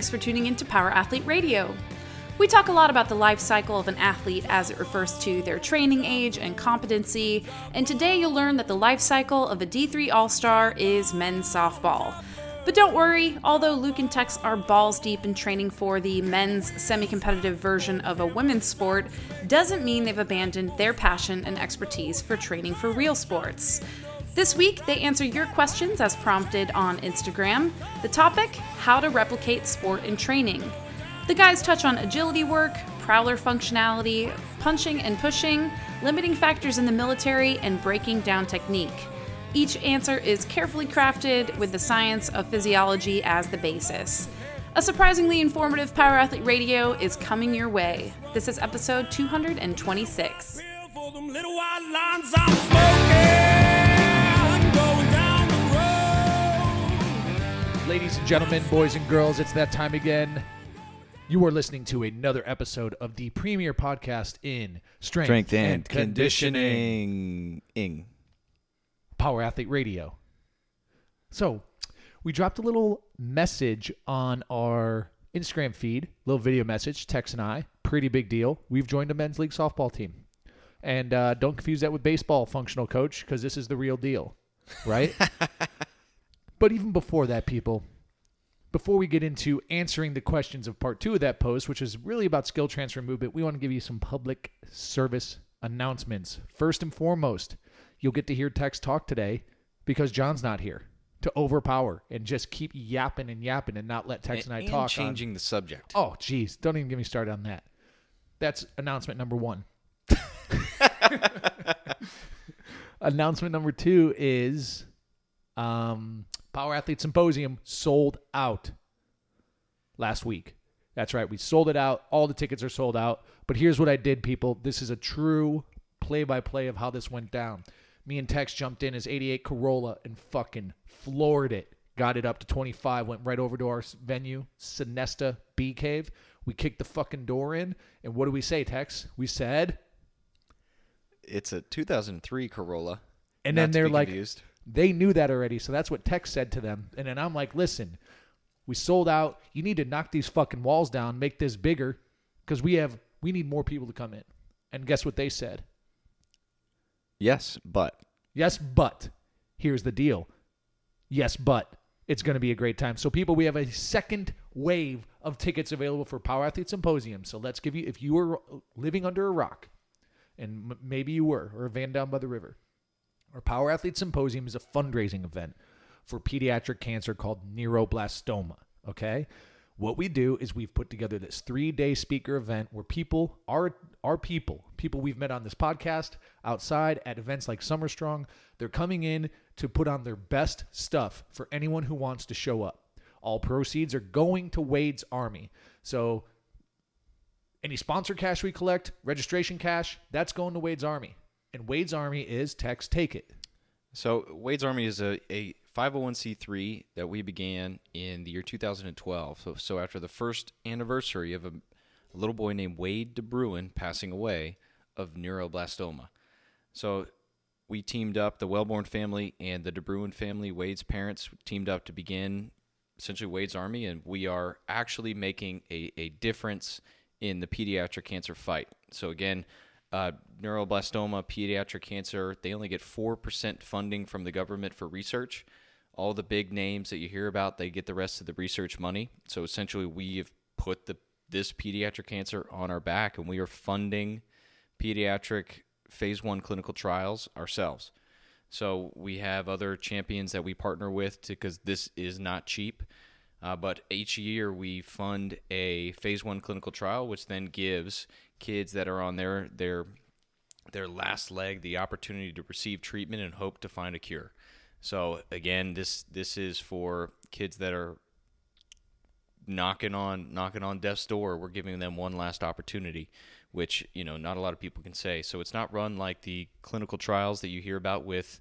Thanks for tuning in to Power Athlete Radio. We talk a lot about the life cycle of an athlete as it refers to their training age and competency, and today you'll learn that the life cycle of a D3 All Star is men's softball. But don't worry, although Luke and Tex are balls deep in training for the men's semi competitive version of a women's sport, doesn't mean they've abandoned their passion and expertise for training for real sports. This week, they answer your questions as prompted on Instagram. The topic how to replicate sport in training. The guys touch on agility work, prowler functionality, punching and pushing, limiting factors in the military, and breaking down technique. Each answer is carefully crafted with the science of physiology as the basis. A surprisingly informative Power Athlete Radio is coming your way. This is episode 226. Ladies and gentlemen, boys and girls, it's that time again. You are listening to another episode of the premier podcast in strength, Strength and and conditioning. conditioning. Ing. Power Athlete Radio. So, we dropped a little message on our Instagram feed, little video message, Tex and I. Pretty big deal. We've joined a men's league softball team. And uh, don't confuse that with baseball, functional coach, because this is the real deal, right? but even before that, people, before we get into answering the questions of part two of that post, which is really about skill transfer movement, we want to give you some public service announcements. First and foremost, you'll get to hear Tex talk today because John's not here to overpower and just keep yapping and yapping and not let Tex and, I And talk. on- changing the subject. Oh, geez. Don't even get me started on that. That's announcement number one. announcement number two is um, Power Athlete Symposium sold out last week. That's right. We sold it out. All the tickets are sold out. But here's what I did, people. This is a true play by play of how this went down. Me and Tex jumped in as 88 Corolla and fucking floored it. Got it up to 25. Went right over to our venue, Sonesta Bee Cave. We kicked the fucking door in. And what do we say, Tex? We said, It's a 2003 Corolla. and then they're like, confused. They knew that already. So that's what Tex said to them. And then I'm like, listen, we sold out. You need to knock these fucking walls down, make this bigger, because we have we need more people to come in. And guess what they said? Yes, but Yes, but here's the deal. Yes, but it's going to be a great time. So, people, we have a second wave of tickets available for Power Athlete Symposium. So, let's give you, if you were living under a rock, and m- maybe you were, or a van down by the river, our Power Athlete Symposium is a fundraising event for pediatric cancer called neuroblastoma. Okay. What we do is we've put together this three day speaker event where people, our, our people, people we've met on this podcast, outside at events like Summer Strong, they're coming in to put on their best stuff for anyone who wants to show up. All proceeds are going to Wade's Army. So any sponsor cash we collect, registration cash, that's going to Wade's Army. And Wade's Army is Tex Take It. so Wade's Army is a, a 501c3 that we began in the year 2012. So, so after the first anniversary of a, a little boy named Wade DeBruin passing away of neuroblastoma. So we teamed up, the Welbourn family and the DeBruin family, Wade's parents teamed up to begin essentially Wade's Army, and we are actually making a, a difference in the pediatric cancer fight. So again, uh, neuroblastoma, pediatric cancer, they only get 4% funding from the government for research. All the big names that you hear about, they get the rest of the research money. So essentially, we have put the this pediatric cancer on our back, and we are funding pediatric phase one clinical trials ourselves. So we have other champions that we partner with because this is not cheap. Uh, but each year we fund a phase one clinical trial, which then gives kids that are on their their their last leg the opportunity to receive treatment and hope to find a cure. So again, this this is for kids that are knocking on knocking on death's door. We're giving them one last opportunity, which you know not a lot of people can say. So it's not run like the clinical trials that you hear about with,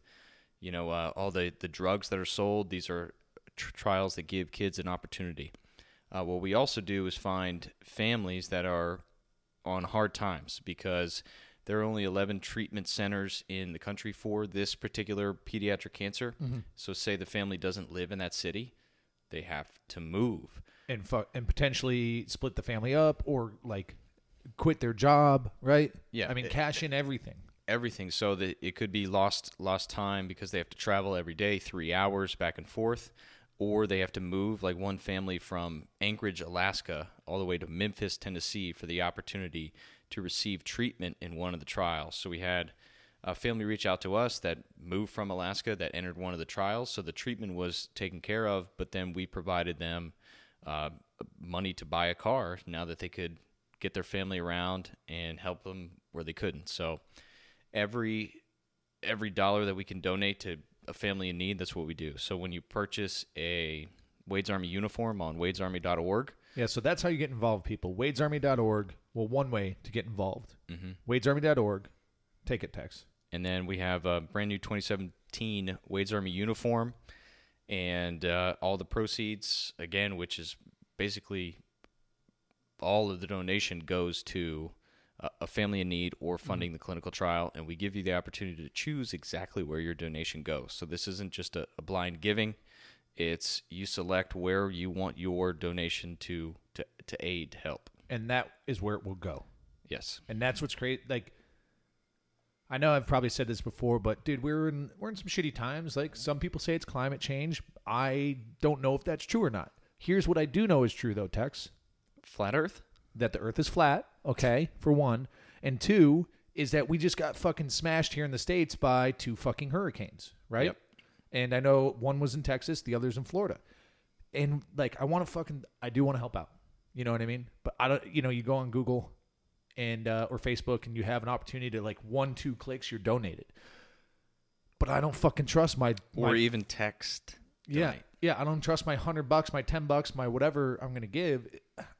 you know, uh, all the the drugs that are sold. These are tr- trials that give kids an opportunity. Uh, what we also do is find families that are on hard times because there are only 11 treatment centers in the country for this particular pediatric cancer. Mm-hmm. So, say the family doesn't live in that city, they have to move. and fu- and potentially split the family up or like quit their job, right? Yeah, I mean, it- cash in everything. everything so that it could be lost lost time because they have to travel every day three hours back and forth or they have to move like one family from anchorage alaska all the way to memphis tennessee for the opportunity to receive treatment in one of the trials. So we had a family reach out to us that moved from alaska that entered one of the trials. So the treatment was taken care of but then we provided them uh, money to buy a car now that they could get their family around and help them where they couldn't. So every every dollar that we can donate to a family in need, that's what we do. So when you purchase a Wade's Army uniform on wadesarmy.org, Yeah, so that's how you get involved, people. Wade'sArmy.org. Well, one way to get involved. Mm-hmm. Wade'sArmy.org. Take it, Tex. and then we have a brand new 2017 Wade's Army uniform, and uh, all the proceeds again, which is basically all of the donation goes to a- family in need or mm-hmm. funding the clinical trial, and we give you the opportunity to choose exactly where your donation goes. So this isn't just a, a blind giving; it's you select where you want your donation to to, to aid help. And that is where it will go. Yes, And that's what's great. Like, I know I've probably said this before, but dude, we're in we're in some shitty times. Like some people say it's climate change. I don't know if that's true or not. Here's what I do know is true though, Tex. flat Earth. That the earth is flat, okay, for one. And two is that we just got fucking smashed here in the States by two fucking hurricanes, right? Yep. And I know one was in Texas, the other's in Florida. And like I want to fucking I do want to help out. You know what I mean? But I don't you know, you go on Google and uh, or Facebook and you have an opportunity to like one, two clicks, you're donated. But I don't fucking trust my, Or even text. yeah, donate. yeah. I don't trust my hundred bucks, my ten bucks, my whatever I'm gonna give.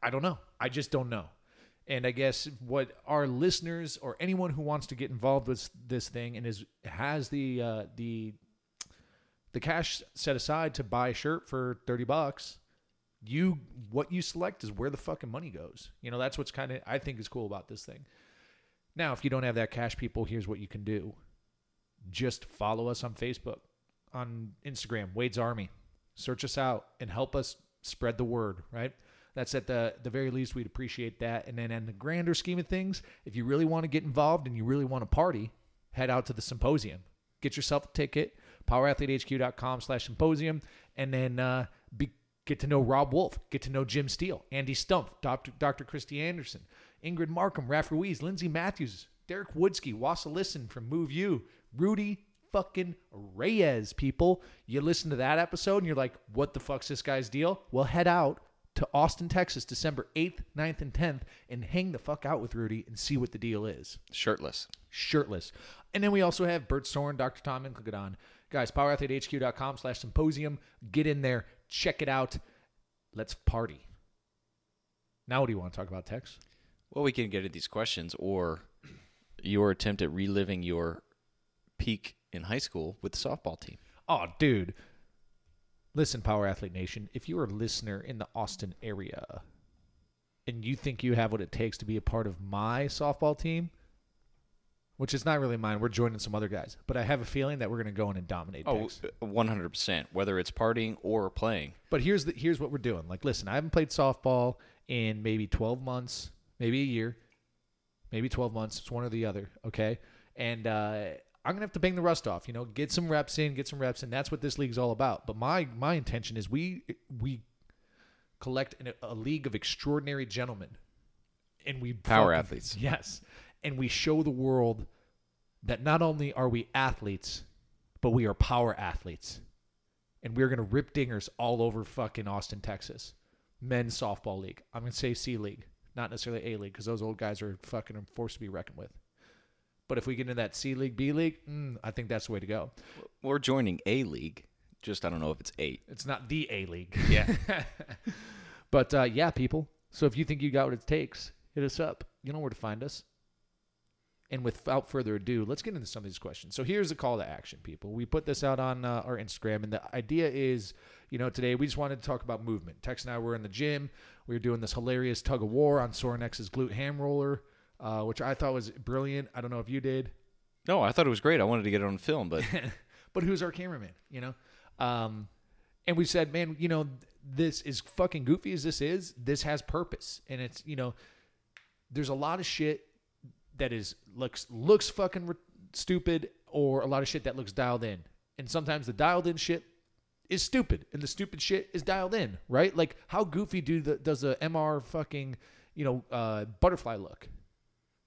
I don't know. I just don't know. And I guess what our listeners or anyone who wants to get involved with this thing and is has the uh, the the cash set aside to buy a shirt for thirty bucks, you what you select is where the fucking money goes. You know, that's what's kind of I think is cool about this thing. Now, if you don't have that cash, people, here's what you can do. Just follow us on Facebook, on Instagram, Wade's Army. Search us out and help us spread the word, right? That's at the the very least we'd appreciate that. And then in the grander scheme of things, if you really want to get involved and you really want to party, head out to the symposium. Get yourself a ticket, powerathletehq.com slash symposium, and then uh, be, get to know Robb Wolf, get to know Jim Steele, Andy Stumpf, Dr. Dr. Christy Anderson, Ingrid Marcum, Raph Ruiz, Lindsay Matthews, Derek Woodsky, Wassa Listen from Move You, Rudy fucking Reyes, people. You listen to that episode and you're like, what the fuck's this guy's deal? Well, head out to Austin, Texas, December 8th, 9th, and 10th, and hang the fuck out with Rudy and see what the deal is Shirtless. shirtless. And then we also have Bert Sorin, Dr. Tom, and click it on. Guys, powerathletehq.com slash symposium. Get in there, check it out. Let's party. Now, what do you want to talk about, Tex? Well, we can get at these questions or your attempt at reliving your peak in high school with the softball team. Oh, dude. Listen, Power Athlete Nation, if you're a listener in the Austin area and you think you have what it takes to be a part of my softball team, which is not really mine, we're joining some other guys, but I have a feeling that we're going to go in and dominate. Oh, Tex. 100%. Whether it's partying or playing. But here's the here's what we're doing. Like, listen, I haven't played softball in maybe 12 months, maybe a year, maybe 12 months. It's one or the other. Okay, and uh, I'm gonna have to bang the rust off. You know, get some reps in, get some reps in. That's what this league's all about. But my my intention is we we collect an, a league of extraordinary gentlemen, and we Power fucking- athletes. Yes, and we show the world that not only are we athletes, but we are power athletes and we're gonna rip dingers all over fucking Austin, Texas. Men's softball league. I'm gonna say C league, not necessarily A league, because those old guys are fucking forced to be reckoned with. But if we get into that C league, B league, mm, I think that's the way to go. We're joining a league. Just I don't know if it's eight. It's not the A league. Yeah. but uh, yeah, people. So if you think you got what it takes, hit us up. You know where to find us. And without further ado, let's get into some of these questions. So here's the call to action, people. We put this out on uh, our Instagram, and the idea is, you know, today we just wanted to talk about movement. Tex and I were in the gym. We were doing this hilarious tug of war on Sorinex's glute ham roller, uh, which I thought was brilliant. I don't know if you did. No, I thought it was great. I wanted to get it on film, but but who's our cameraman? You know, um, and we said, man, you know, this is fucking goofy as this is, this has purpose. And it's, you know, there's a lot of shit that is looks looks fucking re- stupid or a lot of shit that looks dialed in. And sometimes the dialed in shit is stupid and the stupid shit is dialed in, right? Like how goofy do the does the MR fucking, you know, uh butterfly look?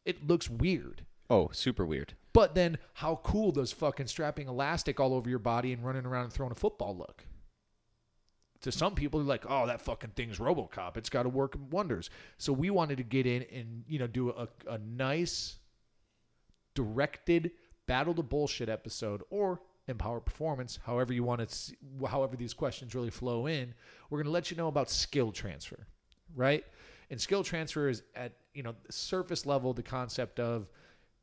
It looks weird. Oh, super weird. But then how cool does fucking strapping elastic all over your body and running around and throwing a football look? To some people, they're like, "Oh, that fucking thing's RoboCop. It's got to work wonders." So we wanted to get in and you know do a, a nice, directed battle to bullshit episode or empower performance, however you want to, see, however these questions really flow in. We're going to let you know about skill transfer, right? And skill transfer is at you know surface level the concept of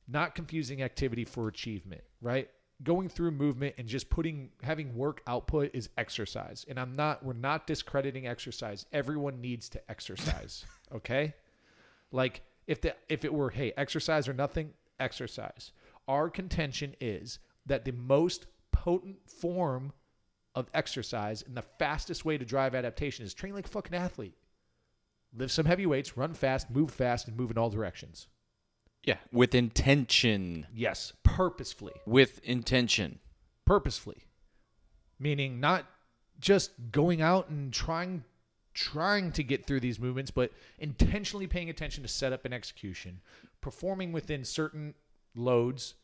not confusing activity for achievement, right? Going through movement and just putting having work output is exercise. And I'm not we're not discrediting exercise. Everyone needs to exercise, okay? Like if the if it were hey, exercise or nothing, exercise. Our contention is that the most potent form of exercise and the fastest way to drive adaptation is train like a fucking athlete. Lift some heavy weights, run fast, move fast, and move in all directions. Yeah, with intention. Yes, purposefully. With intention. Purposefully. Meaning not just going out and trying trying to get through these movements, but intentionally paying attention to setup and execution, performing within certain loads,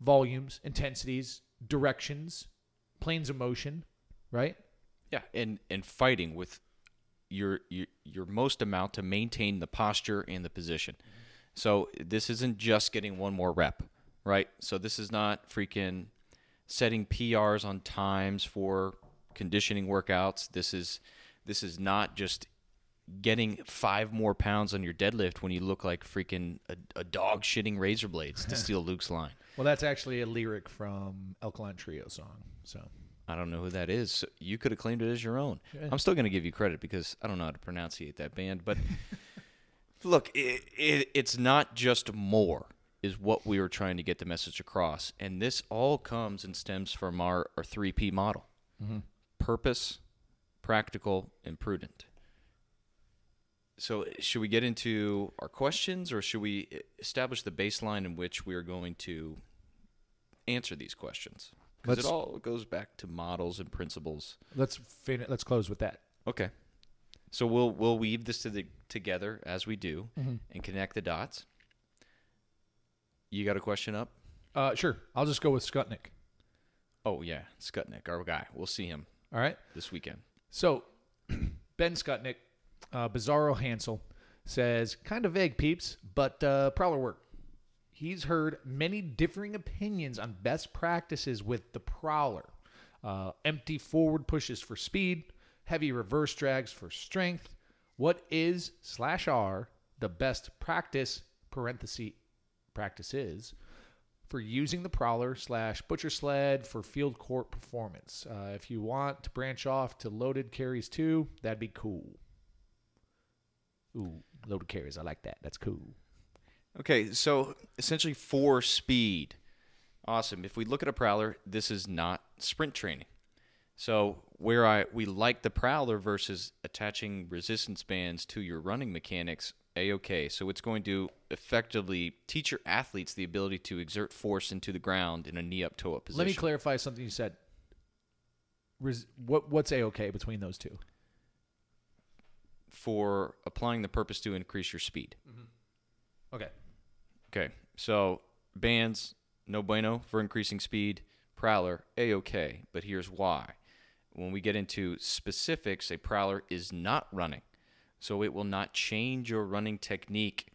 volumes, intensities, directions, planes of motion, right? Yeah, and and fighting with your your your most amount to maintain the posture and the position. So this isn't just getting one more rep, right? So this is not freaking setting PRs on times for conditioning workouts. This is this is not just getting five more pounds on your deadlift when you look like freaking a, a dog shitting razor blades to steal Luke's line. Well, that's actually a lyric from Alkaline Trio song. So I don't know who that is. So you could have claimed it as your own. Yeah. I'm still going to give you credit because I don't know how to pronunciate that band. But look, it, it, it's not just more, is what we were trying to get the message across. And this all comes and stems from our, our 3P model mm-hmm. purpose, practical, and prudent. So, uh, should we get into our questions or should we uh, establish the baseline in which we are going to answer these questions? Because it all goes back to models and principles. let's fin- let's close with that. Okay. So we'll we'll weave this to the, together as we do and connect the dots. You got a question up? Uh, sure. I'll just go with Skutnik. Oh yeah, Skutnik, our guy. We'll see him All right. this weekend. So, Ben Skutnik, uh, Bizarro Hansel, says, kind of vague, peeps, but uh, Prowler work. He's heard many differing opinions on best practices with the Prowler. Uh, empty forward pushes for speed, heavy reverse drags for strength. What is slash R the best practice parenthesis practice is for using the Prowler slash Butcher Sled for field court performance. Uh, if you want to branch off to loaded carries too, that'd be cool. Ooh, loaded carries. I like that. That's cool. Okay, so essentially for speed. Awesome. If we look at a prowler, this is not sprint training. So where I we like the prowler versus attaching resistance bands to your running mechanics, a okay. So it's going to effectively teach your athletes the ability to exert force into the ground in a knee up toe up position. Let me clarify something you said. Res- what what's a okay between those two? for applying the purpose to increase your speed. Mm-hmm. Okay. Okay, so bands, no bueno for increasing speed. Prowler, a okay, but here's why. When we get into specifics, a prowler is not running, so it will not change your running technique,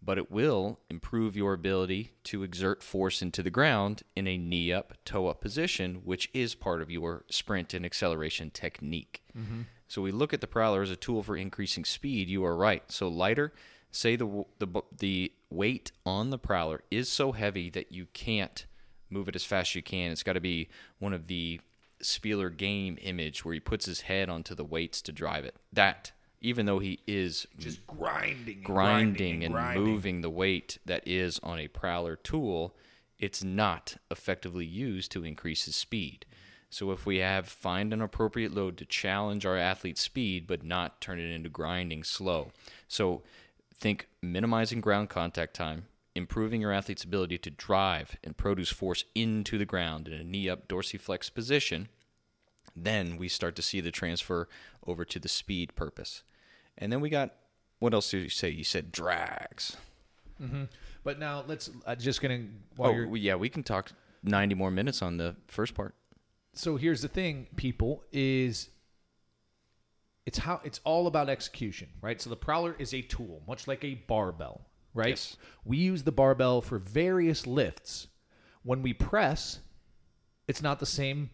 but it will improve your ability to exert force into the ground in a knee up, toe up position, which is part of your sprint and acceleration technique. Mm-hmm. So we look at the prowler as a tool for increasing speed. You are right. So lighter, say the the the weight on the prowler is so heavy that you can't move it as fast as you can. It's got to be one of the Spieler game image where he puts his head onto the weights to drive it. That even though he is Just grinding, and grinding and grinding. moving the weight that is on a prowler tool, it's not effectively used to increase his speed. So if we have find an appropriate load to challenge our athlete's speed but not turn it into grinding slow. So think minimizing ground contact time, improving your athlete's ability to drive and produce force into the ground in a knee up dorsiflex position. Then we start to see the transfer over to the speed purpose. And then we got what else did you say? You said drags. Mm-hmm. But now let's uh, just gonna Oh, yeah, we can talk 90 more minutes on the first part. so here's the thing people is it's how it's all about execution right? So the prowler is a tool much like a barbell right? Yes. we use the barbell for various lifts. When we press it's not the same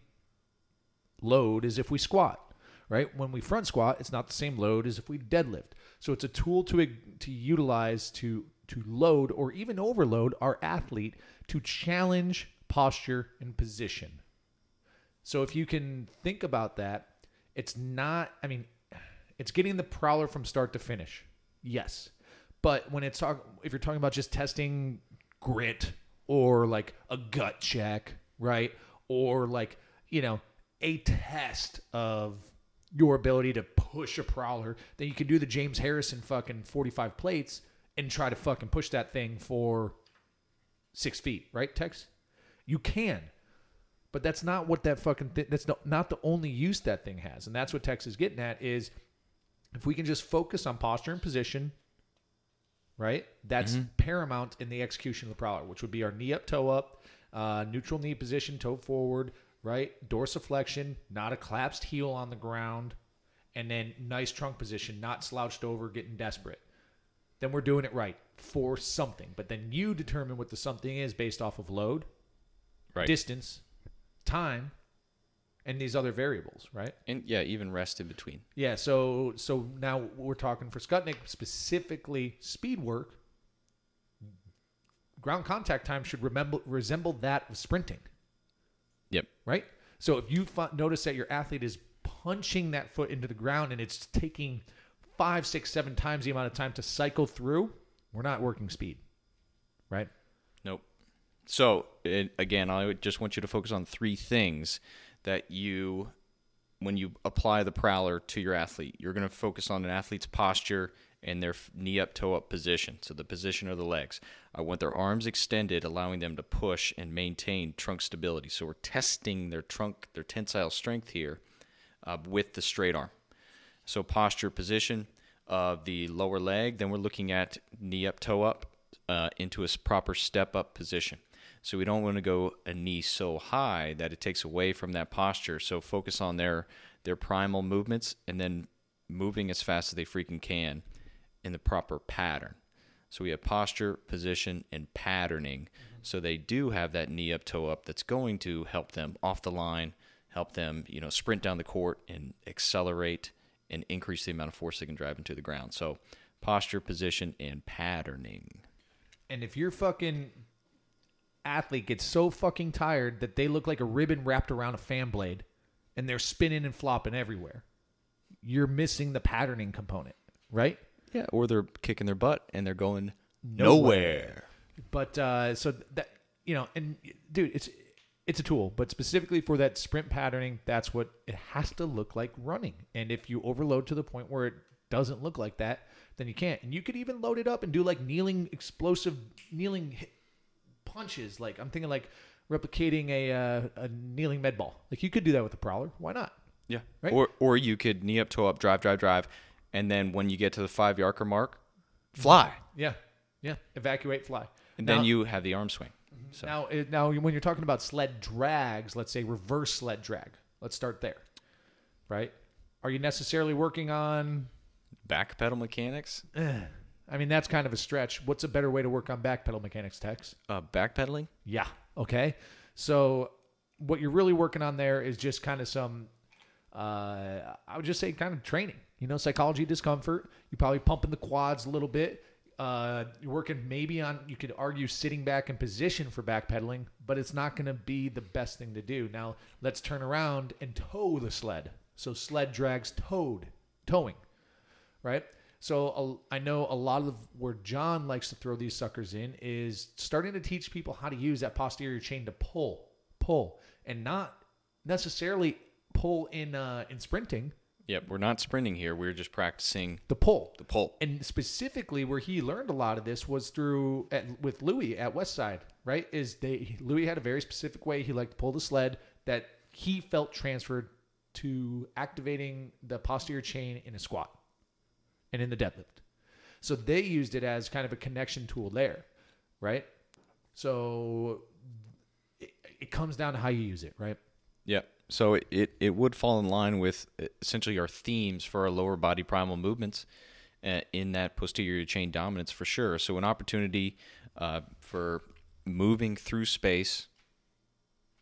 load as if we squat right? When we front squat it's not the same load as if we deadlift. So it's a tool to to utilize to to load or even overload our athlete to challenge posture and position. So if you can think about that, it's not. I mean, it's getting the prowler from start to finish. Yes, but when it's talk, if you're talking about just testing grit or like a gut check, right, or like you know a test of your ability to push a prowler, then you can do the James Harrison fucking 45 plates and try to fucking push that thing for six feet, right, Tex? You can. But that's not what that fucking thi- that's not the only use that thing has. And that's what Tex is getting at is if we can just focus on posture and position, right? That's paramount in the execution of the prowler, which would be our knee up, toe up, uh, neutral knee position, toe forward, right? Dorsiflexion, not a collapsed heel on the ground, and then nice trunk position, not slouched over, getting desperate. Then we're doing it right for something. But then you determine what the something is based off of load, Right. distance, time, and these other variables, right? and yeah, even rest in between. Yeah. So so now we're talking for Skutnik specifically speed work. Ground contact time should remember, resemble that of sprinting, Yep. right? So if you fi- notice that your athlete is punching that foot into the ground and it's taking five, six, seven times the amount of time to cycle through, we're not working speed, right? Nope. So it, again, I just want you to focus on three things that you, when you apply the prowler to your athlete, you're going to focus on an athlete's posture and their knee up, toe up position. So the position of the legs. I want their arms extended, allowing them to push and maintain trunk stability. So we're testing their trunk, their tensile strength here uh, with the straight arm. So posture position of the lower leg. Then we're looking at knee up, toe up uh, into a proper step up position. So we don't want to go a knee so high that it takes away from that posture. So focus on their their primal movements and then moving as fast as they freaking can in the proper pattern. So we have posture, position, and patterning. So they do have that knee up, toe up that's going to help them off the line, help them, you know, sprint down the court and accelerate and increase the amount of force they can drive into the ground. So posture, position, and patterning. And if you're fucking athlete gets so fucking tired that they look like a ribbon wrapped around a fan blade and they're spinning and flopping everywhere, you're missing the patterning component, right? Yeah, or they're kicking their butt and they're going Nowhere. But uh, so that you know, and dude, it's it's a tool, but specifically for that sprint patterning, that's what it has to look like running. And if you overload to the point where it doesn't look like that, then you can't. And you could even load it up and do like kneeling explosive kneeling hit punches. Like I'm thinking like replicating a uh, a kneeling med ball. Like you could do that with a prowler. Why not? Yeah. Right? Or or you could knee up, toe up, drive, drive, drive, and then when you get to the five yarder mark, fly, Yeah, yeah. Evacuate, fly. and Now- then you have the arm swing. So Now, now when you're talking about sled drags, let's say reverse sled drag. Let's start there, right? Are you necessarily working on? back pedal mechanics, I mean, that's kind of a stretch. What's a better way to work on backpedal mechanics, Tex? uh, backpedaling. Yeah. Okay. So what you're really working on there is just kind of some, uh, I would just say kind of training. You know, psychology discomfort. You're probably pumping the quads a little bit. Uh, you're working maybe on. You could argue sitting back in position for backpedaling, but it's not going to be the best thing to do. Now let's turn around and tow the sled. So sled drags towed, towing, right? So uh, I know a lot of where John likes to throw these suckers in is starting to teach people how to use that posterior chain to pull, pull, and not necessarily pull in uh, in sprinting. Yep, we're not sprinting here. We're just practicing The pull. the pull. and specifically where he learned a lot of this was through at, with Louis at Westside, right? Is they Louis had a very specific way he liked to pull the sled that he felt transferred to activating the posterior chain in a squat and in the deadlift. So they used it as kind of a connection tool there, right? So it, it comes down to how you use it, right? Yep. So it, it, it would fall in line with uh, essentially our themes for our lower body primal movements uh, in that posterior chain dominance for sure. So an opportunity uh, for moving through space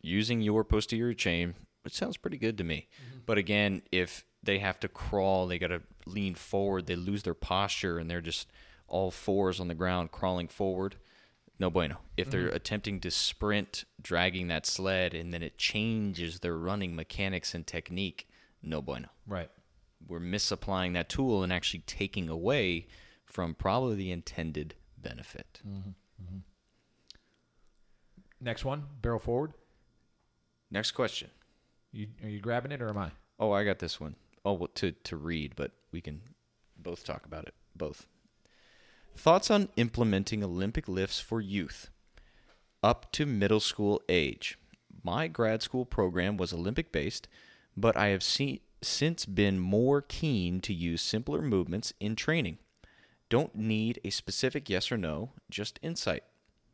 using your posterior chain, which sounds pretty good to me. But again, if they have to crawl, they got to lean forward, they lose their posture, and they're just all fours on the ground crawling forward. No bueno. If they're mm-hmm. attempting to sprint, dragging that sled, and then it changes their running mechanics and technique, no bueno. Right. We're misapplying that tool and actually taking away from probably the intended benefit. Mm-hmm. Mm-hmm. Next one, barrel forward. Next question. You are you grabbing it or am I? Oh, I got this one. Oh, to to read, but we can both talk about it. Both. Thoughts on implementing Olympic lifts for youth up to middle school age. My grad school program was Olympic based, but I have seen, since been more keen to use simpler movements in training. Don't need a specific yes or no, just insight.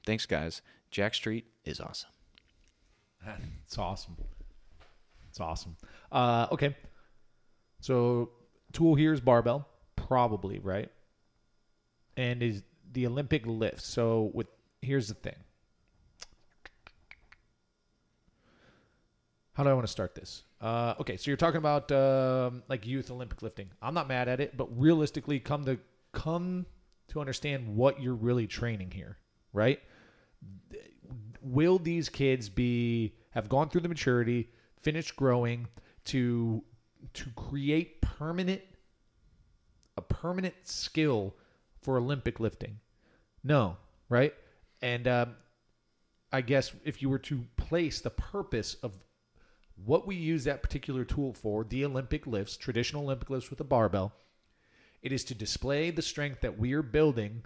Thanks, guys. Jack Street is awesome. It's awesome. It's awesome. Uh, okay. So tool here is barbell, probably right, and is the Olympic lift. So with here's the thing. How do I want to start this? Uh, okay, so you're talking about um, like youth Olympic lifting. I'm not mad at it, but realistically, come to come to understand what you're really training here, right? will these kids be have gone through the maturity, finished growing to to create permanent a permanent skill for Olympic lifting? No, right? And um, I guess if you were to place the purpose of what we use that particular tool for, the Olympic lifts, traditional Olympic lifts with a barbell, it is to display the strength that we are building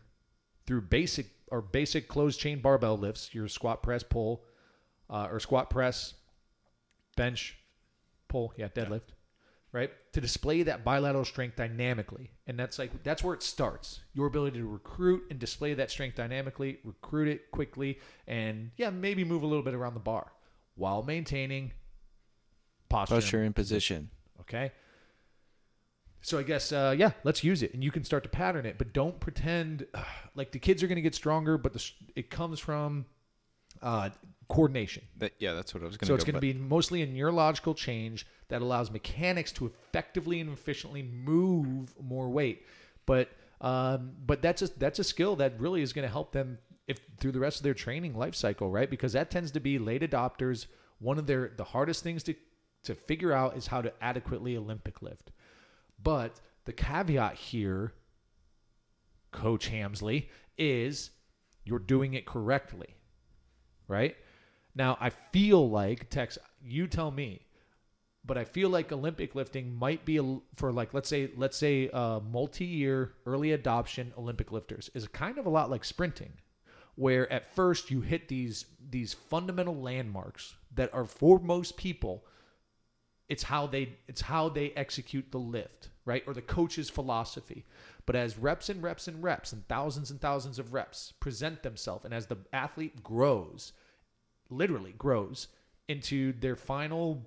through basic or basic closed chain barbell lifts, your squat press pull, uh, or squat press, bench, pull, yeah, deadlift, right? To display that bilateral strength dynamically, and that's like that's where it starts. Your ability to recruit and display that strength dynamically, recruit it quickly, and yeah, maybe move a little bit around the bar while maintaining posture. Posture in position. Okay. So I guess uh, yeah, let's use it, and you can start to pattern it, but don't pretend uh, like the kids are going to get stronger, but the, it comes from uh, coordination. That, yeah, that's what I was going to So it's go going to be mostly a neurological change that allows mechanics to effectively and efficiently move more weight. But um, but that's a that's a skill that really is going to help them if through the rest of their training life cycle, right? Because that tends to be late adopters. One of their the hardest things to to figure out is how to adequately Olympic lift. But the caveat here, Coach Hamsley, is you're doing it correctly right? Now, I feel like Tex, you tell me, but I feel like Olympic lifting might be a, for like let's say let's say uh, multi-year early adoption Olympic lifters is kind of a lot like sprinting, where at first you hit these these fundamental landmarks that are for most people it's how they it's how they execute the lift right or the coach's philosophy but as reps and reps and reps and thousands and thousands of reps present themselves and as the athlete grows literally grows into their final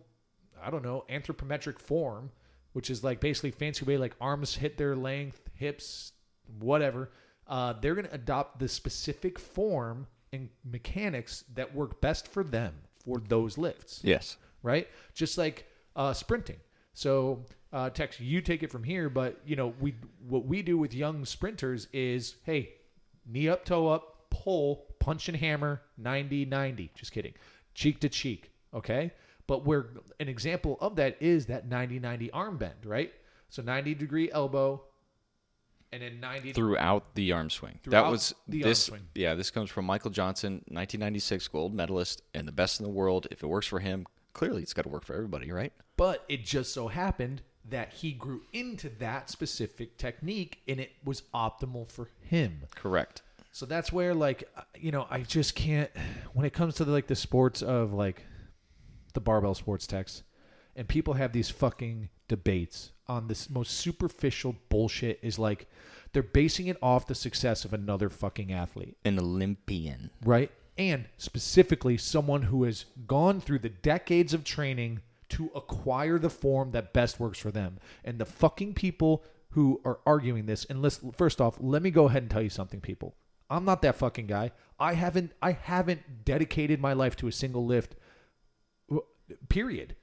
i don't know anthropometric form which is like basically fancy way like arms hit their length hips whatever uh, they're going to adopt the specific form and mechanics that work best for them for those lifts Yes. right? Just like uh, sprinting. So, uh, Tex, you take it from here, but you know, we what we do with young sprinters is, hey, knee up, toe up, pull, punch and hammer, 90 90. Just kidding. Cheek to cheek, okay? But where an example of that is that 90 90 arm bend, right? So 90 degree elbow and then 90 Throughout the arm swing. That was the arm this. swing. Yeah, this comes from Michael Johnson, 1996 gold medalist and the best in the world. If it works for him, clearly it's got to work for everybody, right? But it just so happened that he grew into that specific technique and it was optimal for him. Correct. So that's where like uh, you know, I just can't when it comes to the, like the sports of like the barbell sports Tex and people have these fucking debates on this most superficial bullshit is like they're basing it off the success of another fucking athlete An Olympian. right? And specifically, someone who has gone through the decades of training to acquire the form that best works for them. And the fucking people who are arguing this, and let's first off, let me go ahead and tell you something, people. I'm not that fucking guy. I haven't, I haven't dedicated my life to a single lift. Period.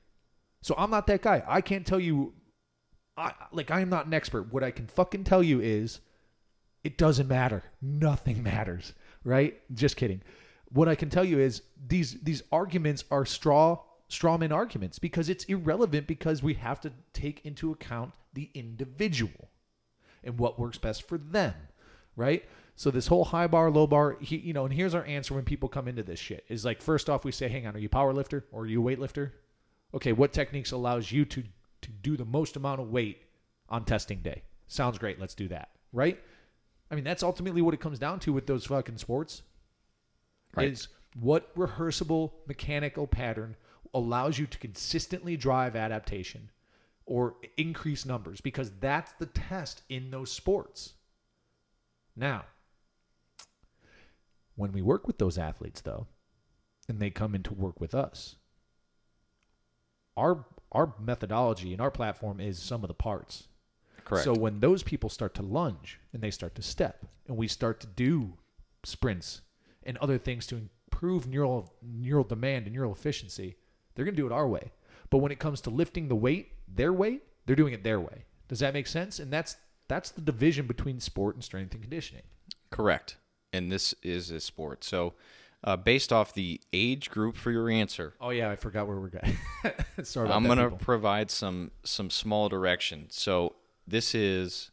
So I'm not that guy. I can't tell you. I like I am not an expert. What I can fucking tell you is it doesn't matter. Nothing matters, right? Just kidding. What I can tell you is these these arguments are straw strawman arguments because it's irrelevant because we have to take into account the individual and what works best for them, right? So this whole high bar, low bar, he, you know, and here's our answer when people come into this shit is like first off we say, hang on, are you a power lifter or are you a weightlifter? Okay, what techniques allows you to to do the most amount of weight on testing day? Sounds great. Let's do that, right? I mean, that's ultimately what it comes down to with those fucking sports. Right. Is what rehearsable mechanical pattern allows you to consistently drive adaptation or increase numbers because that's the test in those sports. Now, when we work with those athletes though, and they come in to work with us, our our methodology and our platform is some of the parts. Correct. So when those people start to lunge and they start to step and we start to do sprints and other things to improve neural neural demand and neural efficiency, they're going to do it our way. But when it comes to lifting the weight, their weight, they're doing it their way. Does that make sense? And that's that's the division between sport and strength and conditioning. Correct. And this is a sport. So, uh, based off the age group for your answer, Oh yeah, I forgot where we're going. Sorry I'm going to provide some some small direction. So, this is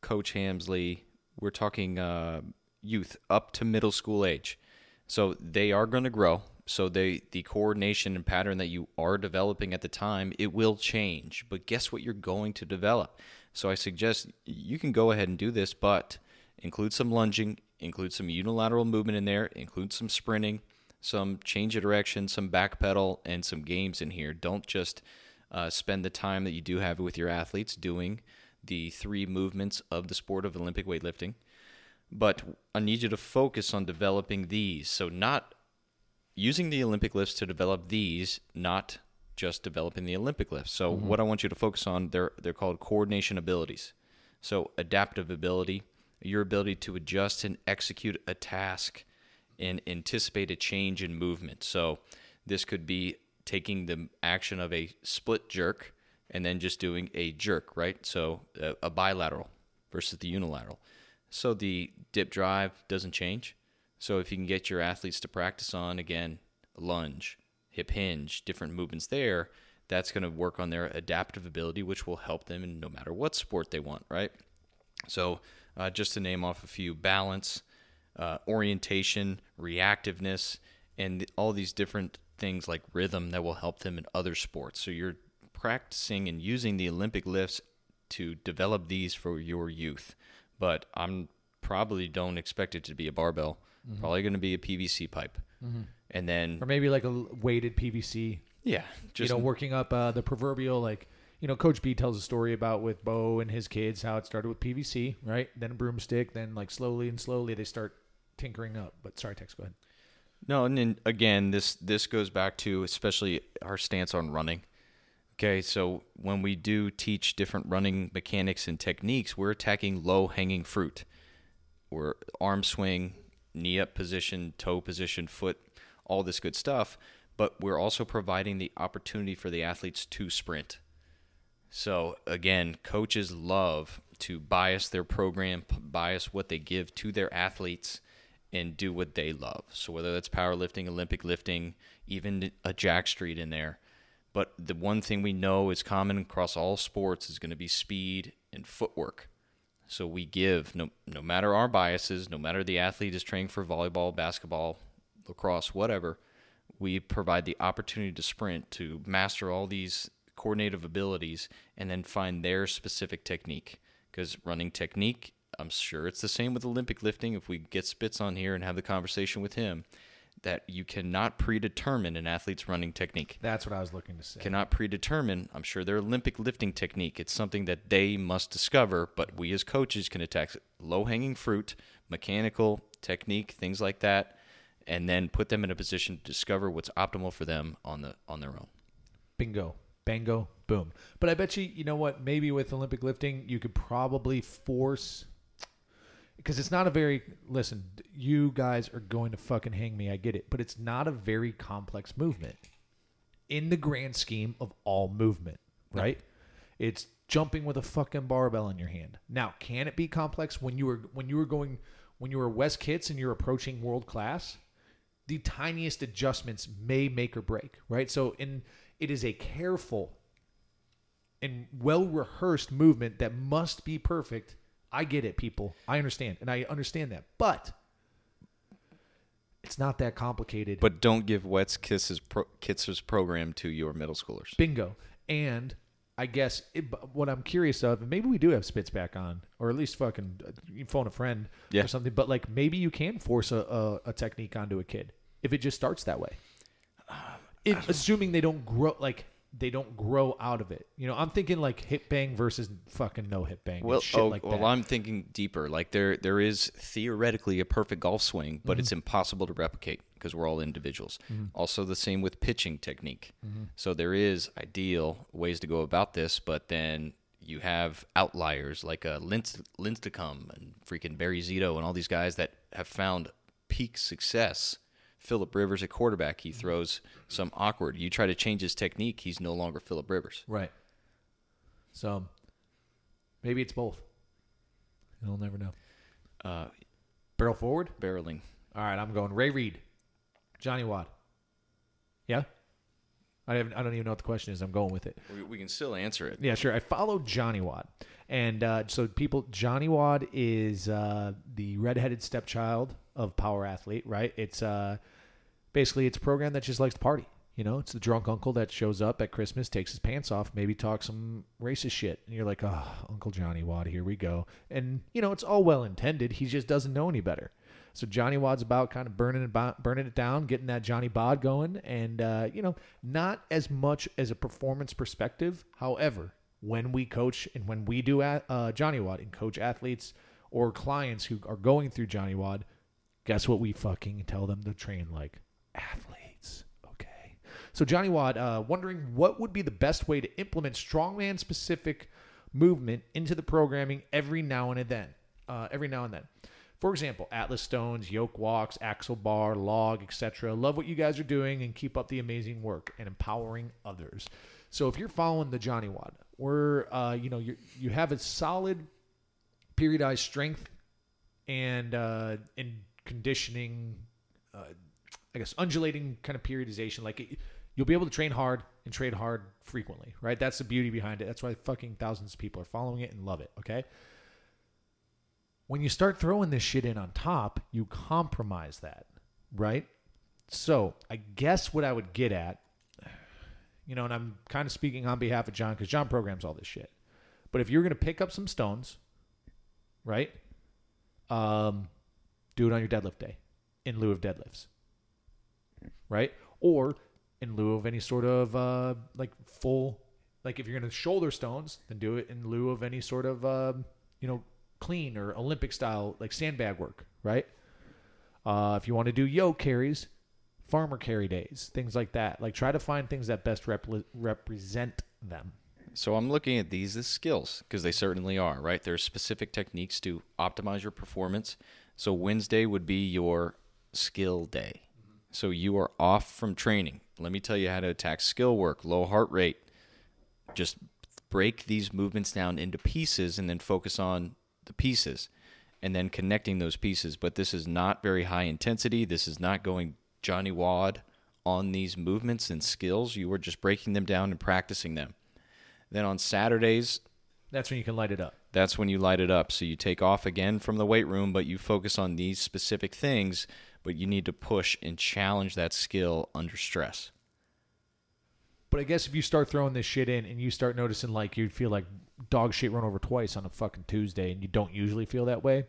Coach Hamsley. We're talking uh, youth up to middle school age. So they are going to grow. So they the coordination and pattern that you are developing at the time, it will change. But guess what you're going to develop? So I suggest you can go ahead and do this, but include some lunging, include some unilateral movement in there, include some sprinting, some change of direction, some back pedal, and some games in here. Don't just uh, spend the time that you do have with your athletes doing the three movements of the sport of Olympic weightlifting. But I need you to focus on developing these. So, not using the Olympic lifts to develop these, not just developing the Olympic lifts. So, mm-hmm. what I want you to focus on, they're, they're called coordination abilities. So, adaptive ability, your ability to adjust and execute a task and anticipate a change in movement. So, this could be taking the action of a split jerk and then just doing a jerk, right? So, a, a bilateral versus the unilateral. So, the dip drive doesn't change. So, if you can get your athletes to practice on, again, lunge, hip hinge, different movements there, that's going to work on their adaptive ability, which will help them in no matter what sport they want, right? So, uh, just to name off a few balance, uh, orientation, reactiveness, and all these different things like rhythm that will help them in other sports. So, you're practicing and using the Olympic lifts to develop these for your youth. But I'm probably don't expect it to be a barbell. Probably going to be a PVC pipe. And then, or maybe like a weighted PVC yeah, just you know, working up uh, the proverbial like, you know, Coach B tells a story about with Bo and his kids how it started with PVC, right? Then a broomstick, then like slowly and slowly they start tinkering up. But sorry, Tex, go ahead. No, and then again, this this goes back to especially our stance on running. Okay, so when we do teach different running mechanics and techniques, we're attacking low hanging fruit. We're arm swing, knee up position, toe position, foot, all this good stuff. But we're also providing the opportunity for the athletes to sprint. So again, coaches love to bias their program, bias what they give to their athletes, and do what they love. So whether that's powerlifting, Olympic lifting, even a jack street in there. But the one thing we know is common across all sports is going to be speed and footwork. So we give no no matter our biases, no matter the athlete is training for volleyball, basketball, lacrosse, whatever, we provide the opportunity to sprint to master all these coordinative abilities and then find their specific technique. Because running technique, I'm sure it's the same with Olympic lifting. If we get Spitz on here and have the conversation with him, that you cannot predetermine an athlete's running technique. That's what I was looking to say. Cannot predetermine, I'm sure, their Olympic lifting technique. It's something that they must discover, but we as coaches can attack low hanging fruit, mechanical technique, things like that, and then put them in a position to discover what's optimal for them on the on their own. Bingo. Bango. Boom. But I bet you, you know what? Maybe with Olympic lifting, you could probably force. Because it's not a very. Listen, you guys are going to fucking hang me. I get it. But it's not a very complex movement in the grand scheme of all movement, right? It's jumping with a fucking barbell in your hand. Now, can it be complex when you were when you were going when you were Wes Kitts and you're approaching world class? The tiniest adjustments may make or break, right? So, in it is a careful and well rehearsed movement that must be perfect. I get it, people. I understand, and I understand that, but it's not that complicated. But don't give Wes Kitts's pro, Kitts's program to your middle schoolers. Bingo. And I guess it, what I'm curious of, and maybe we do have Spitz back on, or at least fucking uh, phone a friend Yeah. or something. But like maybe you can force a, a, a technique onto a kid if it just starts that way. If, assuming they don't grow like they don't grow out of it. You know, I'm thinking like hip bang versus fucking no hip bang. Well, shit oh, like well. I'm thinking deeper. Like there, there is theoretically a perfect golf swing, but Mm-hmm. it's impossible to replicate because we're all individuals. Also, the same with pitching technique. Mm-hmm. So there is ideal ways to go about this, but then you have outliers like uh, Linst- Lincecum and freaking Barry Zito and all these guys that have found peak success. Philip Rivers at quarterback, he throws some awkward. You try to change his technique, he's no longer Philip Rivers. right. So maybe it's both. You'll never know. Uh, Barrel forward. barreling. All right, I'm going Ray Reed, Johnny WOD. Yeah, I haven't, I don't even know what the question is. I'm going with it. We, we can still answer it. Yeah, sure. I followed Johnny WOD, and uh, so people, Johnny WOD is uh, the redheaded stepchild of Power Athlete, right? It's uh, basically it's a program that just likes to party. You know, it's the drunk uncle that shows up at Christmas, takes his pants off, maybe talks some racist shit, and you're like, oh, Uncle Johnny WOD, here we go. And you know, it's all well intended. He just doesn't know any better. So Johnny WOD's about kind of burning it, burning it down, getting that Johnny Bod going, and uh, you know, not as much as a performance perspective. However, when we coach and when we do at, uh, Johnny WOD and coach athletes or clients who are going through Johnny WOD, guess what we fucking tell them to train like athletes. Okay. So Johnny WOD, uh, wondering what would be the best way to implement strongman specific movement into the programming every now and then. Uh, every now and then. For example, Atlas Stones, yoke walks, axle bar, log, etc. Love what you guys are doing and keep up the amazing work and empowering others. So if you're following the Johnny WOD, we're uh, you know you you have a solid periodized strength and uh, and conditioning, uh, I guess undulating kind of periodization. Like it, you'll be able to train hard and trade hard frequently, right? That's the beauty behind it. That's why fucking thousands of people are following it and love it. Okay. When you start throwing this shit in on top, you compromise that, right? So I guess what I would get at, you know, and I'm kind of speaking on behalf of John because John programs all this shit. But if you're going to pick up some stones, right? Um, do it on your deadlift day in lieu of deadlifts, right? Or in lieu of any sort of uh, like full, like if you're going to shoulder stones, then do it in lieu of any sort of, um, you know, clean or Olympic style like sandbag work, right? Uh, if you want to do yoke carries, farmer carry days, things like that. Like try to find things that best repli represent them. So I'm looking at these as skills because they certainly are, right? There's specific techniques to optimize your performance. So Wednesday would be your skill day. So you are off from training. Let me tell you how to attack skill work, low heart rate. Just break these movements down into pieces and then focus on the pieces and then connecting those pieces. But this is not very high intensity. This is not going Johnny WOD on these movements and skills. You are just breaking them down and practicing them. Then on Saturdays, That's when you can light it up. that's when you light it up. So you take off again from the weight room, but you focus on these specific things. But you need to push and challenge that skill under stress. But I guess if you start throwing this shit in and you start noticing like you feel like dog shit run over twice on a fucking Tuesday and you don't usually feel that way,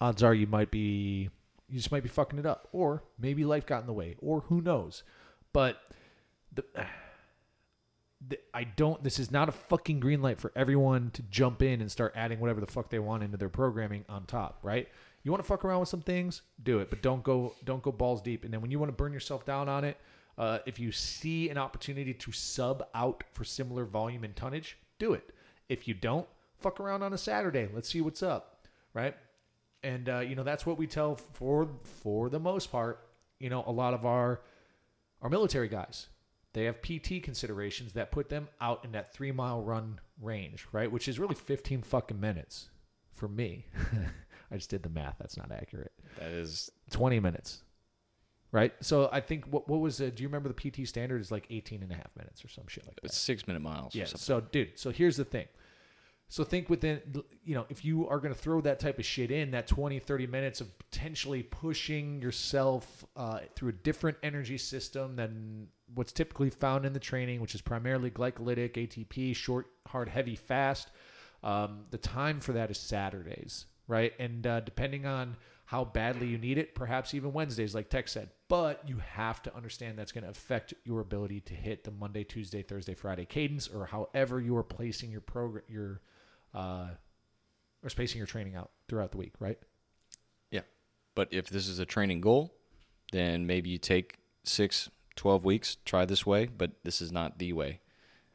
odds are you might be you just might be fucking it up. Or maybe life got in the way. Or who knows. But the, the I don't this is not a fucking green light for everyone to jump in and start adding whatever the fuck they want into their programming on top, right? You want to fuck around with some things, do it, but don't go don't go balls deep. And then when you want to burn yourself down on it, uh, if you see an opportunity to sub out for similar volume and tonnage, do it. If you don't, fuck around on a Saturday. Let's see what's up, right? And uh, you know that's what we tell for for the most part. You know, a lot of our our military guys, they have PT considerations that put them out in that three mile run range, right? Which is really fifteen fucking minutes for me. I just did the math. That's not accurate. That is 20 minutes right so i think what, what was it do you remember the pt standard is like 18 and a half minutes or some shit like that it's six minute miles. yeah or something. so dude so here's the thing so think within you know if you are going to throw that type of shit in that 20 30 minutes of potentially pushing yourself uh, through a different energy system than what's typically found in the training which is primarily glycolytic atp short hard heavy fast um, the time for that is saturdays right and uh, depending on how badly you need it perhaps even wednesdays like Tex said but you have to understand that's going to affect your ability to hit the monday tuesday thursday friday cadence or however you are placing your program your uh, or spacing your training out throughout the week, right? Yeah. But if this is a training goal, then maybe you take six, 12 weeks, try this way, but this is not the way.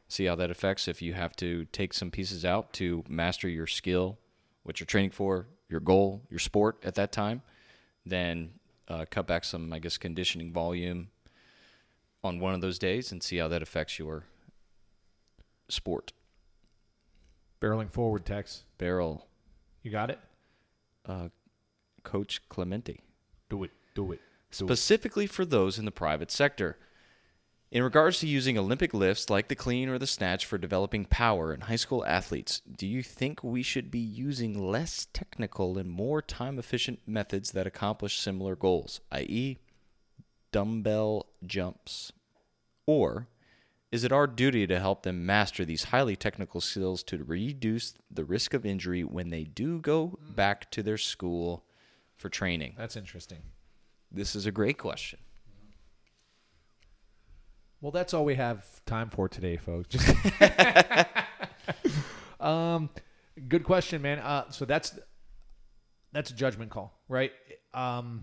See how that affects if you have to take some pieces out to master your skill, what you're training for, your goal, your sport at that time. Then uh, cut back some, I guess, conditioning volume on one of those days and see how that affects your sport. Barreling forward, Tex. Barrel, You got it? uh, Coach Clemente. Do it. Do it. specifically for those in the private sector. In regards to using Olympic lifts like the clean or the snatch for developing power in high school athletes, do you think we should be using less technical and more time efficient methods that accomplish similar goals, i.e., dumbbell jumps? Or is it our duty to help them master these highly technical skills to reduce the risk of injury when they do go back to their school for training? That's interesting. This is a great question. Well, that's all we have time for today, folks. Just um, good question, man. Uh, so that's that's a judgment call, right? Um,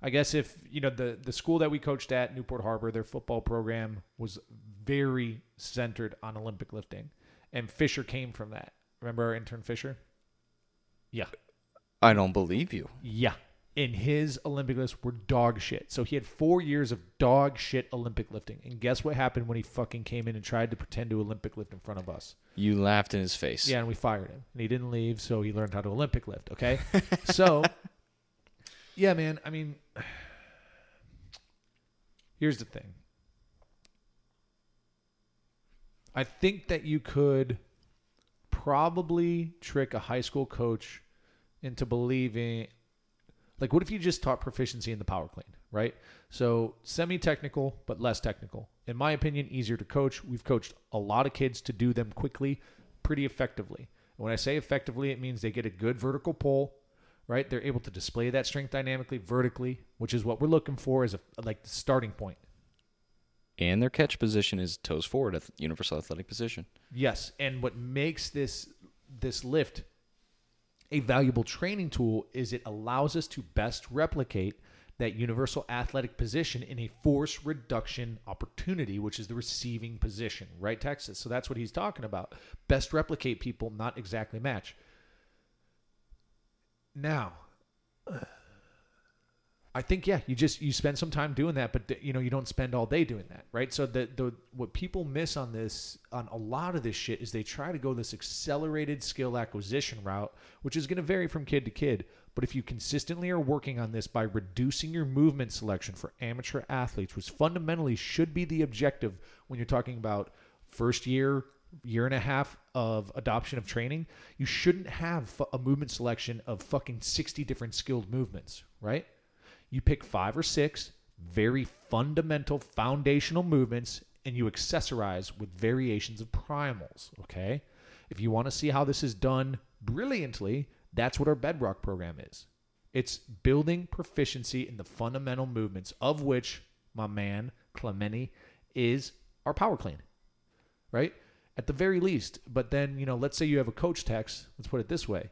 I guess if you know the the school that we coached at Newport Harbor, their football program was very centered on Olympic lifting, and Fisher came from that. Remember our intern Fisher? Yeah, I don't believe you. yeah. And his Olympic lifts were dog shit. So he had four years of dog shit Olympic lifting. And guess what happened when he fucking came in and tried to pretend to Olympic lift in front of us? You laughed in his face. Yeah, and we fired him. And he didn't leave, so he learned how to Olympic lift, okay? so, yeah, man, I mean, here's the thing. I think that you could probably trick a high school coach into believing like what if you just taught proficiency in the power clean right? So semi-technical but less technical. In my opinion easier to coach. We've coached a lot of kids to do them quickly pretty effectively. And when i say effectively it means they get a good vertical pull right? They're able to display that strength dynamically vertically which is what we're looking for as a like the starting point. And their catch position is toes forward at universal athletic position. Yes, and what makes this this lift a valuable training tool is it allows us to best replicate that universal athletic position in a force reduction opportunity, which is the receiving position, right, Texas? So that's what he's talking about. Best replicate people, not exactly match. Now, I think yeah, you just you spend some time doing that, but you know you don't spend all day doing that, right? So the the what people miss on this on a lot of this shit is they try to go this accelerated skill acquisition route, which is going to vary from kid to kid. But if you consistently are working on this by reducing your movement selection for amateur athletes, which fundamentally should be the objective when you're talking about first year year and a half of adoption of training, you shouldn't have a movement selection of fucking 60 different skilled movements, right? You pick five or six very fundamental foundational movements and you accessorize with variations of primals. Okay. If you want to see how this is done brilliantly, that's what our bedrock program is. It's building proficiency in the fundamental movements, of which my man Clemente is our power clean, right? At the very least. But then, you know, let's say you have a coach Tex. Let's put it this way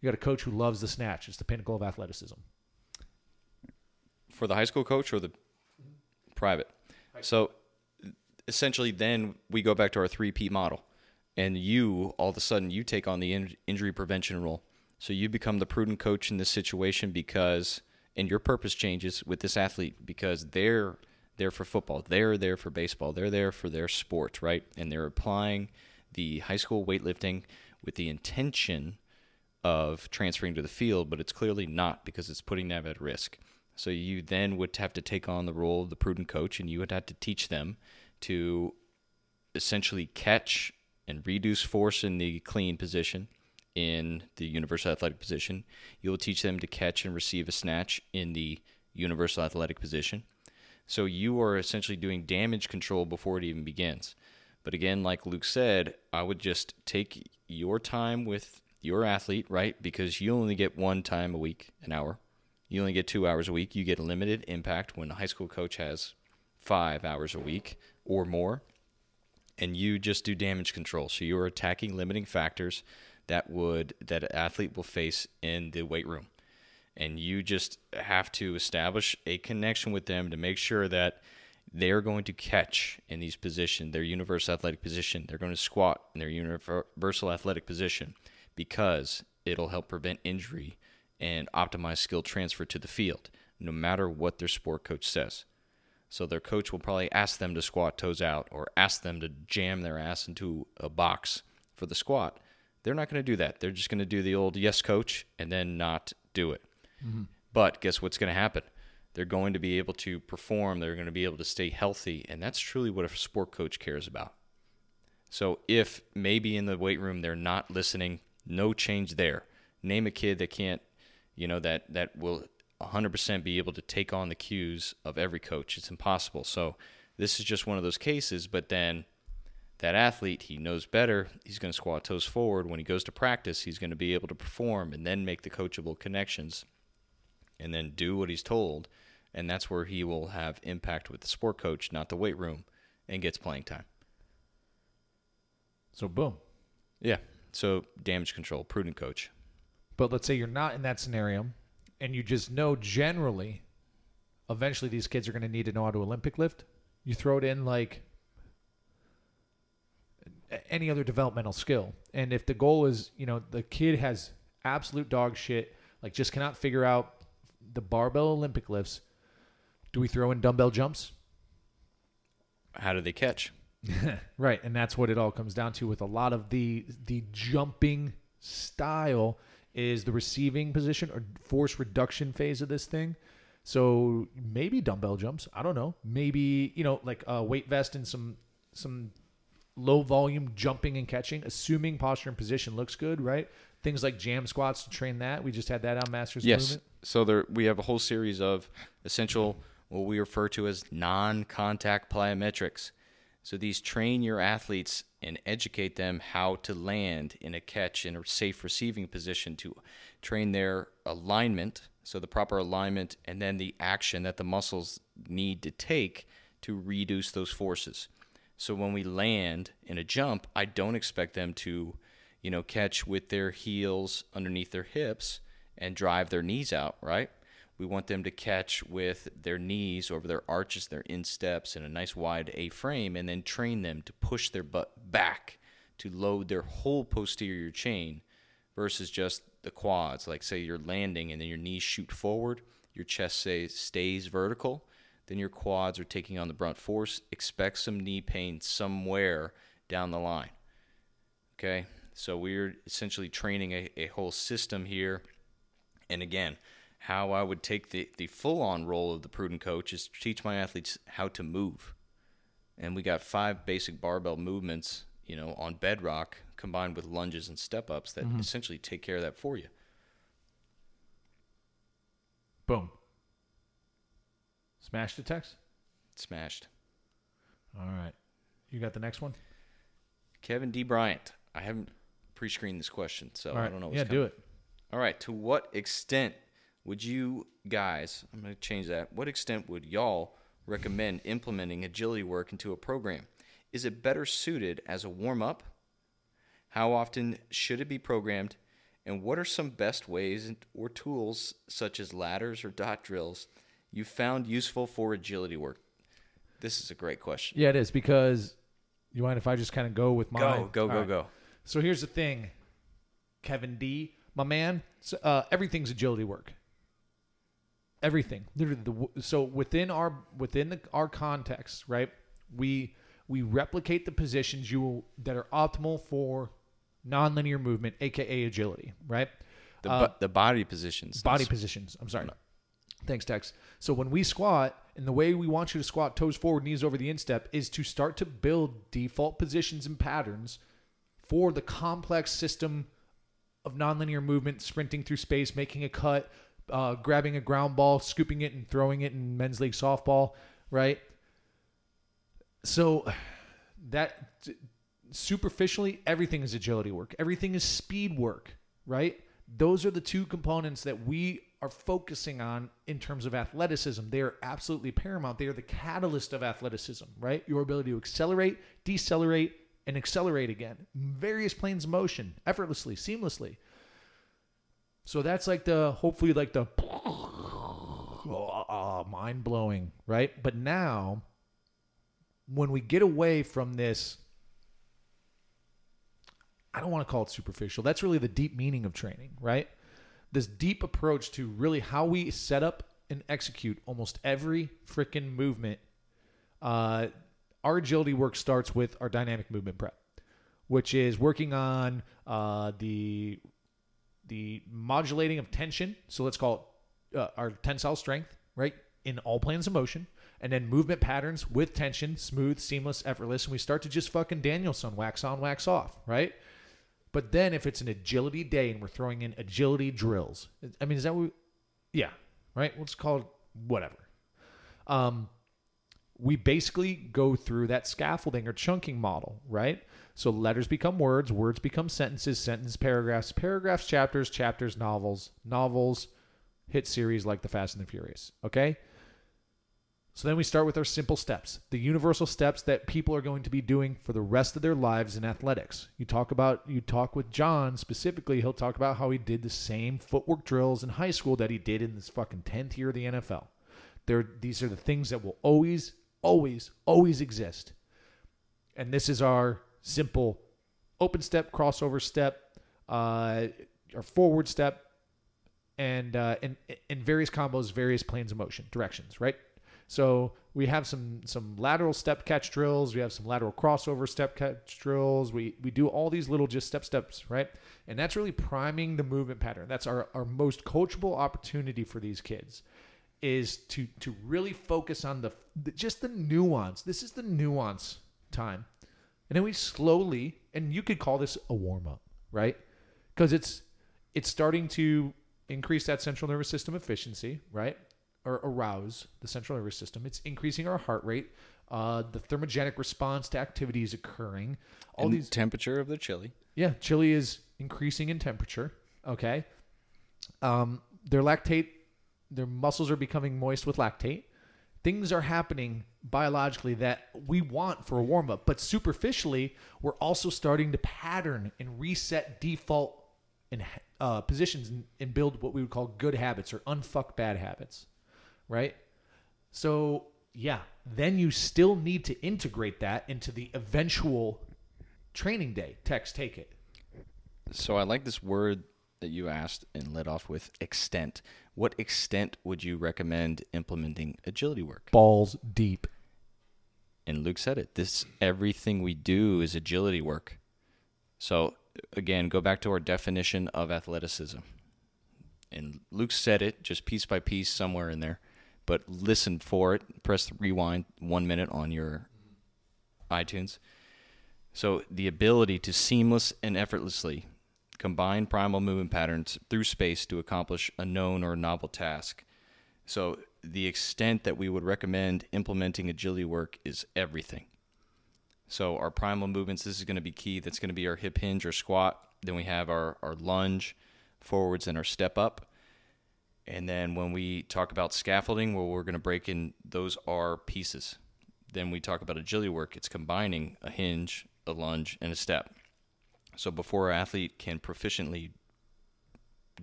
you got a coach who loves the snatch, it's the pinnacle of athleticism. For the high school coach or the private? So essentially, then we go back to our three P model, and you all of a sudden you take on the in- injury prevention role. So you become the prudent coach in this situation because, and your purpose changes with this athlete because they're there for football, they're there for baseball, they're there for their sport, right? And they're applying the high school weightlifting with the intention of transferring to the field, but it's clearly not because it's putting them at risk. So you then would have to take on the role of the prudent coach, and you would have to teach them to essentially catch and reduce force in the clean position in the universal athletic position. You will teach them to catch and receive a snatch in the universal athletic position. So you are essentially doing damage control before it even begins. But again, like Luke said, I would just take your time with your athlete, right? Because you only get one time a week, an hour. You only get two hours a week. You get a limited impact when a high school coach has five hours a week or more. And you just do damage control. So you're attacking limiting factors that would that an athlete will face in the weight room. And you just have to establish a connection with them to make sure that they're going to catch in these positions, their universal athletic position. They're going to squat in their universal athletic position because it'll help prevent injury and optimize skill transfer to the field, no matter what their sport coach says. So their coach will probably ask them to squat toes out or ask them to jam their ass into a box for the squat. They're not going to do that. They're just going to do the old yes coach and then not do it. Mm-hmm. But guess what's going to happen? They're going to be able to perform, they're going to be able to stay healthy, and that's truly what a sport coach cares about. So if maybe in the weight room they're not listening no change there. Name a kid that can't, you know, that that will 100% be able to take on the cues of every coach. It's impossible. So this is just one of those cases. But then that athlete, he knows better. He's going to squat toes forward. When he goes to practice, he's going to be able to perform and then make the coachable connections and then do what he's told. And that's where he will have impact with the sport coach, not the weight room, and gets playing time. So, boom. Yeah. So damage control, prudent coach. But let's say you're not in that scenario and you just know generally eventually these kids are going to need to know how to Olympic lift. You throw it in like any other developmental skill. And if the goal is, you know, the kid has absolute dog shit, like just cannot figure out the barbell Olympic lifts, do we throw in dumbbell jumps? How do they catch? right, and that's what it all comes down to with a lot of the the jumping style is the receiving position or force reduction phase of this thing. So maybe dumbbell jumps. I don't know. Maybe you know like a weight vest and some some low volume jumping and catching, assuming posture and position looks good, right? Things like jam squats to train that. We just had that on Masters yes. Movement. So there we have a whole series of essential what we refer to as non-contact plyometrics. So these train your athletes and educate them how to land in a catch in a safe receiving position to train their alignment, so the proper alignment, and then the action that the muscles need to take to reduce those forces. So when we land in a jump, I don't expect them to, you know, catch with their heels underneath their hips and drive their knees out, right? We want them to catch with their knees over their arches, their insteps, in a nice wide A frame, and then train them to push their butt back to load their whole posterior chain versus just the quads. Like, say you're landing and then your knees shoot forward, your chest say, stays vertical, then your quads are taking on the brunt force. Expect some knee pain somewhere down the line. Okay, so we're essentially training a, a whole system here. And again, how I would take the, the full on role of the prudent coach is to teach my athletes how to move. And we got five basic barbell movements, you know, on bedrock combined with lunges and step ups that mm-hmm. essentially take care of that for you. Boom. Smashed the Tex. Smashed. All right. You got the next one? Kevin D. Bryant. I haven't pre-screened this question, so right. I don't know. What's yeah, coming. do it. All right. To what extent would you guys? I'm going to change that. What extent would y'all recommend implementing agility work into a program? Is it better suited as a warm-up? How often should it be programmed? And what are some best ways or tools, such as ladders or dot drills, you found useful for agility work? This is a great question. Yeah, it is because you mind if I just kind of go with mine? Go, go, All go, right. go. So here's the thing, Kevin D, my man. So, uh, everything's agility work. Everything. Literally, the, so within our within the, our context, right? We we replicate the positions you that are optimal for nonlinear movement, aka agility, right? The, Uh, the body positions. body positions. I'm sorry. Thanks, Tex. So when we squat, and the way we want you to squat toes forward, knees over the instep, is to start to build default positions and patterns for the complex system of nonlinear movement, sprinting through space, making a cut, uh, grabbing a ground ball, scooping it, and throwing it in men's league softball, right? So that superficially, everything is agility work. Everything is speed work, right? Those are the two components that we are focusing on in terms of athleticism. They are absolutely paramount. They are the catalyst of athleticism, right? Your ability to accelerate, decelerate, and accelerate again. Various planes of motion, effortlessly, seamlessly. So that's like the hopefully like the mind blowing, right? But now when we get away from this I don't want to call it superficial. That's really the deep meaning of training, right? This deep approach to really how we set up and execute almost every freaking movement. Uh, our agility work starts with our dynamic movement prep, which is working on uh, the the modulating of tension. So let's call it uh, our tensile strength, right? In all planes of motion. And then movement patterns with tension, smooth, seamless, effortless. And we start to just fucking Daniel-san, wax on, wax off, right? But then if it's an agility day and we're throwing in agility drills, I mean, is that what? We, yeah, right. Let's call it whatever. Um, we basically go through that scaffolding or chunking model, right? So letters become words, words become sentences, sentence paragraphs, paragraphs, chapters, chapters, novels, novels, hit series like The Fast and the Furious. Okay. So then we start with our simple steps, the universal steps that people are going to be doing for the rest of their lives in athletics. You talk about you talk with John specifically, he'll talk about how he did the same footwork drills in high school that he did in this fucking 10th year of the NFL. There these are the things that will always always always exist. And this is our simple open step, crossover step, uh, our forward step, and uh, in in various combos, various planes of motion, directions, right? So we have some some lateral step catch drills. We have some lateral crossover step catch drills. We we do all these little just step steps, right? And that's really priming the movement pattern. That's our, our most coachable opportunity for these kids is to to really focus on the, the just the nuance. This is the nuance time. And then we slowly and you could call this a warm up, right? Because it's it's starting to increase that central nervous system efficiency, right? Or arouse the central nervous system. It's increasing our heart rate. Uh, the thermogenic response to activity is occurring. All and these, temperature of the chili. yeah, chili is increasing in temperature. Okay, um, their lactate, their muscles are becoming moist with lactate. Things are happening biologically that we want for a warm up, but superficially, we're also starting to pattern and reset default and uh, positions and, and build what we would call good habits or unfuck bad habits, right? So yeah, then you still need to integrate that into the eventual training day. Tex, take it. So I like this word that you asked and led off with extent. What extent would you recommend implementing agility work? Balls deep. And Luke said it. This everything we do is agility work. So again, go back to our definition of athleticism. And Luke said it just piece by piece somewhere in there. But listen for it. Press rewind one minute on your iTunes. So the ability to seamless and effortlessly combine primal movement patterns through space to accomplish a known or novel task. So the extent that we would recommend implementing agility work is everything. So our primal movements, this is going to be key. That's going to be our hip hinge or squat. Then we have our, our lunge forwards and our step up. And then when we talk about scaffolding, well, we're going to break in those are pieces. Then we talk about agility work. It's combining a hinge, a lunge, and a step. So before our athlete can proficiently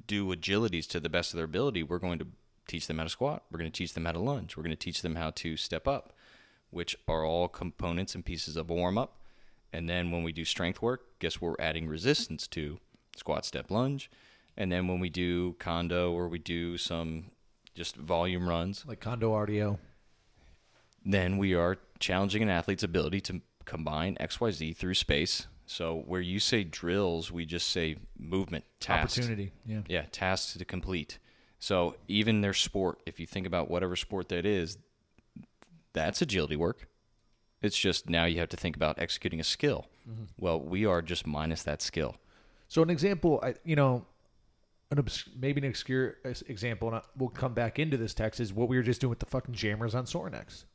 do agilities to the best of their ability, we're going to teach them how to squat. We're going to teach them how to lunge. We're going to teach them how to step up, which are all components and pieces of a warm up. And then when we do strength work, guess what we're adding resistance to squat, step, lunge. And then when we do condo or we do some just volume runs, Like condo RDO. then we are challenging an athlete's ability to combine XYZ through space. So where you say drills, we just say movement tasks. Opportunity. Yeah. Yeah, tasks to complete. So even their sport, if you think about whatever sport that is, that's agility work. It's just now you have to think about executing a skill. Mm-hmm. Well, we are just minus that skill. So an example, I, you know, an obs- maybe an obscure example, and I, we'll come back into this Tex is what we were just doing with the fucking jammers on Sorinex,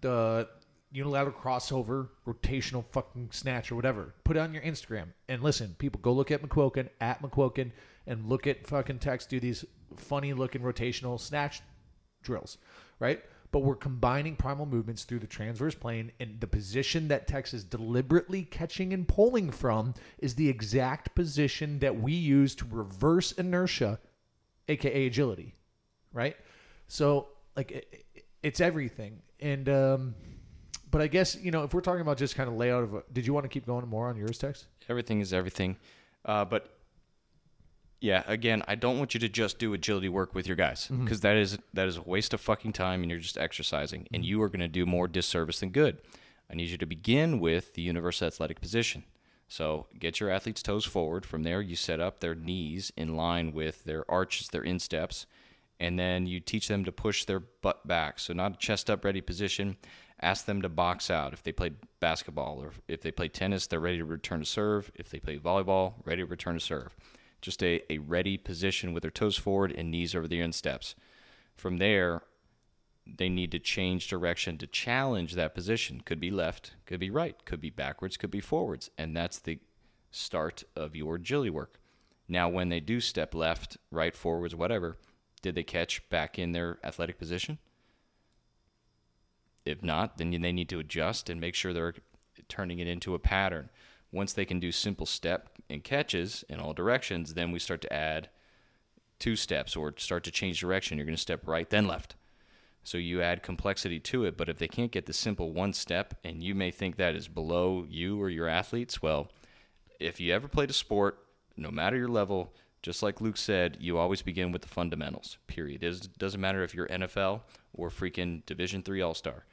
the unilateral crossover, rotational fucking snatch or whatever. Put it on your Instagram and listen, people, go look at McQuilkin at McQuilkin and look at fucking Tex do these funny looking rotational snatch drills, right? But we're combining primal movements through the transverse plane, and the position that Tex is deliberately catching and pulling from is the exact position that we use to reverse inertia, aka agility, right? So, like, it- it's everything. And, um, but I guess, you know, if we're talking about just kind of layout of a, did you want to keep going more on yours, Tex? Everything is everything. Uh, but yeah, again, I don't want you to just do agility work with your guys because is that is a waste of fucking time and you're just exercising and you are going to do more disservice than good. I need you to begin with the universal athletic position. So get your athlete's toes forward. From there, you set up their knees in line with their arches, their insteps, and then you teach them to push their butt back. So not a chest up ready position. Ask them to box out. If they play basketball or if they play tennis, they're ready to return to serve. If they play volleyball, ready to return to serve. Just a, a ready position with their toes forward and knees over the insteps. From there, they need to change direction to challenge that position. Could be left, could be right, could be backwards, could be forwards. And that's the start of your agility work. Now, when they do step left, right, forwards, whatever, did they catch back in their athletic position? If not, then they need to adjust and make sure they're turning it into a pattern. Once they can do simple step and catches in all directions, then we start to add two steps or start to change direction. You're going to step right, then left. So you add complexity to it. But if they can't get the simple one step, and you may think that is below you or your athletes, well, if you ever played a sport, no matter your level, just like Luke said, you always begin with the fundamentals. Period. It doesn't matter if you're NFL or freaking Division three All Star.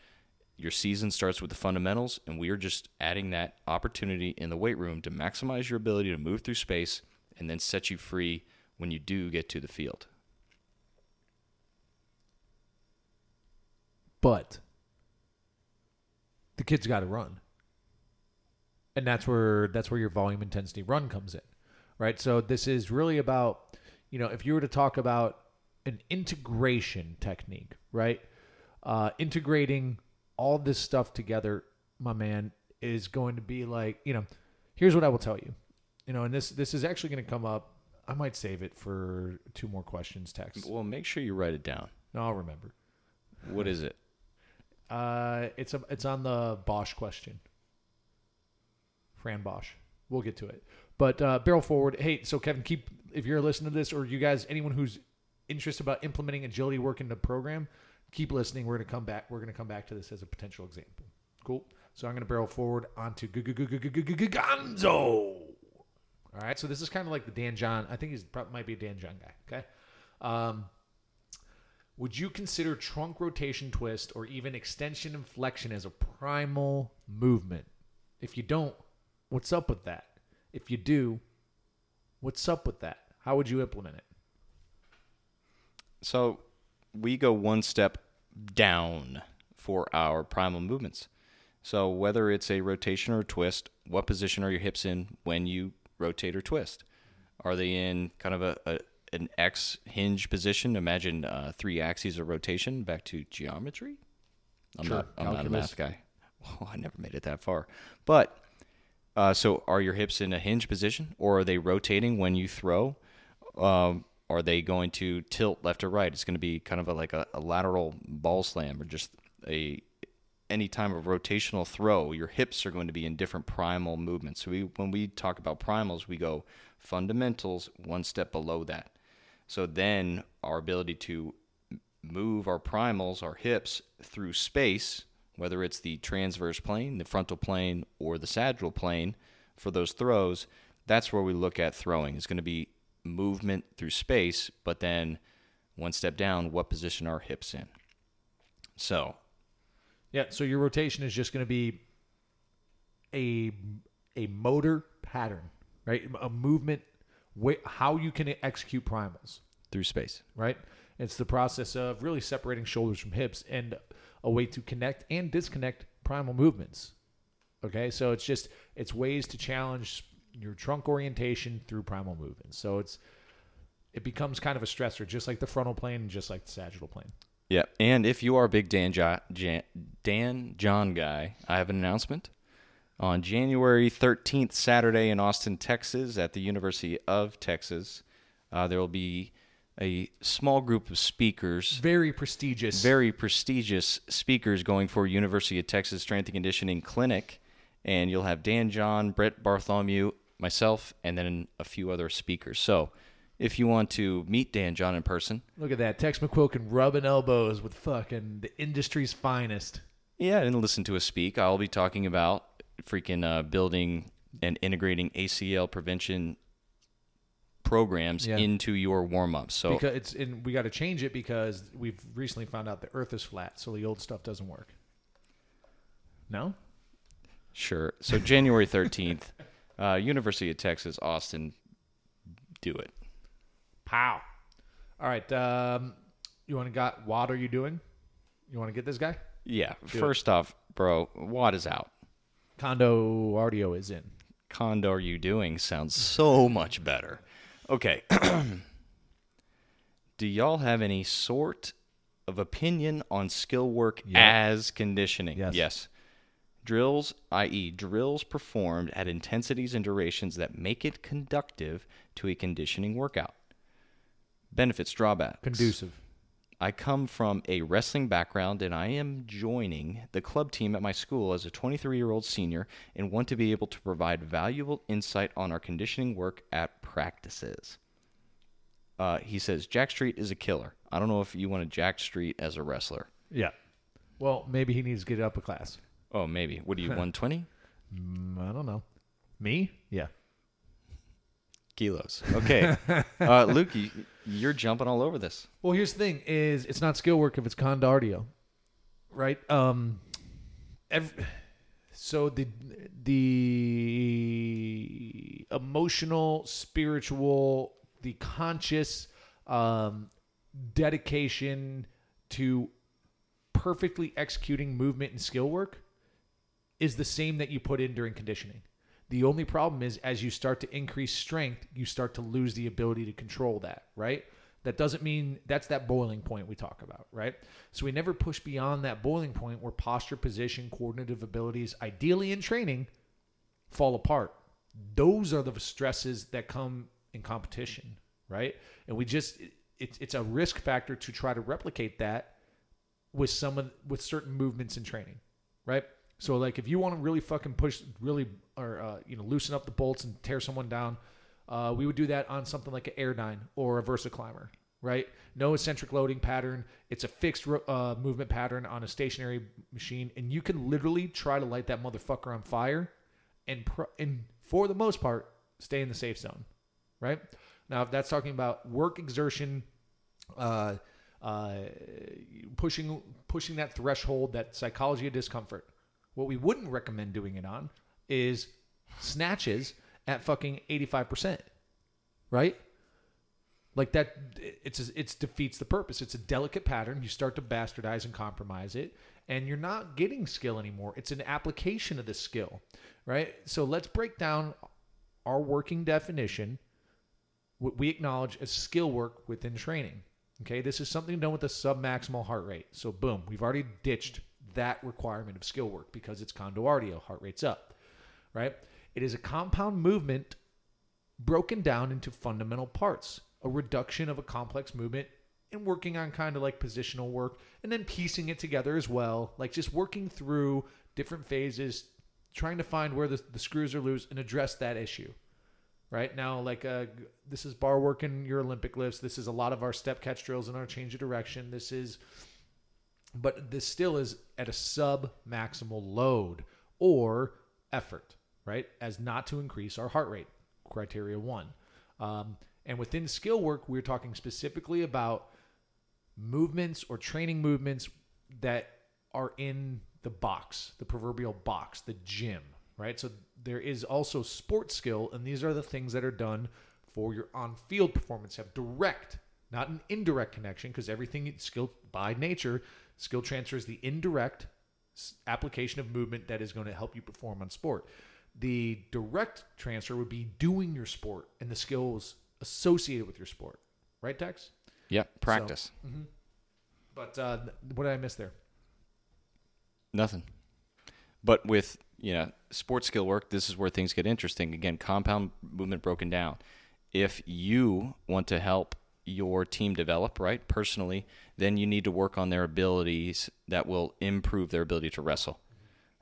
Your season starts with the fundamentals, and we are just adding that opportunity in the weight room to maximize your ability to move through space and then set you free when you do get to the field. but the kid's got to run. And that's where that's where your volume intensity run comes in right? So this is really about you know if you were to talk about an integration technique right? Uh, integrating all this stuff together my man is going to be like you know here's what i will tell you you know and this this is actually going to come up i might save it for two more questions Tex Well, make sure you write it down. no i'll remember What is it? Uh, it's a, it's on the Bosch question. Frans Bosch. We'll get to it. But uh, barrel forward. Hey, so Kevin, keep if you're listening to this, or you guys, anyone who's interested about implementing agility work in the program, keep listening. We're gonna come back. We're gonna come back to this as a potential example. Cool. So I'm gonna barrel forward onto Gonzo. All right. So this is kind of like the Dan John. I think he's probably might be a Dan John guy. Okay. Um, would you consider trunk rotation twist or even extension and flexion as a primal movement? If you don't, what's up with that? If you do, what's up with that? How would you implement it? So we go one step down for our primal movements. So whether it's a rotation or a twist, what position are your hips in when you rotate or twist? Are they in kind of a, a, an X hinge position. Imagine uh, three axes of rotation. Back to geometry. I'm Sure, not. I'm not a math guy. Well, I never made it that far. But uh, so, are your hips in a hinge position, or are they rotating when you throw? Um, are they going to tilt left or right? It's going to be kind of a, like a, a lateral ball slam, or just a any time of rotational throw. Your hips are going to be in different primal movements. So we, when we talk about primals, we go fundamentals one step below that. So then our ability to move our primals, our hips, through space, whether it's the transverse plane, the frontal plane, or the sagittal plane for those throws, that's where we look at throwing. It's going to be movement through space, but then one step down, what position are our hips in? So, Yeah, so your rotation is just going to be a a motor pattern, right? A movement, way, how you can execute primals, through space. right? It's the process of really separating shoulders from hips and a way to connect and disconnect primal movements. Okay, so it's just it's ways to challenge your trunk orientation through primal movement. So it's it becomes kind of a stressor, just like the frontal plane and just like the sagittal plane. Yeah, and if you are a big Dan, jo- Jan- Dan John guy, I have an announcement. On January 13th, Saturday in Austin, Texas, at the University of Texas, uh, there will be a small group of speakers, Very prestigious. very prestigious speakers going for University of Texas Strength and Conditioning Clinic. And you'll have Dan John, Brett Bartholomew, myself, and then a few other speakers. So if you want to meet Dan John in person, Look at that. Tex McQuilkin rubbing elbows with fucking the industry's finest. Yeah, and listen to us speak. I'll be talking about freaking uh, building and integrating ACL prevention programs Yeah. into your warm ups. So Because it's and we got to change it because we've recently found out the Earth is flat, so the old stuff doesn't work. No, sure. So January thirteenth, uh, University of Texas, Austin, do it. pow. All right, um, you want to got what are you doing? You want to get this guy? Yeah. first off, bro, what is out? Condo audio is in. Condo are you doing sounds so much better. Okay. Do y'all have any sort of opinion on skill work Yeah. as conditioning? Yes. Yes. Drills, i.e., drills performed at intensities and durations that make it conductive to a conditioning workout. Benefits, drawbacks. Conducive. I come from a wrestling background and I am joining the club team at my school as a 23 year old senior and want to be able to provide valuable insight on our conditioning work at practices. Uh, he says, Jack Street is a killer. I don't know if you want to Jack Street as a wrestler. Yeah. Well, maybe he needs to get up a class. Oh, maybe. What are you, 120 Mm, I don't know. Me? Yeah. kilos? Okay. uh, Luke, you, you're jumping all over this. Well, here's the thing: is it's not skill work if it's condardio, right? Um, ev so the the emotional, spiritual, the conscious um, dedication to perfectly executing movement and skill work is the same that you put in during conditioning. The only problem is as you start to increase strength, you start to lose the ability to control that, right? That doesn't mean that's that boiling point we talk about, right? So we never push beyond that boiling point where posture, position, coordinative abilities, ideally in training, fall apart. Those are the stresses that come in competition, right? And we just it's it's a risk factor to try to replicate that with some of with certain movements in training, right? So like if you want to really fucking push, really or uh, you know loosen up the bolts and tear someone down, uh, we would do that on something like an Airdyne or a Versa Climber, right? No eccentric loading pattern. It's a fixed uh, movement pattern on a stationary machine, and you can literally try to light that motherfucker on fire, and pro- and for the most part, stay in the safe zone, right? Now, if that's talking about work exertion, uh, uh, pushing pushing that threshold, that psychology of discomfort. What we wouldn't recommend doing it on is snatches at fucking eighty five percent, right? Like that, it's it's defeats the purpose. It's a delicate pattern. You start to bastardize and compromise it, and you're not getting skill anymore. It's an application of the skill, right? So let's break down our working definition what we acknowledge as skill work within training. Okay, this is something done with a submaximal heart rate. So, boom, we've already ditched that requirement of skill work because it's condoardio, heart rate's up, right? It is a compound movement broken down into fundamental parts, a reduction of a complex movement and working on kind of like positional work and then piecing it together as well, like just working through different phases, trying to find where the, the screws are loose and address that issue right? Now like uh, this is bar work in your olympic lifts. This is a lot of our step catch drills and our change of direction. This is but this still is at a sub maximal load or effort right as not to increase our heart rate criteria one um, and within skill work we're talking specifically about movements or training movements that are in the box the proverbial box the gym right? So there is also sports skill, and these are the things that are done for your on-field performance. Have direct, not an indirect connection, because everything is skill by nature, skill transfer is the indirect application of movement that is going to help you perform on sport. The direct transfer would be doing your sport and the skills associated with your sport, right, Tex? Yep, practice. So, mm-hmm. But uh, what did I miss there? Nothing. But with you know sports skill work, this is where things get interesting. Again, compound movement broken down. If you want to help your team develop, right, personally, then you need to work on their abilities that will improve their ability to wrestle.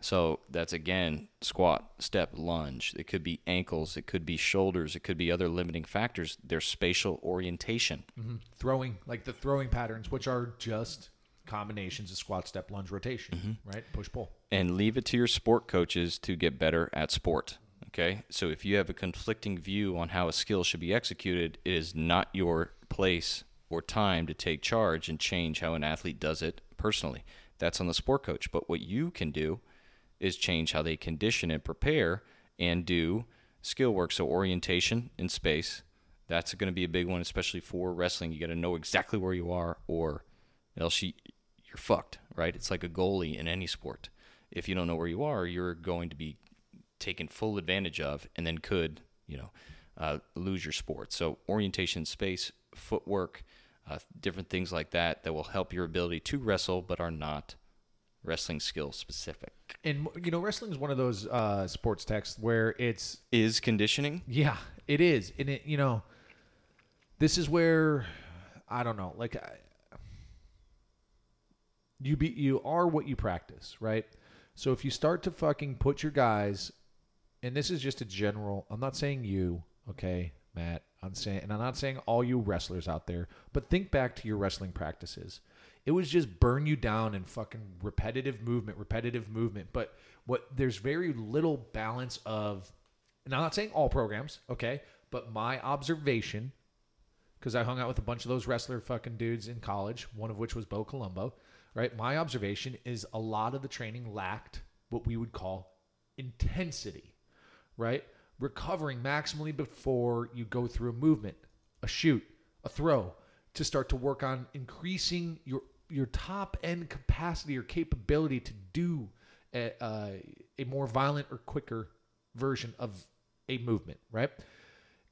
So that's again squat, step, lunge. It could be ankles, it could be shoulders, it could be other limiting factors. Their spatial orientation, mm-hmm. throwing, like the throwing patterns, which are just combinations of squat, step, lunge, rotation, mm-hmm. right? Push, pull. And leave it to your sport coaches to get better at sport. Okay. So if you have a conflicting view on how a skill should be executed, it is not your place or time to take charge and change how an athlete does it personally. That's on the sport coach. But what you can do is change how they condition and prepare and do skill work. So orientation in space. That's going to be a big one, especially for wrestling. You got to know exactly where you are, or else you, you're fucked, right? It's like a goalie in any sport. If you don't know where you are, you're going to be taken full advantage of and then could, you know, uh, lose your sport. So, orientation, in space, footwork, uh, different things like that that will help your ability to wrestle but are not wrestling skill specific. And you know, wrestling is one of those uh, sports texts where it's is conditioning. Yeah, it is, and it you know, this is where I don't know, like you be you are what you practice, right? So if you start to fucking put your guys, and this is just a general, I'm not saying you, okay, Matt. I'm saying, and I'm not saying all you wrestlers out there, but think back to your wrestling practices. It was just burn you down and fucking repetitive movement, repetitive movement. But what there's very little balance of, and I'm not saying all programs, okay, but my observation, because I hung out with a bunch of those wrestler fucking dudes in college, one of which was Bo Colombo right? My observation is a lot of the training lacked what we would call intensity, right? Recovering maximally before you go through a movement, a shoot, a throw, to start to work on increasing your your top end capacity or capability to do a, uh, a more violent or quicker version of a movement, right?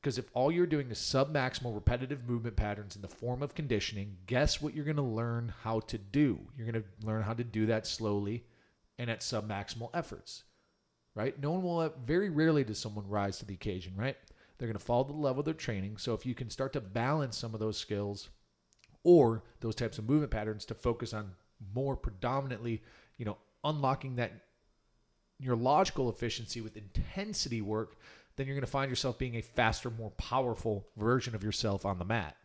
Because if all you're doing is submaximal repetitive movement patterns in the form of conditioning, guess what you're going to learn how to do? You're going to learn how to do that slowly and at submaximal efforts, right? No one will, very rarely does someone rise to the occasion, right? They're going to follow the level of their training. So if you can start to balance some of those skills or those types of movement patterns to focus on more predominantly, you know, unlocking that neurological efficiency with intensity work then you're going to find yourself being a faster, more powerful version of yourself on the mat.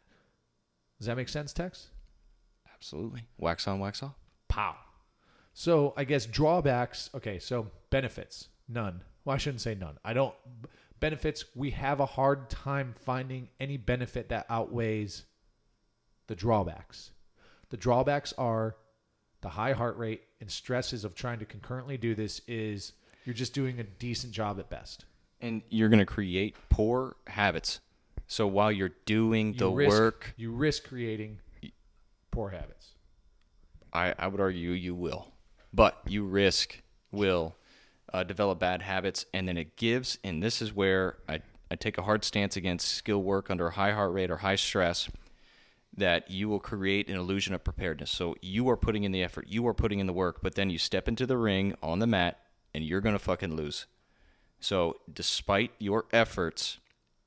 Does that make sense, Tex? Absolutely. Wax on, wax off. Pow. So I guess drawbacks. Okay, so benefits, none. Well, I shouldn't say none. I don't. Benefits, we have a hard time finding any benefit that outweighs the drawbacks. The drawbacks are the high heart rate and stresses of trying to concurrently do this is you're just doing a decent job at best and you're going to create poor habits. So while you're doing the risk, work, you risk creating poor habits. I, I would argue you will, but you risk will uh, develop bad habits, and then it gives. And this is where I I take a hard stance against skill work under high heart rate or high stress that you will create an illusion of preparedness. So you are putting in the effort, you are putting in the work, but then you step into the ring on the mat and you're going to fucking lose. So despite your efforts,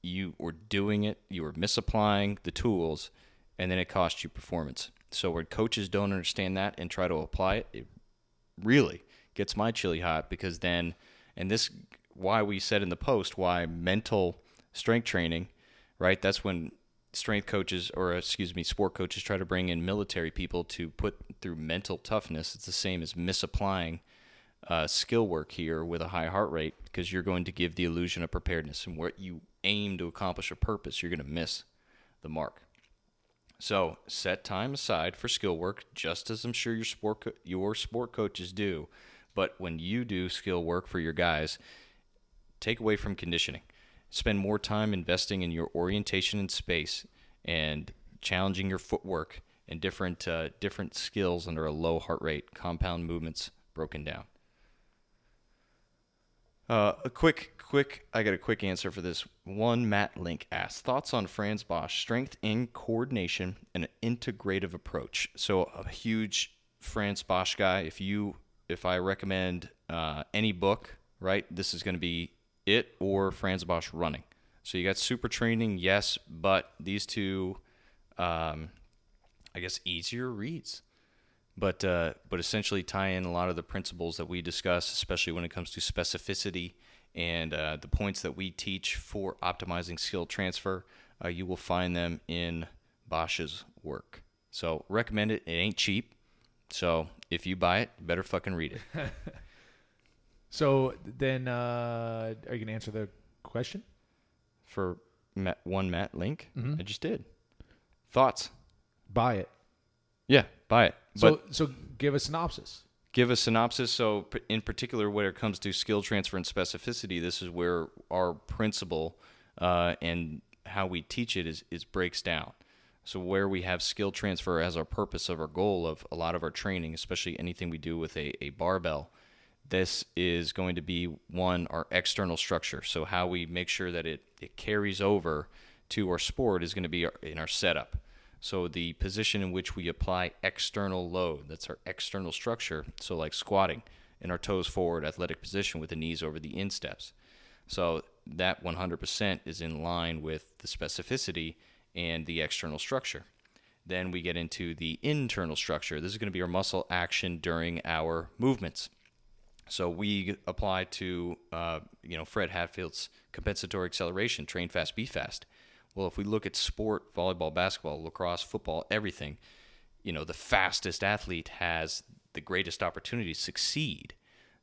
you were doing it, you were misapplying the tools, and then it cost you performance. So when coaches don't understand that and try to apply it, it really gets my chili hot because then, and this why we said in the post why mental strength training, right? That's when strength coaches or excuse me sport coaches try to bring in military people to put through mental toughness it's the same as misapplying uh, skill work here with a high heart rate because you're going to give the illusion of preparedness and what you aim to accomplish a purpose you're going to miss the mark so set time aside for skill work just as i'm sure your sport co- your sport coaches do but when you do skill work for your guys take away from conditioning spend more time investing in your orientation in space and challenging your footwork and different uh, different skills under a low heart rate, compound movements broken down. Uh, a quick, quick. I got a quick answer for this. One Matt Link asked thoughts on Frans Bosch strength and coordination and an integrative approach. So a huge Frans Bosch guy. If you, if I recommend uh, any book, right, this is going to be it or Frans Bosch running. So you got super training, yes, but these two, um, I guess, easier reads. But uh, but essentially tie in a lot of the principles that we discuss, especially when it comes to specificity and uh, the points that we teach for optimizing skill transfer. Uh, you will find them in Bosch's work. So recommend it. It ain't cheap. So if you buy it, better fucking read it. So then, uh, are you gonna answer the question? for Matt, one Matt link. Mhm. I just did. Thoughts? Buy it. Yeah, buy it. So but so give a synopsis. give a synopsis. So, in particular, when it comes to skill transfer and specificity, this is where our principle uh, and how we teach it is, is breaks down. So, where we have skill transfer as our purpose of our goal of a lot of our training, especially anything we do with a, a barbell, this is going to be one our external structure. So, how we make sure that it, it carries over to our sport is going to be our, in our setup. So the position in which we apply external load, that's our external structure. So like squatting in our toes forward athletic position with the knees over the insteps. So that 100% is in line with the specificity and the external structure. Then we get into the internal structure. This is going to be our muscle action during our movements. So we apply to, uh, you know, Fred Hatfield's compensatory acceleration, train fast, be fast. Well, if we look at sport, volleyball, basketball, lacrosse, football, everything, you know, the fastest athlete has the greatest opportunity to succeed.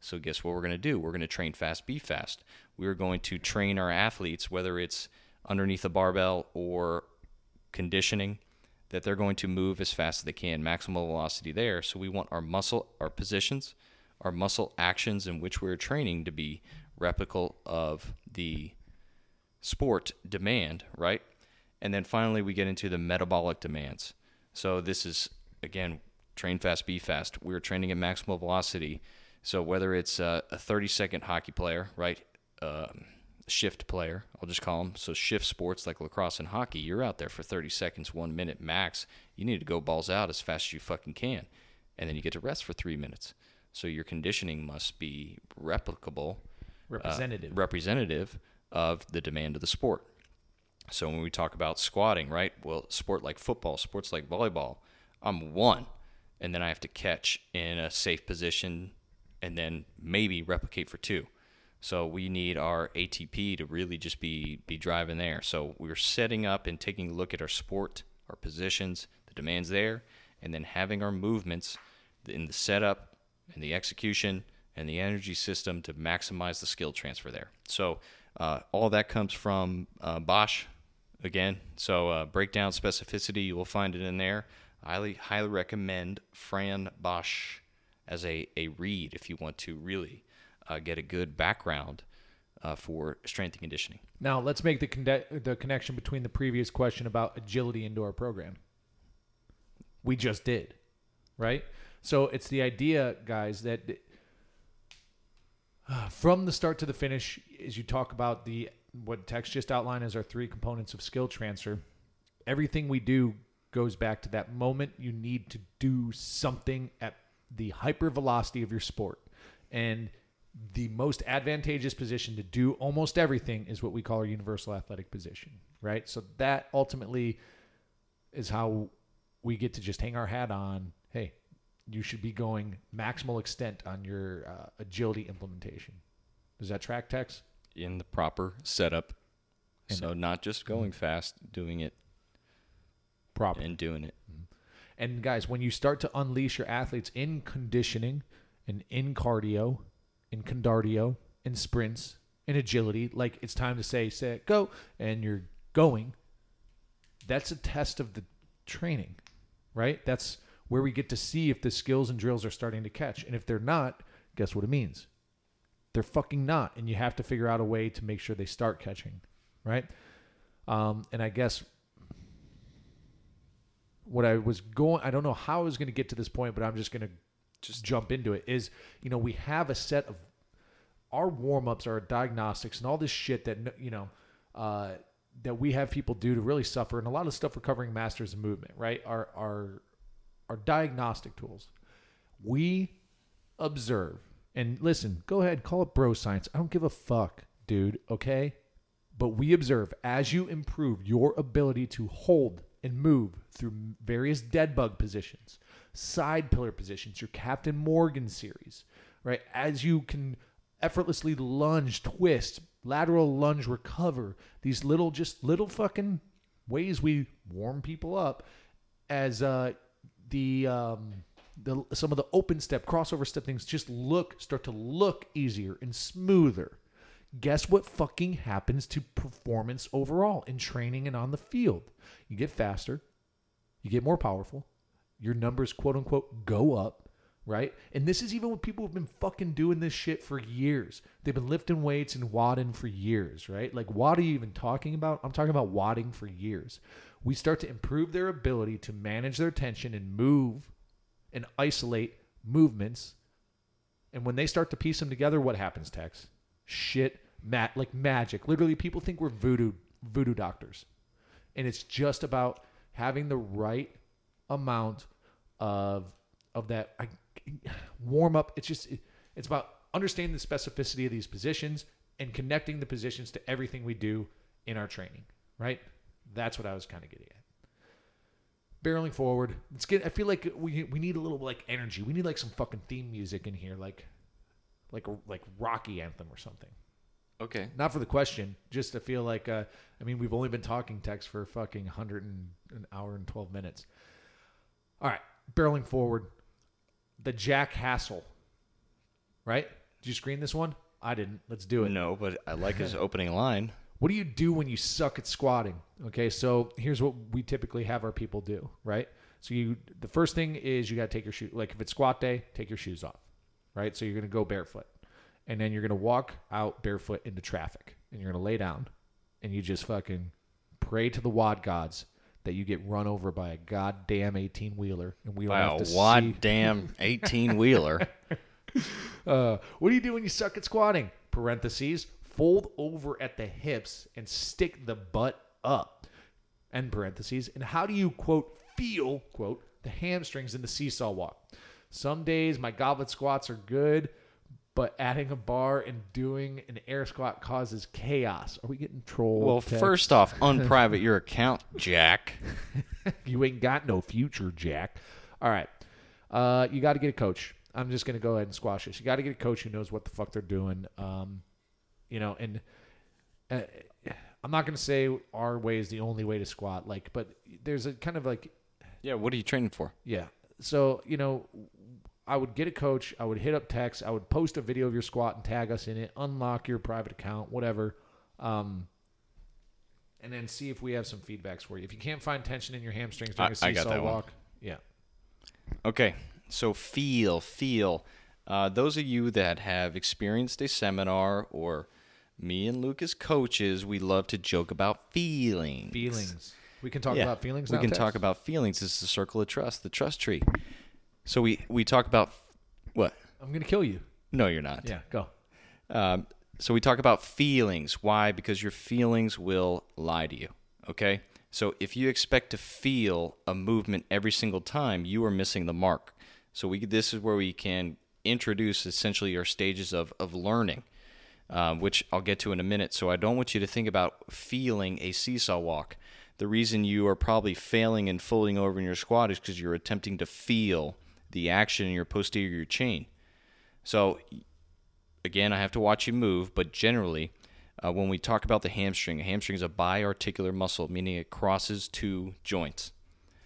So guess what we're going to do? We're going to train fast, be fast. We're going to train our athletes, whether it's underneath a barbell or conditioning, that they're going to move as fast as they can, maximal velocity there. So we want our muscle, our positions, our muscle actions in which we're training to be replicable of the sport demand, right? And then finally, we get into the metabolic demands. So this is again, train fast, be fast. We're training at maximal velocity. So whether it's a, a 30 second hockey player, right? Um, shift player, I'll just call them. So shift sports like lacrosse and hockey, you're out there for 30 seconds, one minute max. You need to go balls out as fast as you fucking can, and then you get to rest for three minutes. So your conditioning must be replicable Representative. uh, representative of the demand of the sport. So when we talk about squatting, right? Well, sport like football, sports like volleyball, I'm one, and then I have to catch in a safe position, and then maybe replicate for two. So we need our ATP to really just be be driving there. So we're setting up and taking a look at our sport, our positions, the demands there, and then having our movements in the setup and the execution and the energy system to maximize the skill transfer there. So uh, all that comes from uh, Bosch again. So uh, breakdown specificity, you will find it in there. I highly highly recommend Fran Bosch as a, a read if you want to really uh, get a good background uh, for strength and conditioning. Now let's make the conde- the connection between the previous question about agility into our program. We just did, right? So it's the idea, guys, that from the start to the finish, as you talk about the what Tex just outlined as our three components of skill transfer. Everything we do goes back to that moment you need to do something at the hyper velocity of your sport. And the most advantageous position to do almost everything is what we call our universal athletic position, right? So that ultimately is how we get to just hang our hat on hey, you should be going maximal extent on your uh, agility implementation. Does that track Tex? in the proper setup. And- so not just going fast, doing it Proper. and doing it. And guys, when you start to unleash your athletes in conditioning and in cardio, in condardio, in sprints, in agility, like it's time to say, set, go, and you're going, that's a test of the training, right? That's where we get to see if the skills and drills are starting to catch. And if they're not, guess what it means? They're fucking not. And you have to figure out a way to make sure they start catching, right? Um, and I guess what I was going, I don't know how I was going to get to this point, but I'm just going to just jump into it. Is you know we have a set of our warm ups, our diagnostics, and all this shit that you know uh, that we have people do to really suffer, and a lot of stuff recovering masters of movement, right? Our our our diagnostic tools. We observe and listen. Go ahead, call it bro science. I don't give a fuck, dude. Okay, but we observe as you improve your ability to hold and move through various dead bug positions, side pillar positions, your Captain Morgan series, right? As you can effortlessly lunge, twist, lateral lunge, recover, these little, just little fucking ways we warm people up as uh, the um, the some of the open step, crossover step things just look start to look easier and smoother. Guess what fucking happens to performance overall in training and on the field? You get faster, you get more powerful, your numbers quote unquote go up, right? And this is even with people who've been fucking doing this shit for years. They've been lifting weights and WODing for years, right? Like what are you even talking about? I'm talking about WODing for years. We start to improve their ability to manage their tension and move and isolate movements. And when they start to piece them together, what happens, Tex? Shit, mat like magic. Literally, people think we're voodoo voodoo doctors, and it's just about having the right amount of of that I, warm up. It's just it, it's about understanding the specificity of these positions and connecting the positions to everything we do in our training. Right? That's what I was kind of getting at barreling forward. Let's get. I feel like we we need a little like energy. We need like some fucking theme music in here, like like like Rocky anthem or something. Okay. Not for the question, just to feel like. Uh, I mean, we've only been talking Tex for fucking hundred and an hour and twelve minutes. All right, barreling forward. The Jack Hassel. Right? Did you screen this one? I didn't. Let's do it. No, but I like his opening line. What do you do when you suck at squatting? Okay, so here's what we typically have our people do, right? So you the first thing is you got to take your shoe like if it's squat day, take your shoes off. Right? So you're going to go barefoot. And then you're going to walk out barefoot into traffic and you're going to lay down and you just fucking pray to the WOD gods that you get run over by a goddamn 18 wheeler and we don't Wow, have to see wad damn eighteen wheeler. uh, what do you do when you suck at squatting? Parentheses, fold over at the hips and stick the butt up. End parentheses. And how do you, quote, feel, quote, the hamstrings in the seesaw walk? Some days my goblet squats are good, but adding a bar and doing an air squat causes chaos. Are we getting trolled? well, Tex? first off, unprivate your account, Jack. you ain't got no future, Jack. All right. Uh, you got to get a coach. I'm just going to go ahead and squash this. You got to get a coach who knows what the fuck they're doing. Um, you know, and uh, I'm not going to say our way is the only way to squat, like, but there's a kind of like, Yeah, what are you training for? yeah. So, you know, I would get a coach, I would hit up Tex, I would post a video of your squat and tag us in it, unlock your private account, whatever. Um, and then see if we have some feedbacks for you. If you can't find tension in your hamstrings during a I- I got seesaw that one. walk, yeah. Okay, so feel, feel. Uh, those of you that have experienced a seminar or me and Lucas coaches, we love to joke about feelings. Feelings. We can talk Yeah, about feelings. We now, can Tex? talk about feelings. This is the circle of trust, the trust tree. So we we talk about what? I'm gonna kill you. No, you're not. Yeah, go. Um, So we talk about feelings. Why? Because your feelings will lie to you. Okay? So if you expect to feel a movement every single time, you are missing the mark. So we this is where we can introduce essentially our stages of, of learning, um, which I'll get to in a minute. So I don't want you to think about feeling a seesaw walk. The reason you are probably failing and folding over in your squat is because you're attempting to feel the action in your posterior chain. So again, I have to watch you move, but generally, uh, when we talk about the hamstring, a hamstring is a biarticular muscle, meaning it crosses two joints.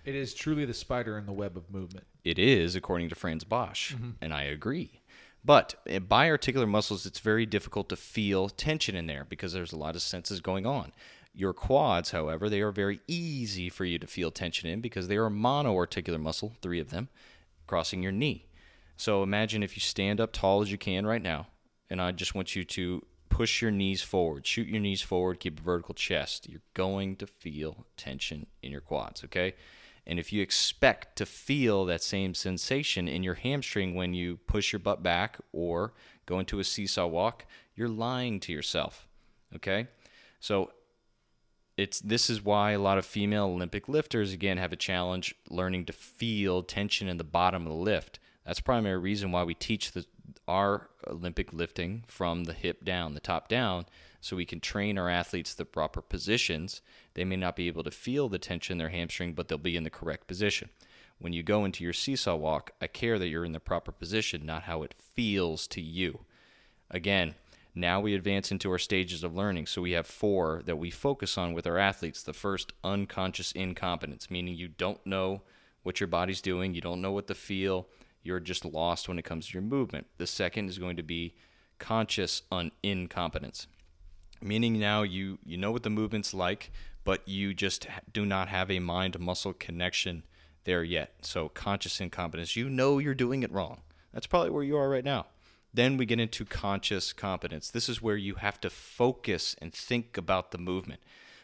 It is truly the spider in the web of movement. It is, according to Frans Bosch, and I agree. But in biarticular muscles, it's very difficult to feel tension in there because there's a lot of senses going on. Your quads, however, they are very easy for you to feel tension in because they are monoarticular muscle, three of them, crossing your knee. So imagine if you stand up tall as you can right now, and I just want you to push your knees forward, shoot your knees forward, keep a vertical chest. You're going to feel tension in your quads, okay? And if you expect to feel that same sensation in your hamstring when you push your butt back or go into a seesaw walk, you're lying to yourself, okay? So it's this is why a lot of female Olympic lifters again have a challenge learning to feel tension in the bottom of the lift. That's the primary reason why we teach the, our Olympic lifting from the hip down, the top down, so we can train our athletes the proper positions. They may not be able to feel the tension in their hamstring, but they'll be in the correct position. When you go into your seesaw walk, I care that you're in the proper position, not how it feels to you. Again, now we advance into our stages of learning. So we have four that we focus on with our athletes. The first, unconscious incompetence, meaning you don't know what your body's doing, you don't know what to feel, you're just lost when it comes to your movement. The second is going to be conscious un- incompetence, meaning now you you know what the movement's like, but you just do not have a mind muscle connection there yet. So conscious incompetence, you know you're doing it wrong. That's probably where you are right now. Then we get into conscious competence. This is where you have to focus and think about the movement.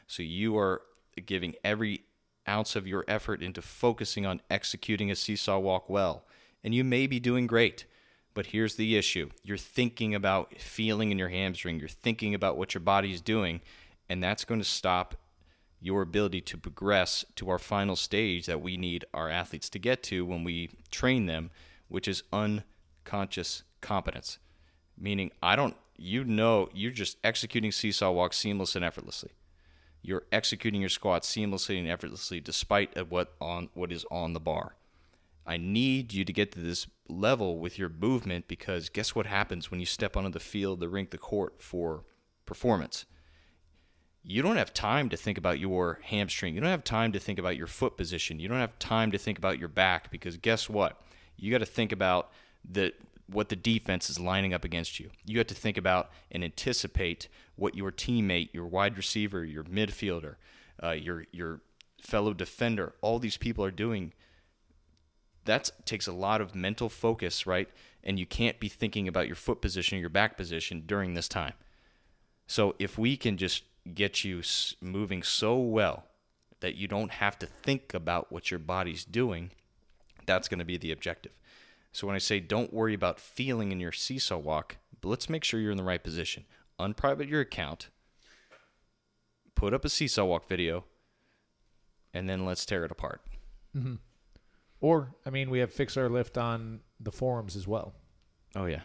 So you are giving every ounce of your effort into focusing on executing a seesaw walk well. And you may be doing great, but here's the issue you're thinking about feeling in your hamstring, you're thinking about what your body is doing, and that's going to stop your ability to progress to our final stage that we need our athletes to get to when we train them, which is unconscious competence. Meaning, I don't, you know, you're just executing seesaw walk seamless and effortlessly. You're executing your squat seamlessly and effortlessly despite what on what is on the bar. I need you to get to this level with your movement because guess what happens when you step onto the field, the rink, the court for performance? You don't have time to think about your hamstring. You don't have time to think about your foot position. You don't have time to think about your back because guess what? You got to think about the what the defense is lining up against you. You have to think about and anticipate what your teammate, your wide receiver, your midfielder, uh, your your fellow defender, all these people are doing that takes a lot of mental focus, right? And you can't be thinking about your foot position or your back position during this time. So if we can just get you moving so well that you don't have to think about what your body's doing, that's going to be the objective. So when I say don't worry about feeling in your seesaw walk, but let's make sure you're in the right position. Unprivate your account, put up a seesaw walk video, and then let's tear it apart. Mm-hmm. Or, I mean, we have Fix Our Lift on the forums as well. Oh, yeah.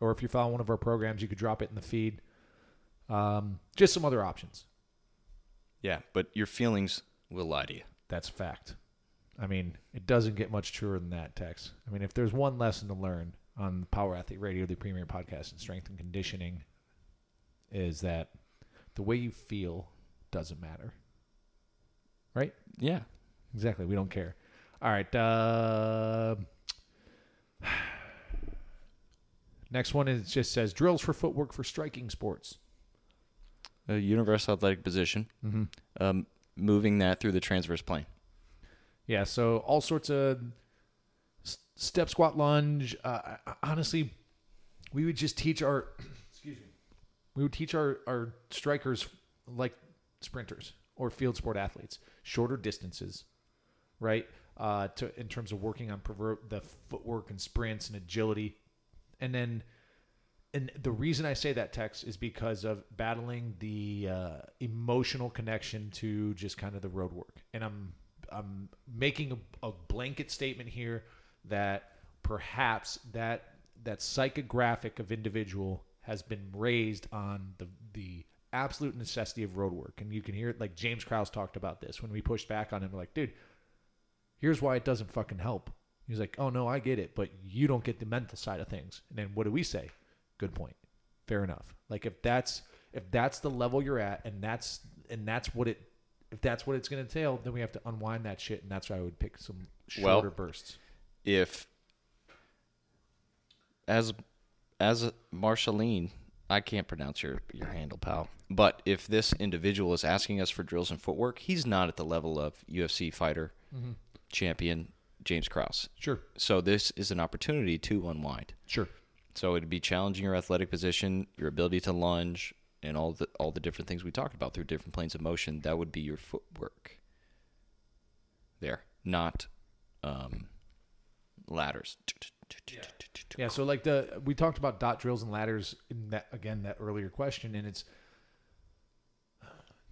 Or if you follow one of our programs, you could drop it in the feed. Um, just some other options. Yeah, but your feelings will lie to you. That's a fact. I mean, it doesn't get much truer than that, Tex. I mean, if there's one lesson to learn on Power Athlete Radio, the premier podcast in strength and conditioning, is that the way you feel doesn't matter. Right? Yeah. Exactly. We don't care. All right. Uh, next one is just says drills for footwork for striking sports. A universal athletic position, mm-hmm. um, moving that through the transverse plane. Yeah. So all sorts of step, squat, lunge. Uh, honestly, we would just teach our excuse me. We would teach our our strikers like sprinters or field sport athletes shorter distances, right? uh, to in terms of working on pervert the footwork and sprints and agility, and then and the reason I say that Tex is because of battling the uh, emotional connection to just kind of the road work, and I'm I'm making a, a blanket statement here that perhaps that that psychographic of individual has been raised on the the absolute necessity of road work, and you can hear it like James Krause talked about this when we pushed back on him, like, dude, here's why it doesn't fucking help. He's like, oh no, I get it, but you don't get the mental side of things. And then what do we say? Good point. Fair enough. Like if that's if that's the level you're at, and that's and that's what it if that's what it's going to entail, then we have to unwind that shit, and that's why I would pick some Well- shorter bursts. if as as Marceline, I can't pronounce your your handle, pal. But if this individual is asking us for drills and footwork, he's not at the level of UFC fighter mm-hmm. champion James Krause. Sure, So this is an opportunity to unwind. sure. So it'd be challenging your athletic position, your ability to lunge, and all the all the different things we talked about through different planes of motion. That would be your footwork. There, not um, ladders. Yeah, so like the we talked about dot drills and ladders in that again that earlier question, and it's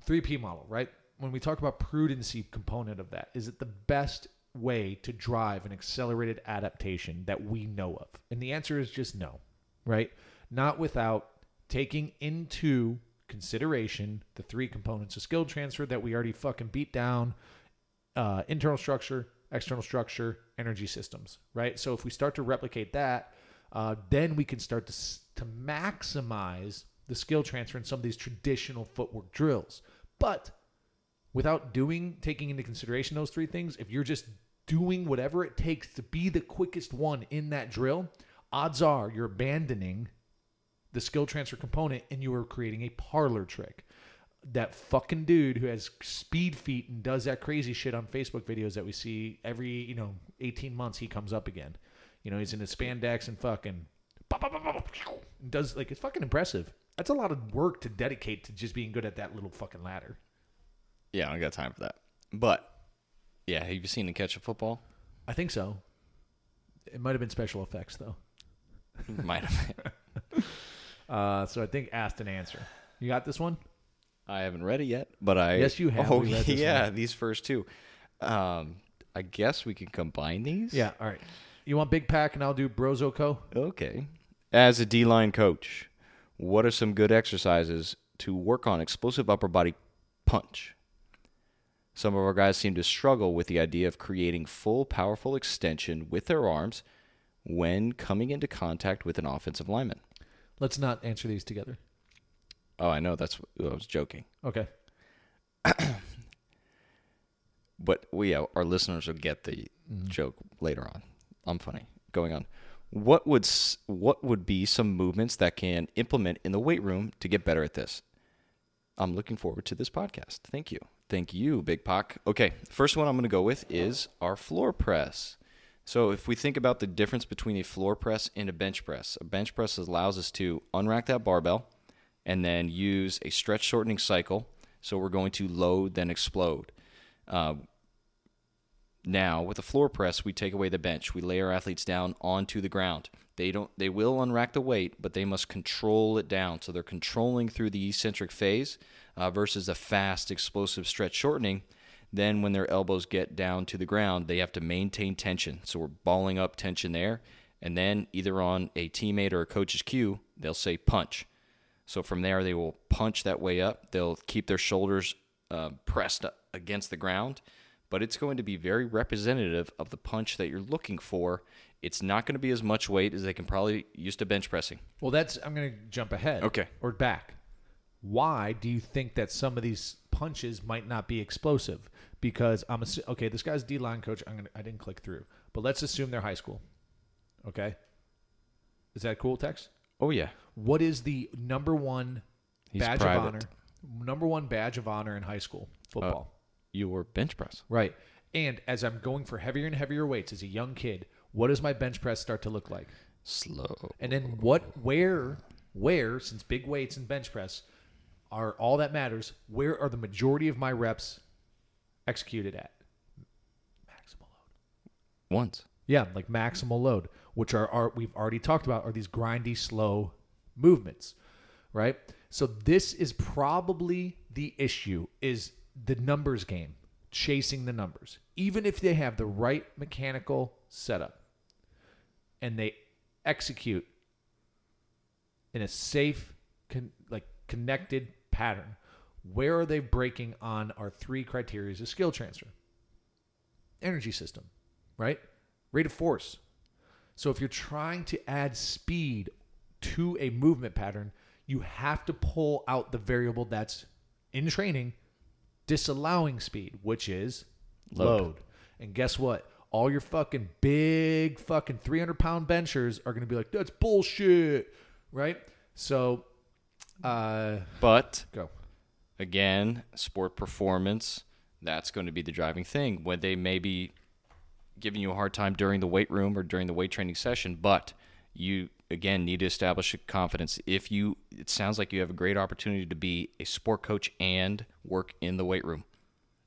three P model, right? When we talk about prudency component of that, is it the best way to drive an accelerated adaptation that we know of? And the answer is just no, right? Not without taking into consideration the three components of skill transfer that we already fucking beat down uh, internal structure, external structure, energy systems, right? So if we start to replicate that, uh, then we can start to, to maximize the skill transfer in some of these traditional footwork drills. But without doing, taking into consideration those three things, if you're just doing whatever it takes to be the quickest one in that drill, odds are you're abandoning the skill transfer component and you are creating a parlor trick that fucking dude who has speed feet and does that crazy shit on Facebook videos that we see every, you know, 18 months he comes up again. You know, he's in his spandex and fucking does like it's fucking impressive. That's a lot of work to dedicate to just being good at that little fucking ladder. Yeah, I don't got time for that. But yeah, have you seen him catch a football? I think so. It might have been special effects though. Might have. Uh, so I think asked and answer. You got this one? I haven't read it yet, but I Yes, you have. Oh We read this yeah, these first two. Um, I guess we can combine these. Yeah. All right. You want big pack and I'll do Brozo Co. Okay. As a D line coach, what are some good exercises to work on explosive upper body punch? Some of our guys seem to struggle with the idea of creating full, powerful extension with their arms when coming into contact with an offensive lineman. Let's not answer these together. Oh, I know that's I was joking, Okay. but we our listeners will get the mm-hmm. joke later on. I'm funny. Going on. What would what would be some movements that can implement in the weight room to get better at this? I'm looking forward to this podcast. Thank you. Thank you, Big Pock. Okay, first one I'm going to go with is our floor press. So if we think about the difference between a floor press and a bench press, a bench press allows us to unrack that barbell and then use a stretch shortening cycle. So we're going to load then explode. Uh, now with a floor press, we take away the bench. We lay our athletes down onto the ground. They don't. They will unrack the weight, but they must control it down. So they're controlling through the eccentric phase uh, versus a fast, explosive stretch shortening. Then when their elbows get down to the ground, they have to maintain tension. So we're balling up tension there, and then either on a teammate or a coach's cue, they'll say punch. So from there, they will punch that way up. They'll keep their shoulders uh, pressed against the ground, but it's going to be very representative of the punch that you're looking for. It's not going to be as much weight as they can probably use to bench pressing. Well, that's I'm going to jump ahead. Okay. Or back. Why do you think that some of these punches might not be explosive? Because I'm assu- okay. This guy's D line coach. I'm gonna. I didn't click through, but let's assume they're high school. Okay. Is that cool, Tex? Oh yeah, What is the number one He's badge private. of honor? Number one badge of honor in high school football. Uh, your bench press. Right. And as I'm going for heavier and heavier weights as a young kid, what does my bench press start to look like? Slow. And then what where where since big weights and bench press are all that matters, where are the majority of my reps executed at? Maximal load. Once. Yeah, like maximal load, which are, are we've already talked about are these grindy slow movements, right? So this is probably the issue is the numbers game, chasing the numbers. Even if they have the right mechanical setup and they execute in a safe con- like connected pattern, where are they breaking on our three criteria of skill transfer? Energy system, right? Rate of force. So if you're trying to add speed to a movement pattern, you have to pull out the variable that's in training disallowing speed, which is load. Load. And guess what? All your fucking big fucking 300 pound benchers are going to be like, that's bullshit, right? So, uh, But go. Again, sport performance, that's going to be the driving thing. When they may be giving you a hard time during the weight room or during the weight training session, but you again need to establish a confidence. If you it sounds like you have a great opportunity to be a sport coach and work in the weight room.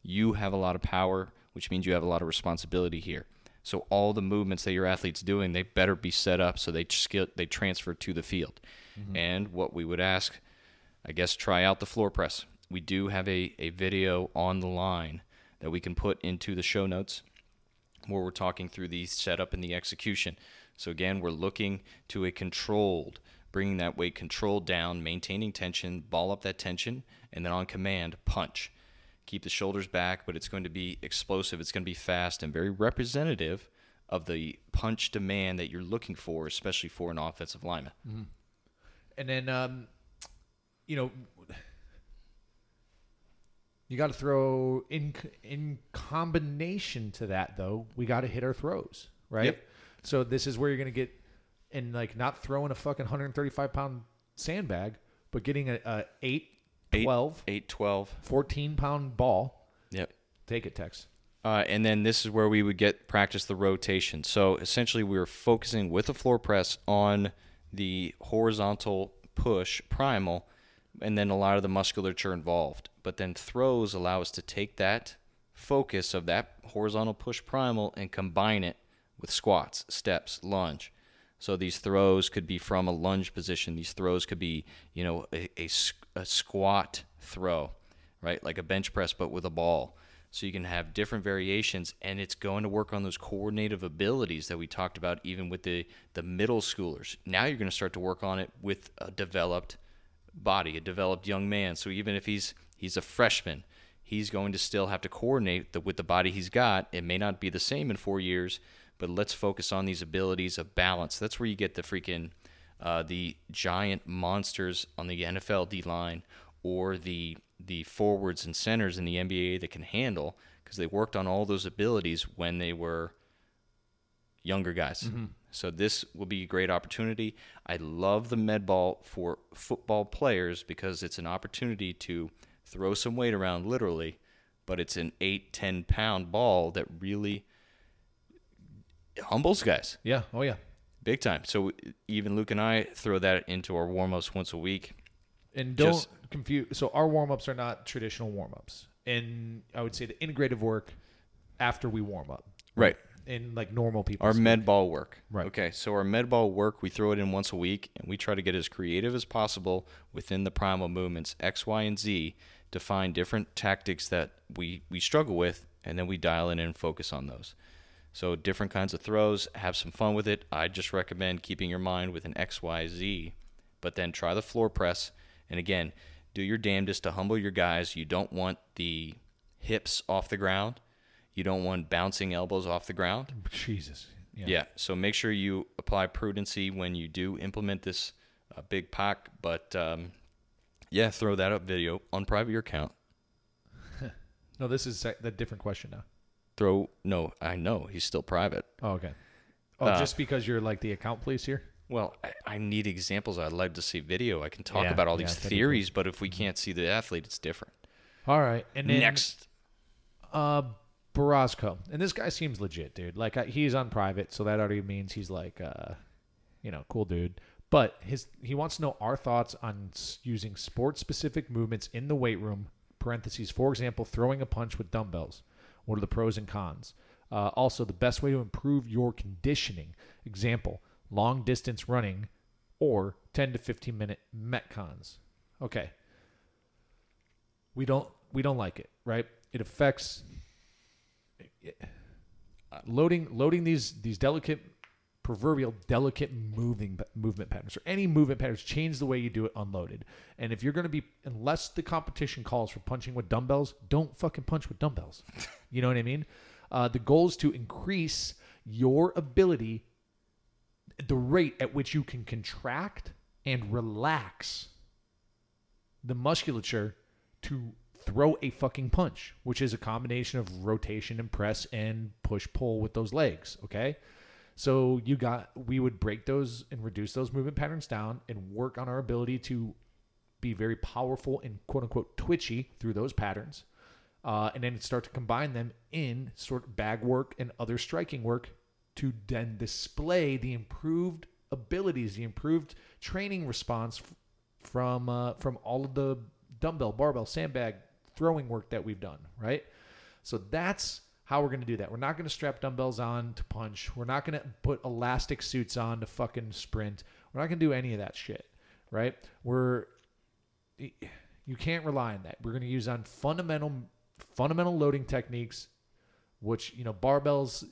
You have a lot of power, which means you have a lot of responsibility here. So all the movements that your athletes doing, they better be set up so they skill they transfer to the field. Mm-hmm. And what we would ask I guess try out the floor press. We do have a, a video on the line that we can put into the show notes where we're talking through the setup and the execution. So again, we're looking to a controlled, bringing that weight controlled down, maintaining tension, ball up that tension, and then on command, punch. Keep the shoulders back, but it's going to be explosive, it's going to be fast, and very representative of the punch demand that you're looking for, especially for an offensive lineman. And then, um, you know, you got to throw in in combination to that though. We got to hit our throws, right? Yep. So this is where you're gonna get, and like not throwing a fucking 135 pound sandbag, but getting a, a 8, Eight- 12, 8 12. 14 pound ball. Yep. Take it, Tex. Uh, and then this is where we would get practice the rotation. So essentially, we were focusing with a floor press on the horizontal push primal, and then a lot of the musculature involved. But then throws allow us to take that focus of that horizontal push primal and combine it with squats, steps, lunge. So these throws could be from a lunge position. These throws could be, you know, a a squat throw, right? Like a bench press, but with a ball. So you can have different variations, and it's going to work on those coordinative abilities that we talked about, even with the the middle schoolers. Now you're going to start to work on it with a developed body, a developed young man. So even if he's he's a freshman, he's going to still have to coordinate the, with the body he's got. It may not be the same in four years, but let's focus on these abilities of balance. That's where you get the freaking uh, the giant monsters on the NFL D line or the the forwards and centers in the NBA that can handle because they worked on all those abilities when they were younger guys. So this will be a great opportunity. I love the med ball for football players because it's an opportunity to throw some weight around literally, but it's an 8 10 pound ball that really humbles guys Yeah. Oh yeah. big time. So even Luke and I throw that into our warm-ups once a week. And don't Just- confuse. So our warm ups are not traditional warm ups, and I would say the integrative work after we warm up, Right. in like normal people. Our speak. med ball work. Right. Okay, so our med ball work, we throw it in once a week, and we try to get as creative as possible within the primal movements X, Y, and Z to find different tactics that we we struggle with, and then we dial in and focus on those. So different kinds of throws, have some fun with it. I just recommend keeping your mind with an X, Y, Z, but then try the floor press, and again, do your damnedest to humble your guys. You don't want the hips off the ground. You don't want bouncing elbows off the ground. Jesus. Yeah. Yeah. So make sure you apply prudency when you do implement this uh, big pack. But um, yeah, throw that up video on private your account. No, this is a the different question now. Throw no, I know he's still private. Oh, okay. Oh, Uh, just because you're like the account police here. Well, I, I need examples. I'd like to see video. I can talk Yeah, about all yeah, these that'd be theories, but if we can't see the athlete, it's different. All right, and then Next, uh, Borosco, and this guy seems legit, dude. Like I, he's on private, so that already means he's like, uh, you know, cool dude. But his he wants to know our thoughts on using sport specific movements in the weight room. Parentheses, for example, throwing a punch with dumbbells. What are the pros and cons? Uh, also, the best way to improve your conditioning. Example: long distance running or 10 to 15 minute metcons. Okay. We don't we don't like it, right? It affects loading loading these these delicate proverbial delicate moving movement patterns or any movement patterns change the way you do it unloaded and if you're going to be unless the competition calls for punching with dumbbells don't fucking punch with dumbbells you know what i mean uh, the goal is to increase your ability the rate at which you can contract and relax the musculature to throw a fucking punch, which is a combination of rotation and press and push pull with those legs. Okay. So you got, we would break those and reduce those movement patterns down and work on our ability to be very powerful and quote unquote twitchy through those patterns. Uh, and then start to combine them in sort of bag work and other striking work to then display the improved abilities, the improved training response f- from uh, from all of the dumbbell, barbell, sandbag, throwing work that we've done, right? So that's how we're going to do that. We're not going to strap dumbbells on to punch. We're not going to put elastic suits on to fucking sprint. We're not going to do any of that shit, right? We're you can't rely on that. We're going to use on fundamental fundamental loading techniques which, you know, barbells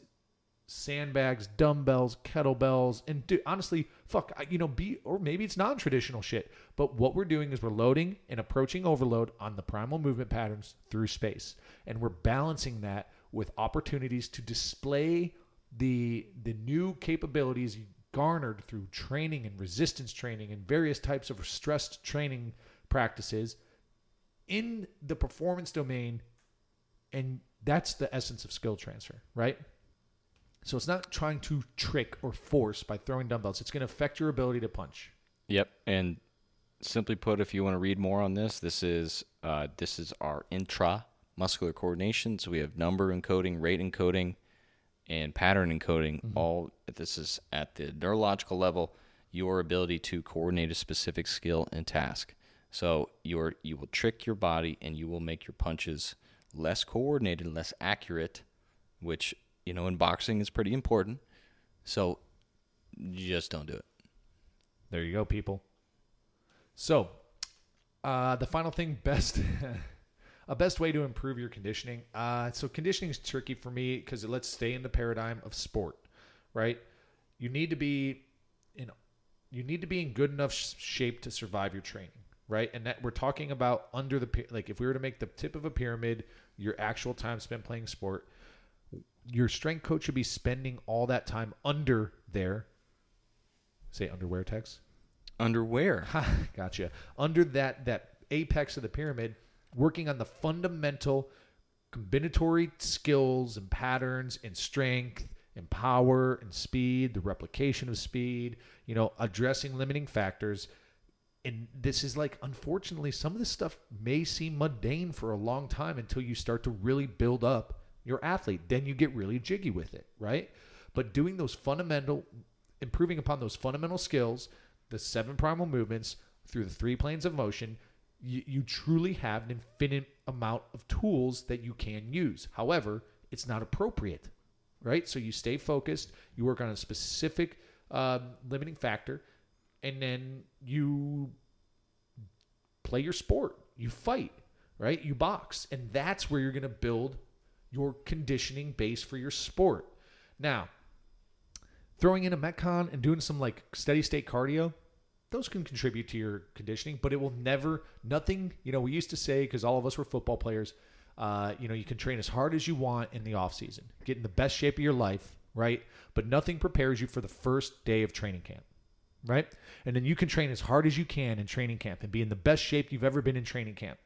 sandbags, dumbbells, kettlebells, and do, honestly, fuck, you know, be or maybe it's non-traditional shit. But what we're doing is we're loading and approaching overload on the primal movement patterns through space, and we're balancing that with opportunities to display the the new capabilities garnered through training and resistance training and various types of stressed training practices in the performance domain and that's the essence of skill transfer right so it's not trying to trick or force by throwing dumbbells. It's going to affect your ability to punch. Yep. And simply put, if you want to read more on this, this is uh, this is our intra muscular coordination. So we have number encoding, rate encoding, and pattern encoding. Mm-hmm. All this is at the neurological level. Your ability to coordinate a specific skill and task. So you're you will trick your body and you will make your punches less coordinated, less accurate, which you know, in boxing is pretty important. So just don't do it. There you go, people. So, uh, the final thing, best, a best way to improve your conditioning. Uh, so conditioning is tricky for me because let's stay in the paradigm of sport, right? You need to be in, you need to be in good enough shape to survive your training, right? And that we're talking about under the like if we were to make the tip of a pyramid your actual time spent playing sport your strength coach should be spending all that time under there. Say underwear, Tex. Underwear. gotcha. Under that that apex of the pyramid, working on the fundamental combinatory skills and patterns and strength and power and speed, the replication of speed, you know, addressing limiting factors. And this is like, unfortunately, some of this stuff may seem mundane for a long time until you start to really build up your athlete. Then you get really jiggy with it, right? But doing those fundamental, improving upon those fundamental skills, the seven primal movements through the three planes of motion, you, you truly have an infinite amount of tools that you can use. However, it's not appropriate, right? So you stay focused, you work on a specific um, limiting factor, and then you play your sport, you fight, right? You box, and that's where you're going to build your conditioning base for your sport. Now, throwing in a Metcon and doing some like steady state cardio, those can contribute to your conditioning, but it will never, nothing, you know, we used to say, because all of us were football players, uh, you know, you can train as hard as you want in the off season, get in the best shape of your life, right? But nothing prepares you for the first day of training camp, right? And then you can train as hard as you can in training camp and be in the best shape you've ever been in training camp.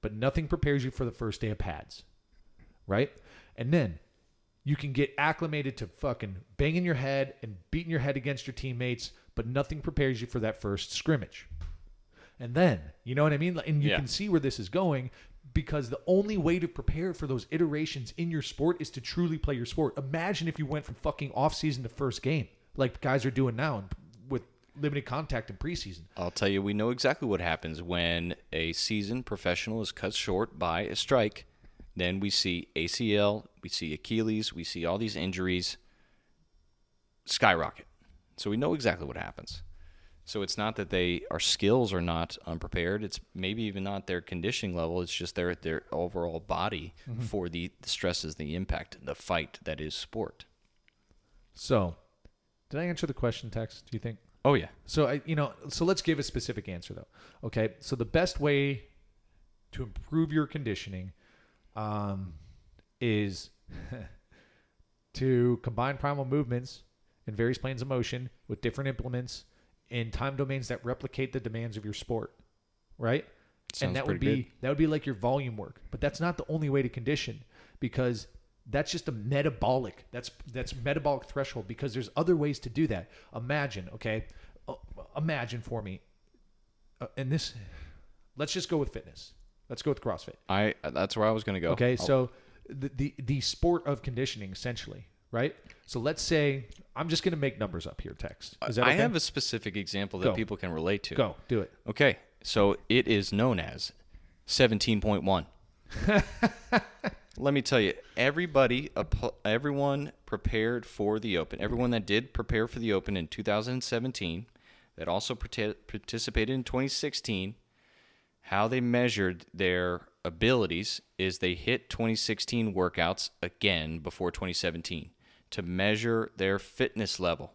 But nothing prepares you for the first day of pads right? And then you can get acclimated to fucking banging your head and beating your head against your teammates, but nothing prepares you for that first scrimmage. And then, you know what I mean? And you yeah. can see where this is going because the only way to prepare for those iterations in your sport is to truly play your sport. Imagine if you went from fucking off season to first game, like guys are doing now with limited contact in preseason. I'll tell you, we know exactly what happens when a season professional is cut short by a strike then we see ACL, we see Achilles, we see all these injuries skyrocket. So we know exactly what happens. So it's not that they our skills are not unprepared. It's maybe even not their conditioning level. It's just their their overall body for the, the stresses, the impact, the fight that is sport. So, did I answer the question, Tex? Do you think? Oh yeah. So I, you know, so let's give a specific answer though. Okay, so the best way to improve your conditioning um, is to combine primal movements in various planes of motion with different implements in time domains that replicate the demands of your sport, right? Sounds and that would be good. that would be like your volume work, but that's not the only way to condition because that's just a metabolic that's that's metabolic threshold because there's other ways to do that imagine okay Uh, imagine for me uh, and this let's just go with fitness let's go with crossfit I that's where I was going to go. okay I'll- so the, the the sport of conditioning essentially right so let's say i'm just going to make numbers up here Tex is that I have a specific example that Go. people can relate to. go do it Okay, so it is known as 17.1. Let me tell you, everybody, everyone prepared for the Open, everyone that did prepare for the Open in 2017, that also participated in 2016, how they measured their abilities is they hit 2016 workouts again before 2017 to measure their fitness level.